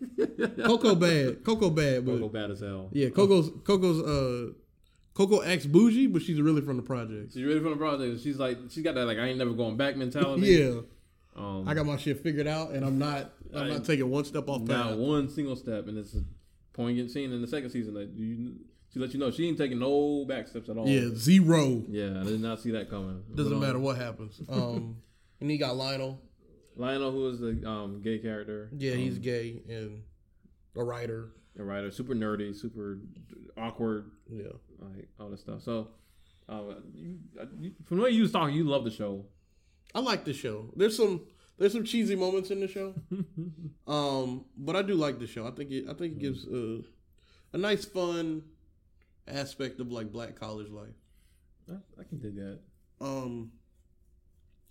Speaker 1: Coco bad, Coco bad, but
Speaker 2: Coco bad as hell.
Speaker 1: yeah, Coco's Coco's uh, Coco acts bougie, but she's really from the project.
Speaker 2: She's really from the project. She's like, she's got that like I ain't never going back mentality.
Speaker 1: Yeah,
Speaker 2: um,
Speaker 1: I got my shit figured out, and I'm not. I'm
Speaker 2: I-
Speaker 1: not taking one step off
Speaker 2: not
Speaker 1: path.
Speaker 2: one single step, and it's a poignant scene in the second season that you she let you know she ain't taking no back steps at all.
Speaker 1: Yeah, zero.
Speaker 2: yeah, I did not see that coming.
Speaker 1: Doesn't
Speaker 2: But, um,
Speaker 1: matter what happens. Um, and he got Lionel.
Speaker 2: Lionel, who is the um, gay character.
Speaker 1: Yeah, he's
Speaker 2: um,
Speaker 1: gay and a writer.
Speaker 2: a writer, super nerdy, super awkward,
Speaker 1: Yeah.
Speaker 2: like all this stuff. So, um, you, you, from the way you was talking, you love the show.
Speaker 1: I like the show. There's some there's some cheesy moments in the show, um, but I do like the show. I think it I think it gives a, a nice fun aspect of like black college life.
Speaker 2: I, I can dig that.
Speaker 1: Um,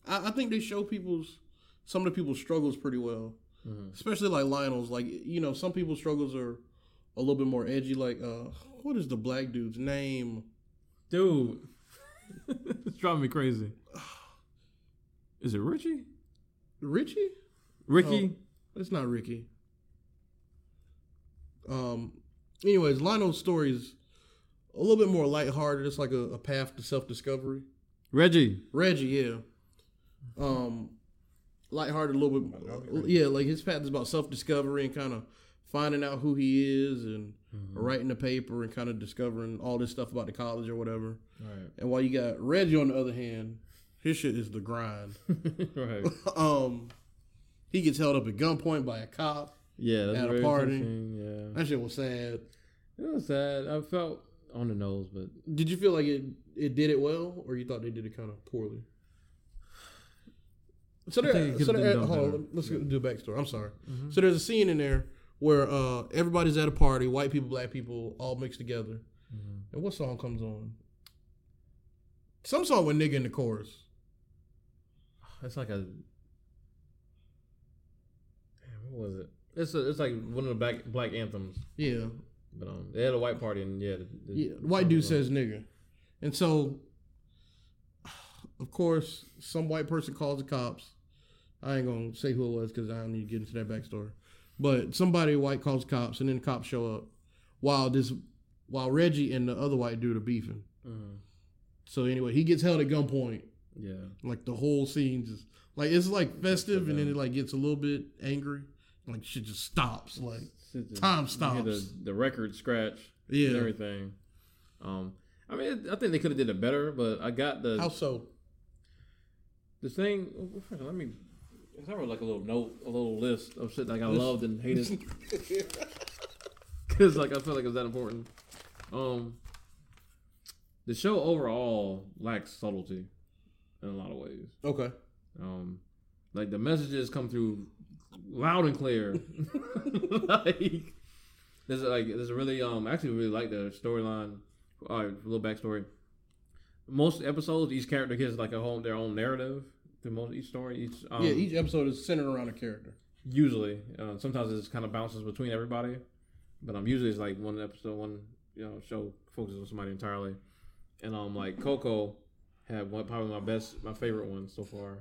Speaker 1: I, I think they show people's some of the people's struggles pretty well,
Speaker 2: Mhm.
Speaker 1: especially like Lionel's. Like you know, some people's struggles are a little bit more edgy. Like uh, what is the black dude's name?
Speaker 2: Dude, it's driving me crazy. Is it Richie?
Speaker 1: Richie?
Speaker 2: Ricky?
Speaker 1: It's not Ricky. Um. Anyways, Lionel's story is a little bit more lighthearted. It's like a, a path to self discovery.
Speaker 2: Reggie.
Speaker 1: Reggie, yeah. Um, lighthearted a little bit. Yeah, like his path is about self discovery and kind of finding out who he is and writing the paper and kind of discovering all this stuff about the college or whatever.
Speaker 2: Right.
Speaker 1: And while you got Reggie on the other hand, his shit is the grind.
Speaker 2: right.
Speaker 1: um, he gets held up at gunpoint by a cop.
Speaker 2: Yeah, that's
Speaker 1: At a party.
Speaker 2: Yeah.
Speaker 1: That shit was sad.
Speaker 2: It was sad. I felt on the nose, but
Speaker 1: Did you feel like it it did it well, or you thought they did it kind of poorly? So there, so there, hold on, let's do a backstory. I'm sorry.
Speaker 2: Mhm.
Speaker 1: So there's a scene in there where uh, everybody's at a party, white people, black people, all mixed together.
Speaker 2: Mhm.
Speaker 1: And what song comes on? Some song with nigga in the chorus.
Speaker 2: It's like a. Damn, what was it? It's a, it's like one of the black black anthems.
Speaker 1: Yeah,
Speaker 2: But um, they had a white party and yeah, the, the
Speaker 1: yeah. The white dude says nigga, and so, of course, some white person calls the cops. I ain't gonna say who it was because I don't need to get into that backstory. But somebody white calls cops, and then the cops show up while this, while Reggie and the other white dude are beefing.
Speaker 2: Mhm.
Speaker 1: So anyway, he gets held at gunpoint.
Speaker 2: Yeah,
Speaker 1: Like the whole scene just like it's like festive, and then it like gets a little bit angry. Like shit just stops. Like. Time
Speaker 2: hear The,
Speaker 1: stops.
Speaker 2: the record scratch
Speaker 1: yeah,
Speaker 2: and everything. Um, I mean, I think they could have did it better, but I got the
Speaker 1: how so?
Speaker 2: the thing. Let me. I wrote like a little note, a little list of shit like I loved and hated because like I felt like it was that important. Um, the show overall lacks subtlety in a lot of ways.
Speaker 1: okay.
Speaker 2: Um, like the messages come through loud and clear. like there's a, like there's a really um I actually really like the storyline. All right, a little backstory. Most episodes, each character gets like a whole their own narrative through most each story. Each um,
Speaker 1: yeah, each episode is centered around a character.
Speaker 2: usually uh, sometimes it just kind of bounces between everybody. but um, usually it's like one episode, one you know show focuses on somebody entirely, and um, like Coco had one probably my best, my favorite one so far.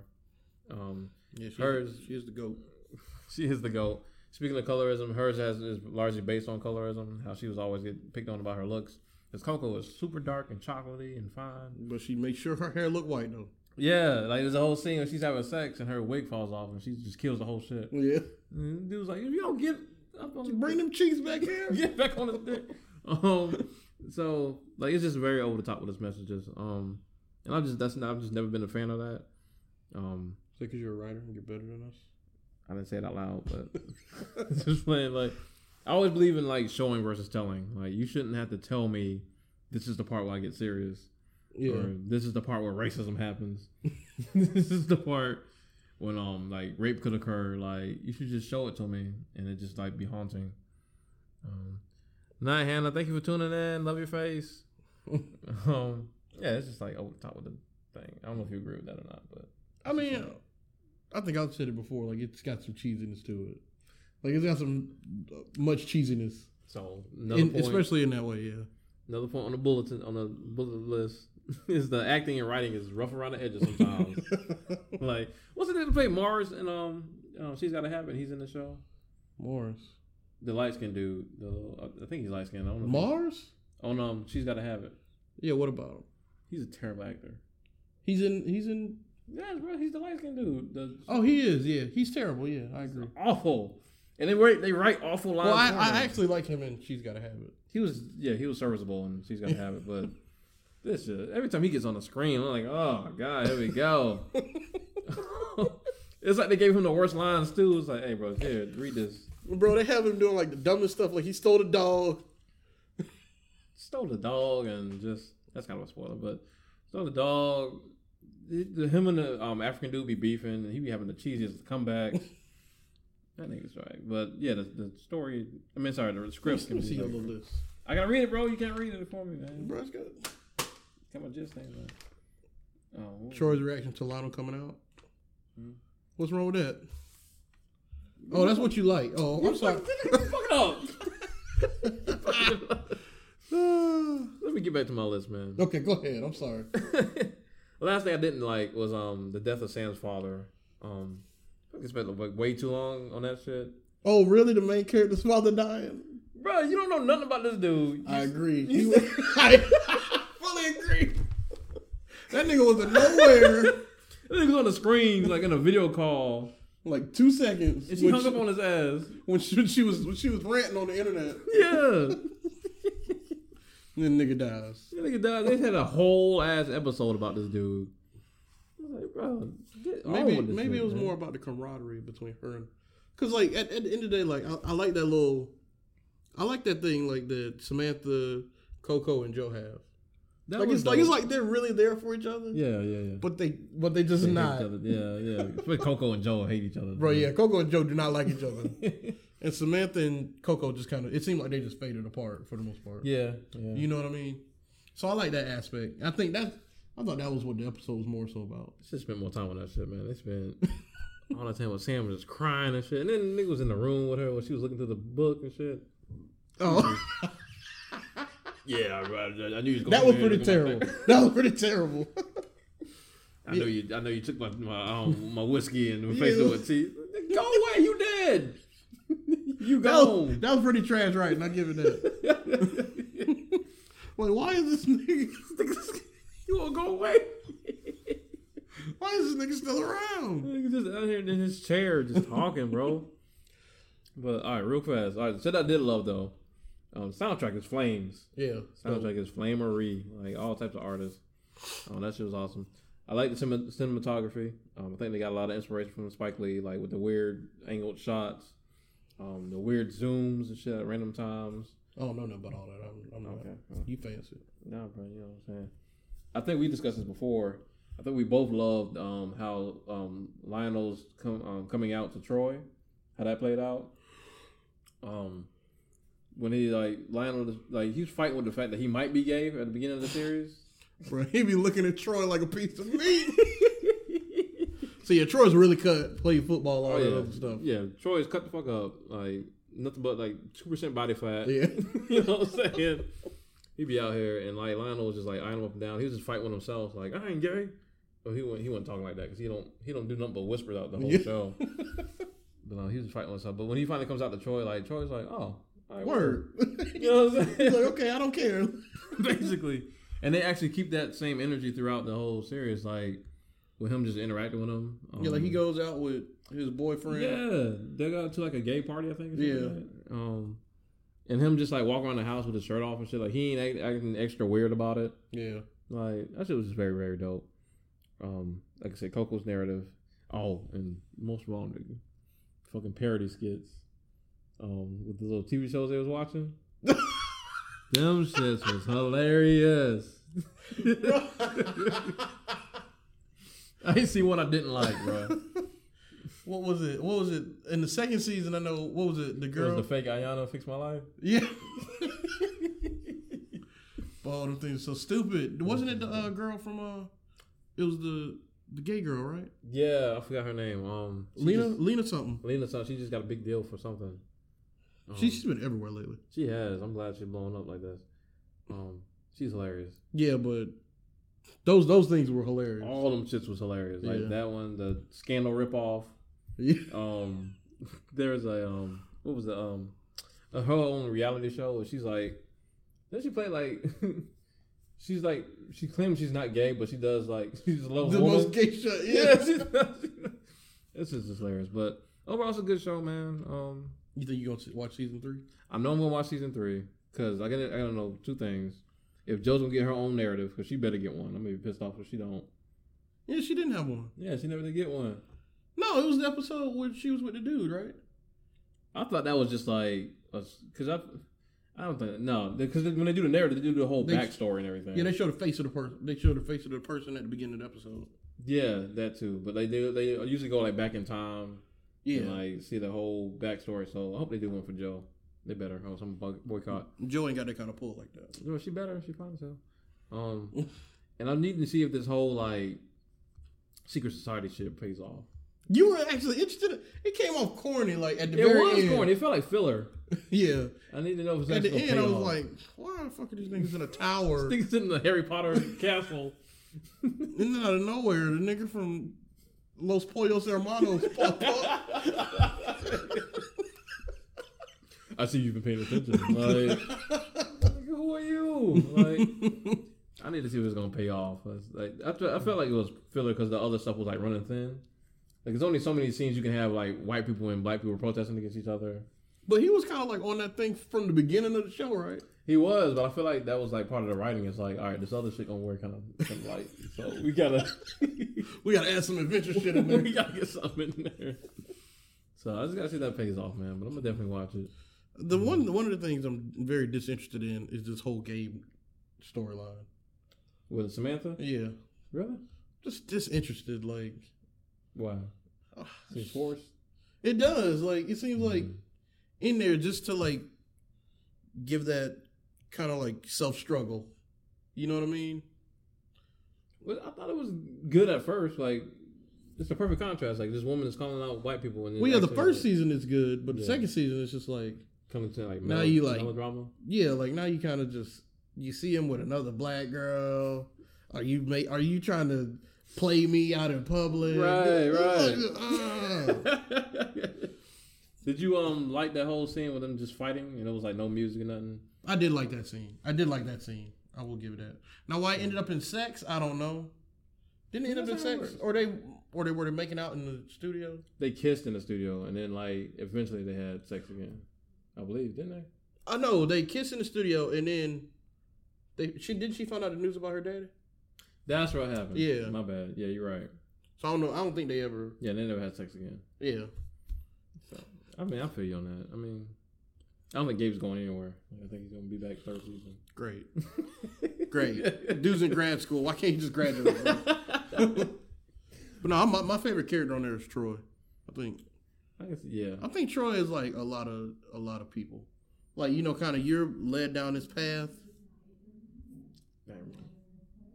Speaker 2: Um,
Speaker 1: Yeah, she,
Speaker 2: Hers-
Speaker 1: she is the goat.
Speaker 2: she is the goat. Speaking of colorism, hers has is largely based on colorism. How she was always get picked on about her looks. Because Coco was super dark and chocolatey and fine.
Speaker 1: But she made sure her hair look white though.
Speaker 2: Yeah, like there's a whole scene where she's having sex and her wig falls off and she just kills the whole shit.
Speaker 1: Yeah.
Speaker 2: And dude's like, if you don't get up on
Speaker 1: Bring them cheeks back here.
Speaker 2: get back on his dick. Um, so like it's just very over the top with his messages. Um, and I'm just that's not I've just never been a fan of that. Um,
Speaker 1: Is because you're a writer and you're better than us?
Speaker 2: I didn't say it out loud, but just playing like I always believe in like showing versus telling. Like you shouldn't have to tell me this is the part where I get serious.
Speaker 1: Yeah.
Speaker 2: Or this is the part where racism happens. this is the part when um like rape could occur. Like you should just show it to me and it just like be haunting. Um Nah, Hannah, thank you for tuning in. Love your face. um yeah, it's just like over the top of the thing. I don't know if you agree with that or not, but
Speaker 1: I mean, I think I've said it before. Like it's got some cheesiness to it. Like it's got some uh, much cheesiness,
Speaker 2: so another
Speaker 1: in,
Speaker 2: point,
Speaker 1: especially in that way. Yeah.
Speaker 2: another point on the bulletin on the bullet list is the acting and writing is rough around the edges sometimes. like what's the name to play Mars and um, um she's got to have it. He's in the show.
Speaker 1: Mars.
Speaker 2: The light skinned dude. The I think he's light skinned. I don't know.
Speaker 1: Mars?
Speaker 2: On um, she's got to have it.
Speaker 1: Yeah. What about him?
Speaker 2: He's a terrible actor.
Speaker 1: He's in. He's in.
Speaker 2: Yeah, bro, he's the light skinned dude. The,
Speaker 1: Oh, he is. Yeah, he's terrible. Yeah, I agree.
Speaker 2: awful. And they write they write awful lines.
Speaker 1: Well, I, I actually like him, and she's got to have it.
Speaker 2: he was yeah he was serviceable and she's got to have it, but. This shit, every time he gets on the screen, I'm like, oh god, here we go. it's like they gave him the worst lines too. It's like, hey, bro, here, read this.
Speaker 1: Bro, they have him doing like the dumbest stuff. Like he stole the dog.
Speaker 2: Stole the dog and just that's kind of a spoiler, but stole the dog. The, him and the um, African dude be beefing, and he be having the cheesiest comeback. that nigga's right, but yeah, the, the story. I mean, sorry, the
Speaker 1: Let
Speaker 2: script.
Speaker 1: me
Speaker 2: Can
Speaker 1: see
Speaker 2: be
Speaker 1: your little list.
Speaker 2: I gotta read it, bro. You can't read it for me, man.
Speaker 1: Bro, it's good.
Speaker 2: Come on, just name man. Oh,
Speaker 1: Troy's reaction to Lionel coming out.
Speaker 2: Hmm.
Speaker 1: What's wrong with that? Oh, that's what you like. Oh, I'm sorry.
Speaker 2: Fuck it up. Let me get back to my list, man.
Speaker 1: okay, go ahead. I'm sorry.
Speaker 2: the last thing I didn't like was um the death of Sam's father. Um, I spent like way too long on that shit.
Speaker 1: Oh, really? The main character's father dying?
Speaker 2: Bro, you don't know nothing about this dude.
Speaker 1: I agree.
Speaker 2: You-
Speaker 1: He- I fully agree. That nigga was a nowhere.
Speaker 2: This was on the screen like in a video call,
Speaker 1: like two seconds.
Speaker 2: and she hung
Speaker 1: she,
Speaker 2: up on his ass.
Speaker 1: when, she, when she was when she was ranting on the internet.
Speaker 2: Yeah,
Speaker 1: And then nigga dies.
Speaker 2: that nigga died. They had a whole ass episode about this dude. I was like, bro,
Speaker 1: Maybe maybe
Speaker 2: shit,
Speaker 1: it was
Speaker 2: man.
Speaker 1: more about the camaraderie between her and because like at, at the end of the day, like I, I like that little, I like that thing like that Samantha, Coco, and Joe have.
Speaker 2: That
Speaker 1: like
Speaker 2: was
Speaker 1: it's like it's like they're really there for each other.
Speaker 2: yeah, yeah, yeah.
Speaker 1: But they but they just
Speaker 2: They
Speaker 1: not.
Speaker 2: Yeah, yeah. Coco and Joe hate each other.
Speaker 1: Bro, yeah, Coco and Joe do not like each other. and Samantha and Coco just kind of it seemed like they just faded apart for the most part.
Speaker 2: yeah, yeah.
Speaker 1: You know what I mean? So I like that aspect. I think that I thought that was what the episode was more so about.
Speaker 2: Should spend more time on that shit, man. They spent all the time with Sam was just crying and shit, and then the nigga was in the room with her when she was looking through the book and shit.
Speaker 1: Oh,
Speaker 2: Yeah, I, I knew you was
Speaker 1: that was pretty terrible. That was pretty terrible.
Speaker 2: I know you. I know you took my my um, my whiskey and replaced
Speaker 1: Yeah.
Speaker 2: it with tea. Go away, you dead. You
Speaker 1: That was, that was pretty trash, right? Not giving that. Wait, why is this nigga?
Speaker 2: you won't go away.
Speaker 1: Why is this nigga still around?
Speaker 2: Nigga just out here in his chair, just talking, bro. But all right, real fast. All right, shit I did love though. Um, soundtrack is Flames.
Speaker 1: Yeah.
Speaker 2: Soundtrack is Flamery, like all types of artists. Oh, that shit was awesome. I like the cinematography. Um, I think they got a lot of inspiration from Spike Lee, like with the weird angled shots, um, the weird zooms and shit at random times.
Speaker 1: I don't know nothing about all that. I'm, I'm not.
Speaker 2: Okay,
Speaker 1: You fancy?
Speaker 2: no, bro, you know what I'm saying. I think we discussed this before. I think we both loved um, how um, Lionel's com- um, coming out to Troy, how that played out. Um, when he like Lionel, like he was fighting with the fact that he might be gay at the beginning of the series.
Speaker 1: Bro, he be looking at Troy like a piece of meat. so yeah, Troy's really cut, played football, all
Speaker 2: Oh
Speaker 1: that other stuff.
Speaker 2: yeah. Troy's cut the fuck up. Like nothing but like two percent body fat.
Speaker 1: Yeah.
Speaker 2: you know what I'm saying? He'd be out here and like Lionel was just like eyeing him up and down. He was just fighting with himself, like I ain't gay. But he wasn't he wasn't talking like that because he don't he don't do nothing but whisper out the whole
Speaker 1: Yeah.
Speaker 2: show. But uh, he was fighting with himself. But when he finally comes out to Troy, like Troy's like, oh, right,
Speaker 1: Word.
Speaker 2: You know what I'm saying?
Speaker 1: He's like, okay, I don't care.
Speaker 2: Basically, and they actually keep that same energy throughout the whole series, like with him just interacting with him.
Speaker 1: Yeah, like he
Speaker 2: Um,
Speaker 1: goes out with his boyfriend.
Speaker 2: Yeah, they got to like a gay party, I think.
Speaker 1: Yeah.
Speaker 2: like. Um, and him just like walking around the house with his shirt off and shit. Like he ain't act- acting extra weird about it.
Speaker 1: Yeah.
Speaker 2: Like that shit was just very very dope. Um, like I said, Coco's narrative. Oh, and most of all, the fucking parody skits. Um, with the little TV shows they was watching. Them shits was hilarious. I ain't see one I didn't like, bro.
Speaker 1: What was it? What was it? In the second season, I know. What was it? The
Speaker 2: It
Speaker 1: girl.
Speaker 2: was the fake Iyanla fix my life.
Speaker 1: yeah. All them things so stupid. Wasn't it the uh, girl from? uh It was the the gay girl, right?
Speaker 2: Yeah, I forgot her name. Um,
Speaker 1: Lena.
Speaker 2: just-
Speaker 1: Lena something.
Speaker 2: Lena. something. she just got a big deal for something. Um,
Speaker 1: She, she's been everywhere lately.
Speaker 2: she has. I'm glad she's blowing up like this. Um, she's hilarious.
Speaker 1: Yeah, but those those things were hilarious.
Speaker 2: All them shits was hilarious. Like
Speaker 1: Yeah.
Speaker 2: that one, the scandal ripoff.
Speaker 1: Yeah.
Speaker 2: Um, there's a um, what was it? Um, her own reality show where she's like, then she play like. She's like she claims she's not gay, but she does like she's a little
Speaker 1: The
Speaker 2: woman.
Speaker 1: most gay shit.
Speaker 2: yeah,
Speaker 1: Yeah.
Speaker 2: It's just hilarious. But overall, it's a good show, man. Um,
Speaker 1: You think you gonna watch season three?
Speaker 2: I know I'm gonna watch season three because I gotta I gotta know two things. If Joe's gonna get her own narrative, because she better get one. I'm gonna be pissed off if she don't.
Speaker 1: Yeah, she didn't have one.
Speaker 2: Yeah, she never did get one.
Speaker 1: No, it was the episode where she was with the dude, right?
Speaker 2: I thought that was just like because I I don't think no because when they do the narrative, they do the whole
Speaker 1: They-
Speaker 2: backstory and everything.
Speaker 1: Yeah, they show the face of the person. They show the face of the person at the beginning of the episode.
Speaker 2: yeah, that too. But they do they usually go like back in time.
Speaker 1: Yeah,
Speaker 2: and like see the whole backstory. So I hope they do one for Joe. They better. Oh, some boy- boycott.
Speaker 1: Joe ain't got that kind of pull like that.
Speaker 2: No, she better. She fine as hell. Um, and I'm needing to see if this whole like secret society shit pays off.
Speaker 1: You were actually interested. It came off corny, like at the
Speaker 2: It
Speaker 1: very
Speaker 2: was
Speaker 1: end.
Speaker 2: corny. It felt like filler.
Speaker 1: Yeah,
Speaker 2: I need to know if it's
Speaker 1: at the end, I was
Speaker 2: off.
Speaker 1: like, "Why the fuck are these niggas in a tower?"
Speaker 2: Niggas in the Harry Potter castle.
Speaker 1: and then out of nowhere, the nigga from Los Pollos Hermanos popped up.
Speaker 2: I see you've been paying attention. Like, who are you? Like, I need to see if it's gonna pay off. Like, I, I felt like it was filler because the other stuff was like running thin. Like, there's only so many scenes you can have like white people and black people protesting against each other.
Speaker 1: But he was kind of like on that thing from the beginning of the show, right?
Speaker 2: He was, but I feel like that was like part of the writing. It's like, all right, this other shit gonna work kind of, kind of light. So we gotta,
Speaker 1: We gotta add some adventure shit in there.
Speaker 2: we gotta get something in there. So I just gotta see if that pays off, man. But I'm gonna definitely watch it.
Speaker 1: The one one of the things I'm very disinterested in is this whole Gabe storyline.
Speaker 2: With Samantha,
Speaker 1: Yeah,
Speaker 2: really?
Speaker 1: just disinterested. Like
Speaker 2: Why? Seems forced.
Speaker 1: it does. Like it seems like
Speaker 2: Mhm.
Speaker 1: in there just to like give that kind of like self struggle. You know what I mean?
Speaker 2: Well, I thought it was good at first. Like, it's a perfect contrast. Like, this woman is calling out white people. And
Speaker 1: Well, yeah, the first
Speaker 2: like,
Speaker 1: season is good, but the second season is just like
Speaker 2: coming to like
Speaker 1: Now you, like-
Speaker 2: melodrama.
Speaker 1: yeah, like now you kind of just you see him with another black girl. Are you make? Are you trying to play me out in public?
Speaker 2: Right, right.
Speaker 1: Ah.
Speaker 2: Did you um like that whole scene with them just fighting and it was like no music or nothing?
Speaker 1: I did like that scene. I did like that scene. I will give it that. Now, why it ended up in sex, I don't know. Didn't it end up in
Speaker 2: That's how it
Speaker 1: sex, or they, or they were they making out in the studio?
Speaker 2: They kissed in the studio and then like eventually they had sex again. I believe, didn't they?
Speaker 1: I know they kiss in the studio, and then they she didn't she find out the news about her daddy.
Speaker 2: That's what happened.
Speaker 1: Yeah.
Speaker 2: my bad. Yeah, you're right.
Speaker 1: So I don't know. I don't think they ever.
Speaker 2: Yeah, they never had sex again.
Speaker 1: Yeah,
Speaker 2: So I mean, I feel you on that. I mean, I don't think Gabe's going anywhere. I think he's gonna be back third season.
Speaker 1: great, great. Dude's in grad school. Why can't he just graduate? but no, my, my favorite character on there is Troy. I think
Speaker 2: I guess yeah.
Speaker 1: I think Troy is like a lot of a lot of people. Like you know, kind of you're led down this path.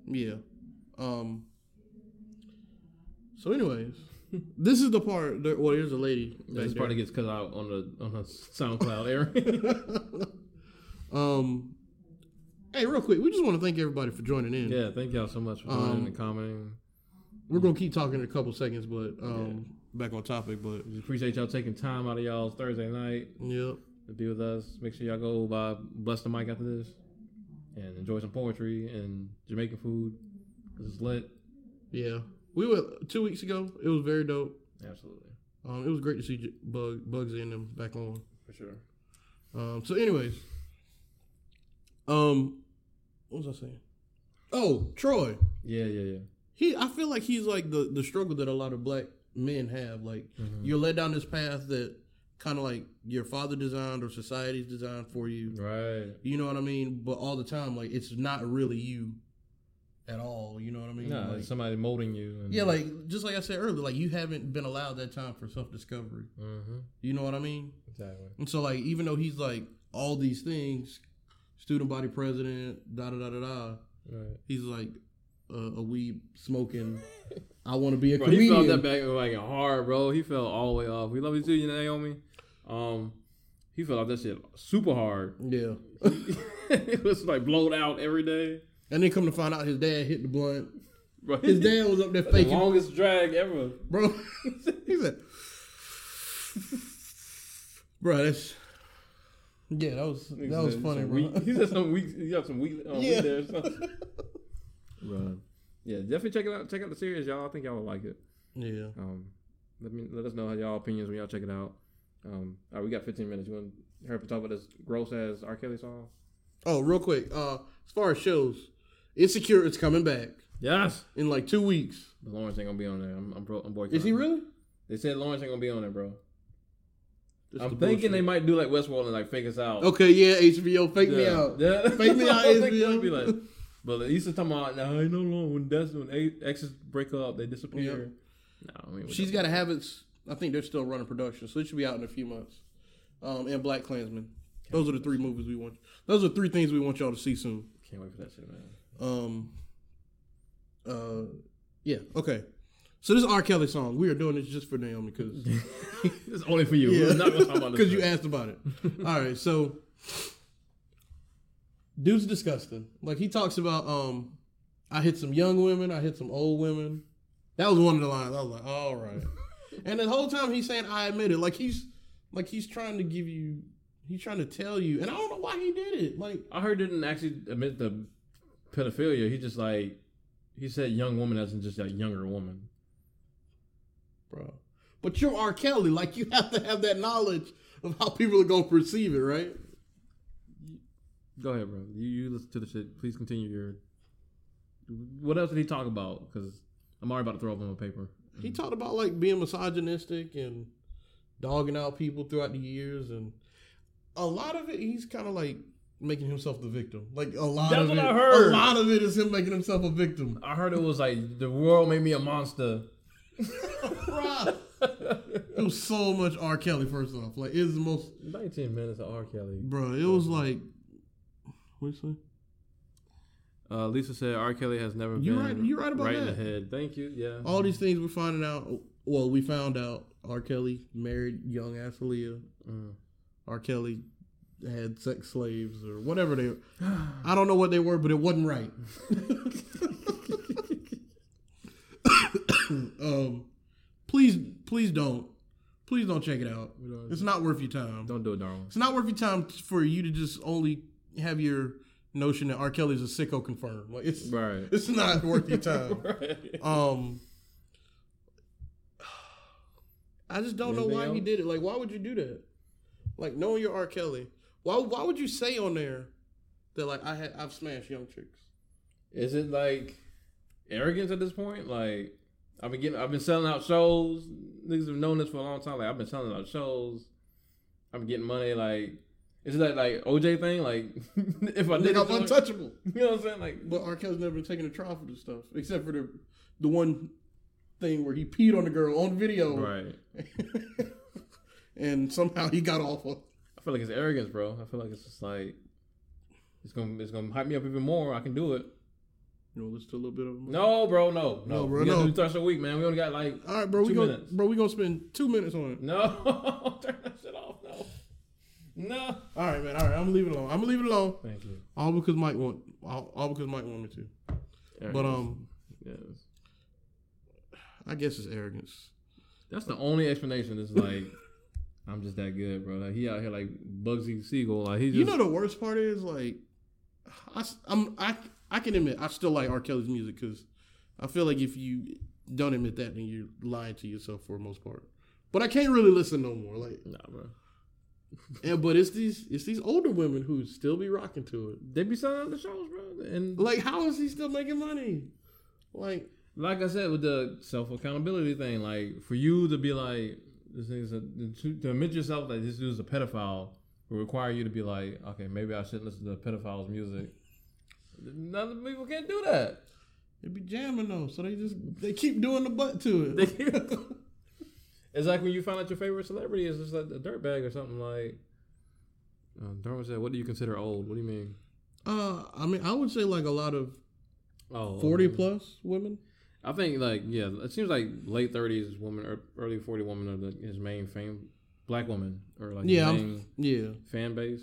Speaker 1: Yeah. Um. So, anyways, this is the part. That, well, here's a lady.
Speaker 2: This part that gets cut out on the on the SoundCloud area.
Speaker 1: Um, hey, real quick, we just want to thank everybody for joining in.
Speaker 2: yeah, thank y'all so much for joining
Speaker 1: Um,
Speaker 2: and commenting.
Speaker 1: We're gonna keep talking in a couple seconds, but um, back on topic. But
Speaker 2: We appreciate y'all taking time out of y'all's Thursday night
Speaker 1: yep,
Speaker 2: to be with us. Make sure y'all go by bless the mic after this and enjoy some poetry and Jamaican food. This is lit.
Speaker 1: yeah, we went two weeks ago. It was very dope.
Speaker 2: Absolutely.
Speaker 1: Um, it was great to see J- Bug Bugsy and them back on.
Speaker 2: For sure.
Speaker 1: Um, so, anyways, um, what was I saying? Oh, Troy.
Speaker 2: Yeah, yeah, yeah.
Speaker 1: He, I feel like he's like the the struggle that a lot of black men have. Like
Speaker 2: Mhm.
Speaker 1: you're led down this path that kind of like your father designed or society's designed for you.
Speaker 2: Right.
Speaker 1: You know what I mean? But all the time, like it's not really you at all. You know what I mean?
Speaker 2: No,
Speaker 1: Like-
Speaker 2: somebody molding you. And,
Speaker 1: yeah, like just like I said earlier, like you haven't been allowed that time for self discovery.
Speaker 2: hmm
Speaker 1: You know what I mean?
Speaker 2: Exactly.
Speaker 1: And so, like, even though he's like all these things, student body president, da da da da da,
Speaker 2: Right.
Speaker 1: he's like uh, a weed smoking. I want to be a
Speaker 2: Bro, he felt that back like hard, bro. He fell all the way off. We love you too, you Naomi. Um, he fell off that shit super hard.
Speaker 1: Yeah,
Speaker 2: it was like blowed out every day.
Speaker 1: and then come to find out, his dad hit the blunt.
Speaker 2: Bro,
Speaker 1: His dad was up there faking
Speaker 2: the
Speaker 1: faking,
Speaker 2: longest drag ever.
Speaker 1: bro. he said, "Bro, that's yeah, that was that was funny, bro."
Speaker 2: weak- he said some weeks. You got some week. Um,
Speaker 1: Yeah.
Speaker 2: yeah. There or something. Bro. Yeah, definitely check it out. Check out the series, y'all. I think y'all will like it.
Speaker 1: yeah,
Speaker 2: Um, let me let us know how y'all opinions when y'all check it out. Um, all right, we got 15 minutes. You want to hurry up and talk about this gross ass R. Kelly song?
Speaker 1: Oh, real quick. Uh, as far as shows, Insecure is coming back
Speaker 2: Yes.
Speaker 1: in like two weeks.
Speaker 2: But Lawrence ain't gonna be on there. I'm I'm, bro, I'm boycotting.
Speaker 1: Is he really?
Speaker 2: They said Lawrence ain't gonna be on there, bro.
Speaker 1: That's
Speaker 2: I'm
Speaker 1: the
Speaker 2: thinking they might do like Westworld and like fake us out.
Speaker 1: Okay, yeah, HBO, fake me out.
Speaker 2: Yeah.
Speaker 1: Fake me out,
Speaker 2: I think they'll
Speaker 1: HBO.
Speaker 2: be like- but he's talking about now. I know long when that's when a- exes break up, they disappear. No, I mean
Speaker 1: She's got a habits. I think they're still running production, so it should be out in a few months. Um, and Black Klansman. Those are the three movies we want. Those are three things we want y'all to see soon.
Speaker 2: Can't wait for that shit, man.
Speaker 1: Um, uh, yeah, okay. So this R. Kelly song, we are doing this just for Naomi because
Speaker 2: it's only for you. We're not gonna talk about this.
Speaker 1: because you asked about it. All right, so dude's disgusting. Like he talks about, um, I hit some young women, I hit some old women. That was one of the lines. I was like, all right. and the whole time he's saying, I admit it. Like he's, like he's trying to give you, he's trying to tell you, and I don't know why he did it. Like,
Speaker 2: I heard didn't actually admit the pedophilia. He just like he said young woman in just like younger woman.
Speaker 1: bro. But you're R. Kelly. Like you have to have that knowledge of how people are gonna perceive it, right?
Speaker 2: Go ahead, bro. You you listen to the shit. Please continue your. What else did he talk about? Because I'm already about to throw up on my paper.
Speaker 1: He talked about like being misogynistic and dogging out people throughout the years, and a lot of it he's kind of like making himself the victim. Like a lot
Speaker 2: That's
Speaker 1: of
Speaker 2: what
Speaker 1: it,
Speaker 2: I heard.
Speaker 1: a lot of it is him making himself a victim.
Speaker 2: I heard it was like the world made me a monster.
Speaker 1: It was so much R. Kelly. First off, like it's the most,
Speaker 2: 19 minutes of R. Kelly.
Speaker 1: bro. It was like, what you say?
Speaker 2: Uh, Lisa said R. Kelly has never
Speaker 1: You
Speaker 2: been
Speaker 1: right- you right about
Speaker 2: right in the head. Thank you. Yeah.
Speaker 1: All these things we're finding out. Well, we found out R. Kelly married young ass Aaliyah.
Speaker 2: Mm.
Speaker 1: R. Kelly had sex slaves or whatever they. I don't know what they were, but it wasn't right. um, please, please don't, please don't check it out. It's not worth your time.
Speaker 2: Don't do it, darling.
Speaker 1: It's not worth your time for you to just only have your notion that R. Kelly's a sicko confirmed. Like it's,
Speaker 2: Right.
Speaker 1: it's not worth your time.
Speaker 2: right.
Speaker 1: Um, I just don't know
Speaker 2: Anything
Speaker 1: why he did it. Like, why would you do that? Like, knowing you're R. Kelly, why why would you say on there that like I had I've smashed young chicks?
Speaker 2: Is it like arrogance at this point? Like I've been getting, I've been selling out shows. Niggas have known this for a long time. Like I've been selling out shows. I've been getting money. Like is it that like OJ thing? Like if I
Speaker 1: think I'm untouchable.
Speaker 2: you know what I'm saying? Like
Speaker 1: But R. Kelly's never been taking a trial for this stuff, except for the the one thing where he peed on the girl on video,
Speaker 2: right.
Speaker 1: and somehow he got off of.
Speaker 2: I feel like it's arrogance, bro. I feel like it's just like it's gonna it's gonna hype me up even more. I can do it.
Speaker 1: You want to listen to a little bit of them?
Speaker 2: No, bro, no, no,
Speaker 1: No, bro,
Speaker 2: We
Speaker 1: no.
Speaker 2: do of the week, man. We only got like
Speaker 1: All right, bro. We
Speaker 2: Two
Speaker 1: gonna, bro. We gonna spend two minutes on it.
Speaker 2: no. Turn that shit off. No, no.
Speaker 1: All right, man. All right, I'm gonna leave it alone. I'm gonna leave it alone.
Speaker 2: Thank you.
Speaker 1: All because Mike want. All, all because Mike want me to. But um,
Speaker 2: yes.
Speaker 1: I guess it's arrogance.
Speaker 2: That's the only explanation. Is like, I'm just that good, bro. Like he out here like Bugsy Siegel. Like he just
Speaker 1: You know the worst part is like, I, am I I can admit I still like R. Kelly's music because I feel like if you don't admit that, then you're lying to yourself for the most part. But I can't really listen no more. Like,
Speaker 2: nah, bro.
Speaker 1: And but it's these it's these older women who still be rocking to it.
Speaker 2: They be selling out the shows, bro. And
Speaker 1: Like, how is he still making money? Like,
Speaker 2: like I said with the self accountability thing, like for you to be like this is a to, to admit yourself that this dude's a pedophile will require you to be like, okay, maybe I shouldn't listen to pedophiles' music. None of people can't do that.
Speaker 1: they be jamming though, so they just they keep doing the butt to
Speaker 2: They
Speaker 1: it.
Speaker 2: can't- it's like when you find out your favorite celebrity is just like a dirtbag or something like. Uh, Darwin said, "What do you consider old? What do you mean?"
Speaker 1: Uh, I mean, I would say like a lot of
Speaker 2: Oh,
Speaker 1: forty
Speaker 2: um,
Speaker 1: plus women.
Speaker 2: I think like yeah, it seems like late thirties woman or early forty woman are the, his main fame, black woman or like
Speaker 1: Yeah, I'm- Yeah,
Speaker 2: fan base.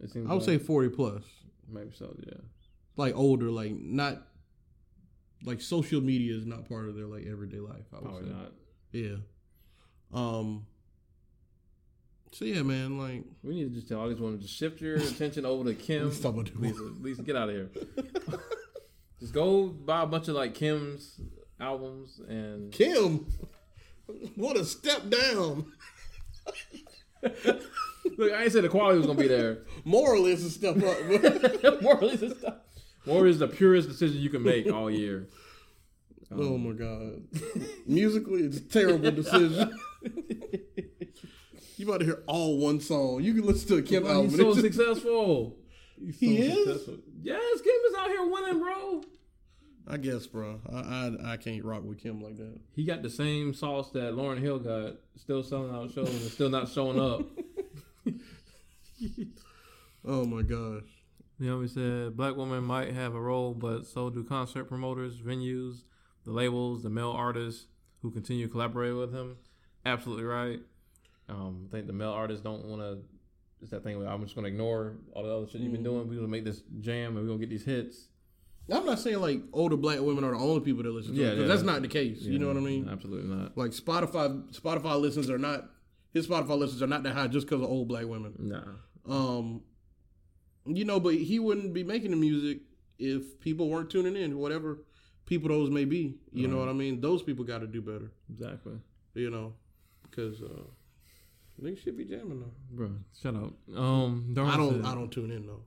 Speaker 2: It seems.
Speaker 1: I would
Speaker 2: like.
Speaker 1: say forty plus.
Speaker 2: maybe so. Yeah.
Speaker 1: like older, like not like social media is not part of their like everyday life. I would
Speaker 2: Probably
Speaker 1: say,
Speaker 2: not.
Speaker 1: yeah. Um. So yeah, man, like
Speaker 2: We need to just tell all these women to shift your attention over to
Speaker 1: Kem. Talk.
Speaker 2: Lisa, Lisa, get out of here. just go buy a bunch of like Kem's albums and
Speaker 1: Kem, what a step down.
Speaker 2: look. I ain't said the quality was gonna be there.
Speaker 1: Morally, it's a step up.
Speaker 2: More is the stuff. More is the purest decision you can make all year. Um,
Speaker 1: oh my god, musically, it's a terrible decision. you about to hear all one song. You can listen to a Kem
Speaker 2: Well,
Speaker 1: album.
Speaker 2: he's so
Speaker 1: just-
Speaker 2: successful. He's
Speaker 1: He is?
Speaker 2: successful. Yes, Kem is out here winning, bro.
Speaker 1: I guess, bro. I, I I can't rock with Kem like that.
Speaker 2: He got the same sauce that Lauryn Hill got, still selling out shows and still not showing up.
Speaker 1: Oh my gosh.
Speaker 2: You know, we said black women might have a role, but so do concert promoters, venues, the labels, the male artists who continue to collaborate with him. Absolutely right. Um, I think the male artists don't want to. It's that thing where I'm just going to ignore all the other shit you've been
Speaker 1: Mhm.
Speaker 2: doing. We're going to make this jam and we're going to get these hits.
Speaker 1: I'm not saying like older black women are the only people that listen to
Speaker 2: Yeah,
Speaker 1: it,
Speaker 2: yeah.
Speaker 1: that's not the case. You know what I mean?
Speaker 2: Absolutely not.
Speaker 1: Like Spotify, Spotify listens are not his Spotify listens are not that high just because of old black women.
Speaker 2: Nah.
Speaker 1: Um, you know, but he wouldn't be making the music if people weren't tuning in, whatever people those may be. You know what I mean? Those people got to do better.
Speaker 2: Exactly.
Speaker 1: You know, because uh, niggas should be jamming though.
Speaker 2: Bro, shut up. Um,
Speaker 1: I don't.
Speaker 2: said-
Speaker 1: I don't tune in though.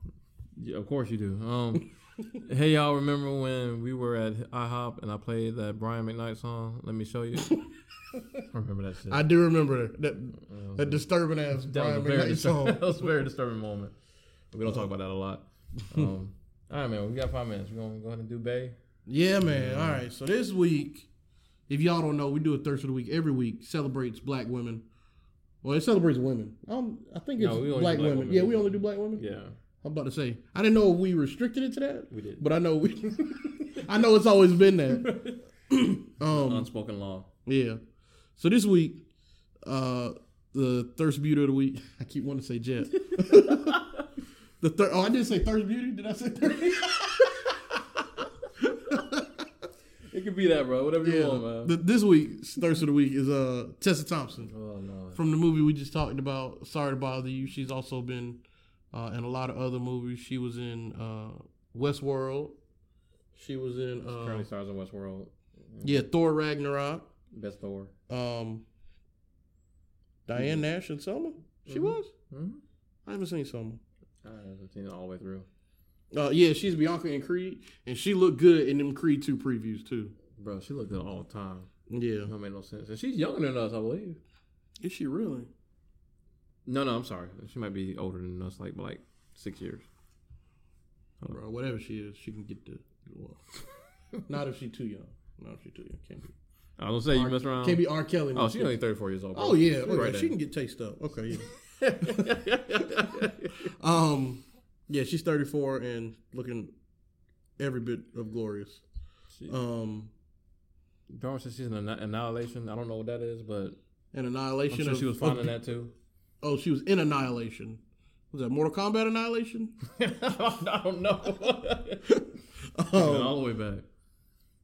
Speaker 2: Yeah, of course you do. Um, hey y'all, remember when we were at IHOP and I played that Brian McKnight song? Let me show you. I remember that shit.
Speaker 1: I do remember that
Speaker 2: Uh,
Speaker 1: that disturbing ass
Speaker 2: that
Speaker 1: Brian
Speaker 2: was very
Speaker 1: McKnight
Speaker 2: distur-
Speaker 1: song.
Speaker 2: that was a very disturbing moment. We don't talk about that a lot. Um, all right, man. We got five minutes. We're gonna go ahead and do Bay.
Speaker 1: Yeah, man. All right. So this week, if y'all don't know, we do a thirst of the week every week. Celebrates black women. Well, it celebrates women. Um, I think it's
Speaker 2: No, we only do
Speaker 1: black,
Speaker 2: black
Speaker 1: women.
Speaker 2: women.
Speaker 1: Yeah, we only do black women.
Speaker 2: Yeah,
Speaker 1: I'm about to say. I didn't know if we restricted it to that,
Speaker 2: we did.
Speaker 1: but I know we. I know it's always been that. um.
Speaker 2: Unspoken law.
Speaker 1: Yeah. So this week, uh, the thirst beauty of the week. I keep wanting to say Jet. the third. Oh, I didn't say thirst beauty. Did I say thirst?
Speaker 2: Could be that, bro. Whatever you want, man.
Speaker 1: The, this week, thirst of the week is uh Tessa Thompson
Speaker 2: oh no.
Speaker 1: from the movie we just talked about. Sorry to bother you. She's also been uh, in a lot of other movies. She was in uh, Westworld. She was in uh,
Speaker 2: Currently stars in Westworld.
Speaker 1: yeah Thor Ragnarok.
Speaker 2: Best Thor.
Speaker 1: Um, Diane Nash and Selma. She
Speaker 2: Mhm.
Speaker 1: was.
Speaker 2: Mm-hmm.
Speaker 1: I haven't seen Selma.
Speaker 2: I haven't seen it all the way through.
Speaker 1: Uh, yeah, she's Bianca in Creed, and she looked good in them Creed two previews too.
Speaker 2: Bro, she looked good all the time.
Speaker 1: Yeah,
Speaker 2: That made no sense. And she's younger than us, I believe.
Speaker 1: is she really?
Speaker 2: No, no, I'm sorry. She might be older than us, like like six years.
Speaker 1: Bro, whatever she is, she can get the. Well, not if she too young. Not if she too young. Can't be.
Speaker 2: I was gonna say you
Speaker 1: R-
Speaker 2: mess around.
Speaker 1: Can't be R. Kelly.
Speaker 2: oh, she's only 34 years old. Bro.
Speaker 1: Oh yeah, okay,
Speaker 2: right
Speaker 1: she
Speaker 2: there.
Speaker 1: can get taste up. Okay, yeah. um, yeah, she's thirty four and looking every bit of glorious.
Speaker 2: She,
Speaker 1: Um,
Speaker 2: Darwin says she's an annihilation. I don't know what that is, but I'm
Speaker 1: annihilation.
Speaker 2: sure
Speaker 1: of,
Speaker 2: she was
Speaker 1: of-
Speaker 2: finding that too.
Speaker 1: Oh, she was in annihilation. Was that Mortal Kombat annihilation?
Speaker 2: I don't know.
Speaker 1: Um,
Speaker 2: all the way back.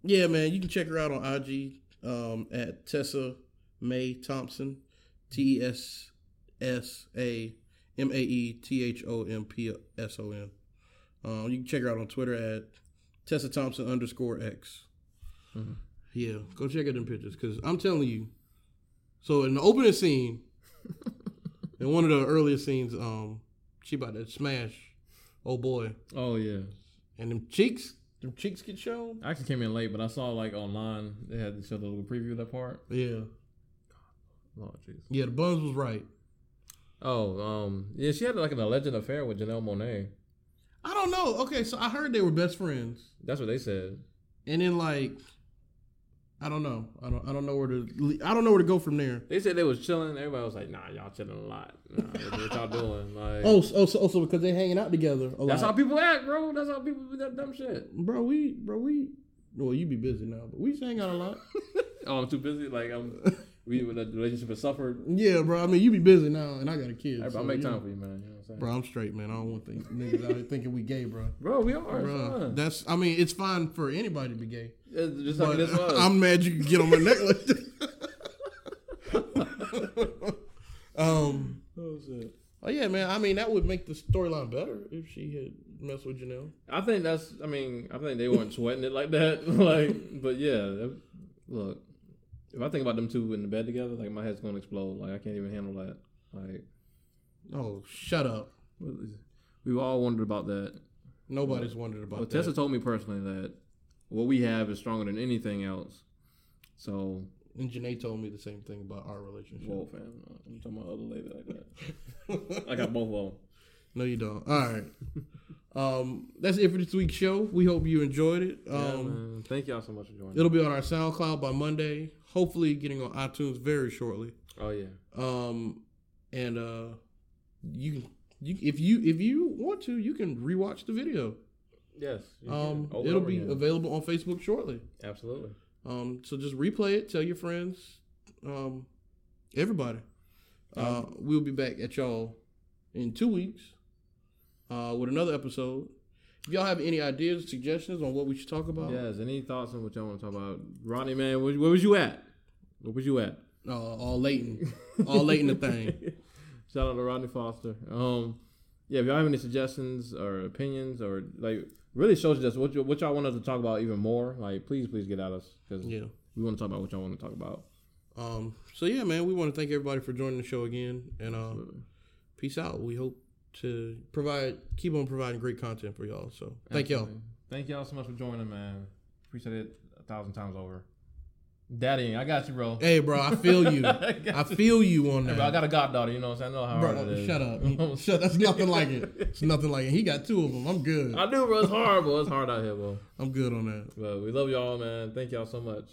Speaker 1: Yeah, man, you can check her out on IG um, at Tessa Mae Thompson, T E S S A M A E T H O M P S O N. Um, you can check her out on Twitter at Tessa Thompson underscore X.
Speaker 2: Mhm.
Speaker 1: Yeah, go check out them pictures because I'm telling you. So in the opening scene, in one of the earlier scenes, um, she about to smash, oh boy,
Speaker 2: Oh yeah.
Speaker 1: and them cheeks, them cheeks get shown.
Speaker 2: I actually came in late, but I saw like online they had to show the little preview of that part.
Speaker 1: Yeah,
Speaker 2: Oh jeez.
Speaker 1: yeah, the buns was right.
Speaker 2: Oh, um, yeah, she had like an alleged affair with Janelle Monáe.
Speaker 1: I don't know. Okay, so I heard they were best friends,
Speaker 2: That's what they said.
Speaker 1: and then like, I don't know. I don't. I don't know where to. I don't know where to go from there.
Speaker 2: They said they was chilling. Everybody was like, "Nah, y'all chilling a lot. Nah, what, y'all doing?" Like,
Speaker 1: Oh, so, oh, so, oh, so because they hanging out together a
Speaker 2: that's
Speaker 1: lot.
Speaker 2: how people act, bro. That's how people do that dumb shit.
Speaker 1: bro. We, bro, we. Well, you be busy now, but we just hang out a lot.
Speaker 2: Oh, I'm too busy. Like I'm, we the relationship has suffered.
Speaker 1: yeah, bro. I mean, you be busy now, and I got a kid.
Speaker 2: I,
Speaker 1: so,
Speaker 2: will make time
Speaker 1: know.
Speaker 2: for you, man. You know what I'm saying?
Speaker 1: Bro, I'm straight, man. I don't want things, niggas out here thinking we gay, bro.
Speaker 2: Bro, we are.
Speaker 1: Bro, that's. I mean, it's fine for anybody to be gay.
Speaker 2: It's just like this was.
Speaker 1: I'm mad you can get on my neck like that. um.
Speaker 2: oh shit.
Speaker 1: Oh yeah, man. I mean, that would make the storyline better if she had messed with Janelle.
Speaker 2: I think that's. I mean, I think they weren't sweating it like that. like, but yeah, look. If I think about them two in the bed together, like my head's gonna explode. Like I can't even handle that. Like
Speaker 1: Oh, shut up.
Speaker 2: we've all wondered about that.
Speaker 1: Nobody's wondered about
Speaker 2: Well,
Speaker 1: that.
Speaker 2: Tessa told me personally that what we have is stronger than anything else. So,
Speaker 1: and Janae told me the same thing about our relationship.
Speaker 2: whoa, fam, I'm talking about other lady like that. I got both of them.
Speaker 1: No, you don't. All right. um, that's it for this week's show. We hope you enjoyed it. Um,
Speaker 2: man. Thank y'all so much for joining.
Speaker 1: it'll be on our SoundCloud by Monday. Hopefully, getting on iTunes very shortly.
Speaker 2: Oh yeah,
Speaker 1: Um, and uh, you can you if you if you want to, you can rewatch the video.
Speaker 2: yes.
Speaker 1: Um, it'll be
Speaker 2: again.
Speaker 1: available on Facebook shortly.
Speaker 2: absolutely.
Speaker 1: Um, so just replay it, tell your friends, um, everybody. Uh, we'll be back at y'all in two weeks uh, with another episode. If y'all have any ideas, suggestions on what we should talk about,
Speaker 2: Yes. Any thoughts on what y'all want to talk about? Rodney, man, where, where was you at? Where was you at?
Speaker 1: uh, all late all late in the thing.
Speaker 2: Shout out to Rodney Foster. Um, yeah, if y'all have any suggestions or opinions or like really shows us what what y'all want us to talk about even more, like please please get at us because
Speaker 1: Yeah.
Speaker 2: we want to talk about what y'all want to talk about.
Speaker 1: Um, so yeah, man, we want to thank everybody for joining the show again, and uh, peace out. We hope to provide, keep on providing great content for y'all. So thank y'all.
Speaker 2: Thank y'all so much for joining, man. Appreciate it a thousand times over. Daddy, I got you, bro.
Speaker 1: Hey, bro, I feel you.
Speaker 2: I
Speaker 1: I feel you on
Speaker 2: Hey,
Speaker 1: that.
Speaker 2: bro, I got a goddaughter, you know what I'm saying? I know how hard it
Speaker 1: Bro,
Speaker 2: is.
Speaker 1: shut up. shut. That's nothing like it. It's nothing like it. He got two of them. I'm good.
Speaker 2: I do, bro. It's hard, bro. It's hard out here, bro.
Speaker 1: I'm good on that.
Speaker 2: But we love y'all, man. Thank y'all so much.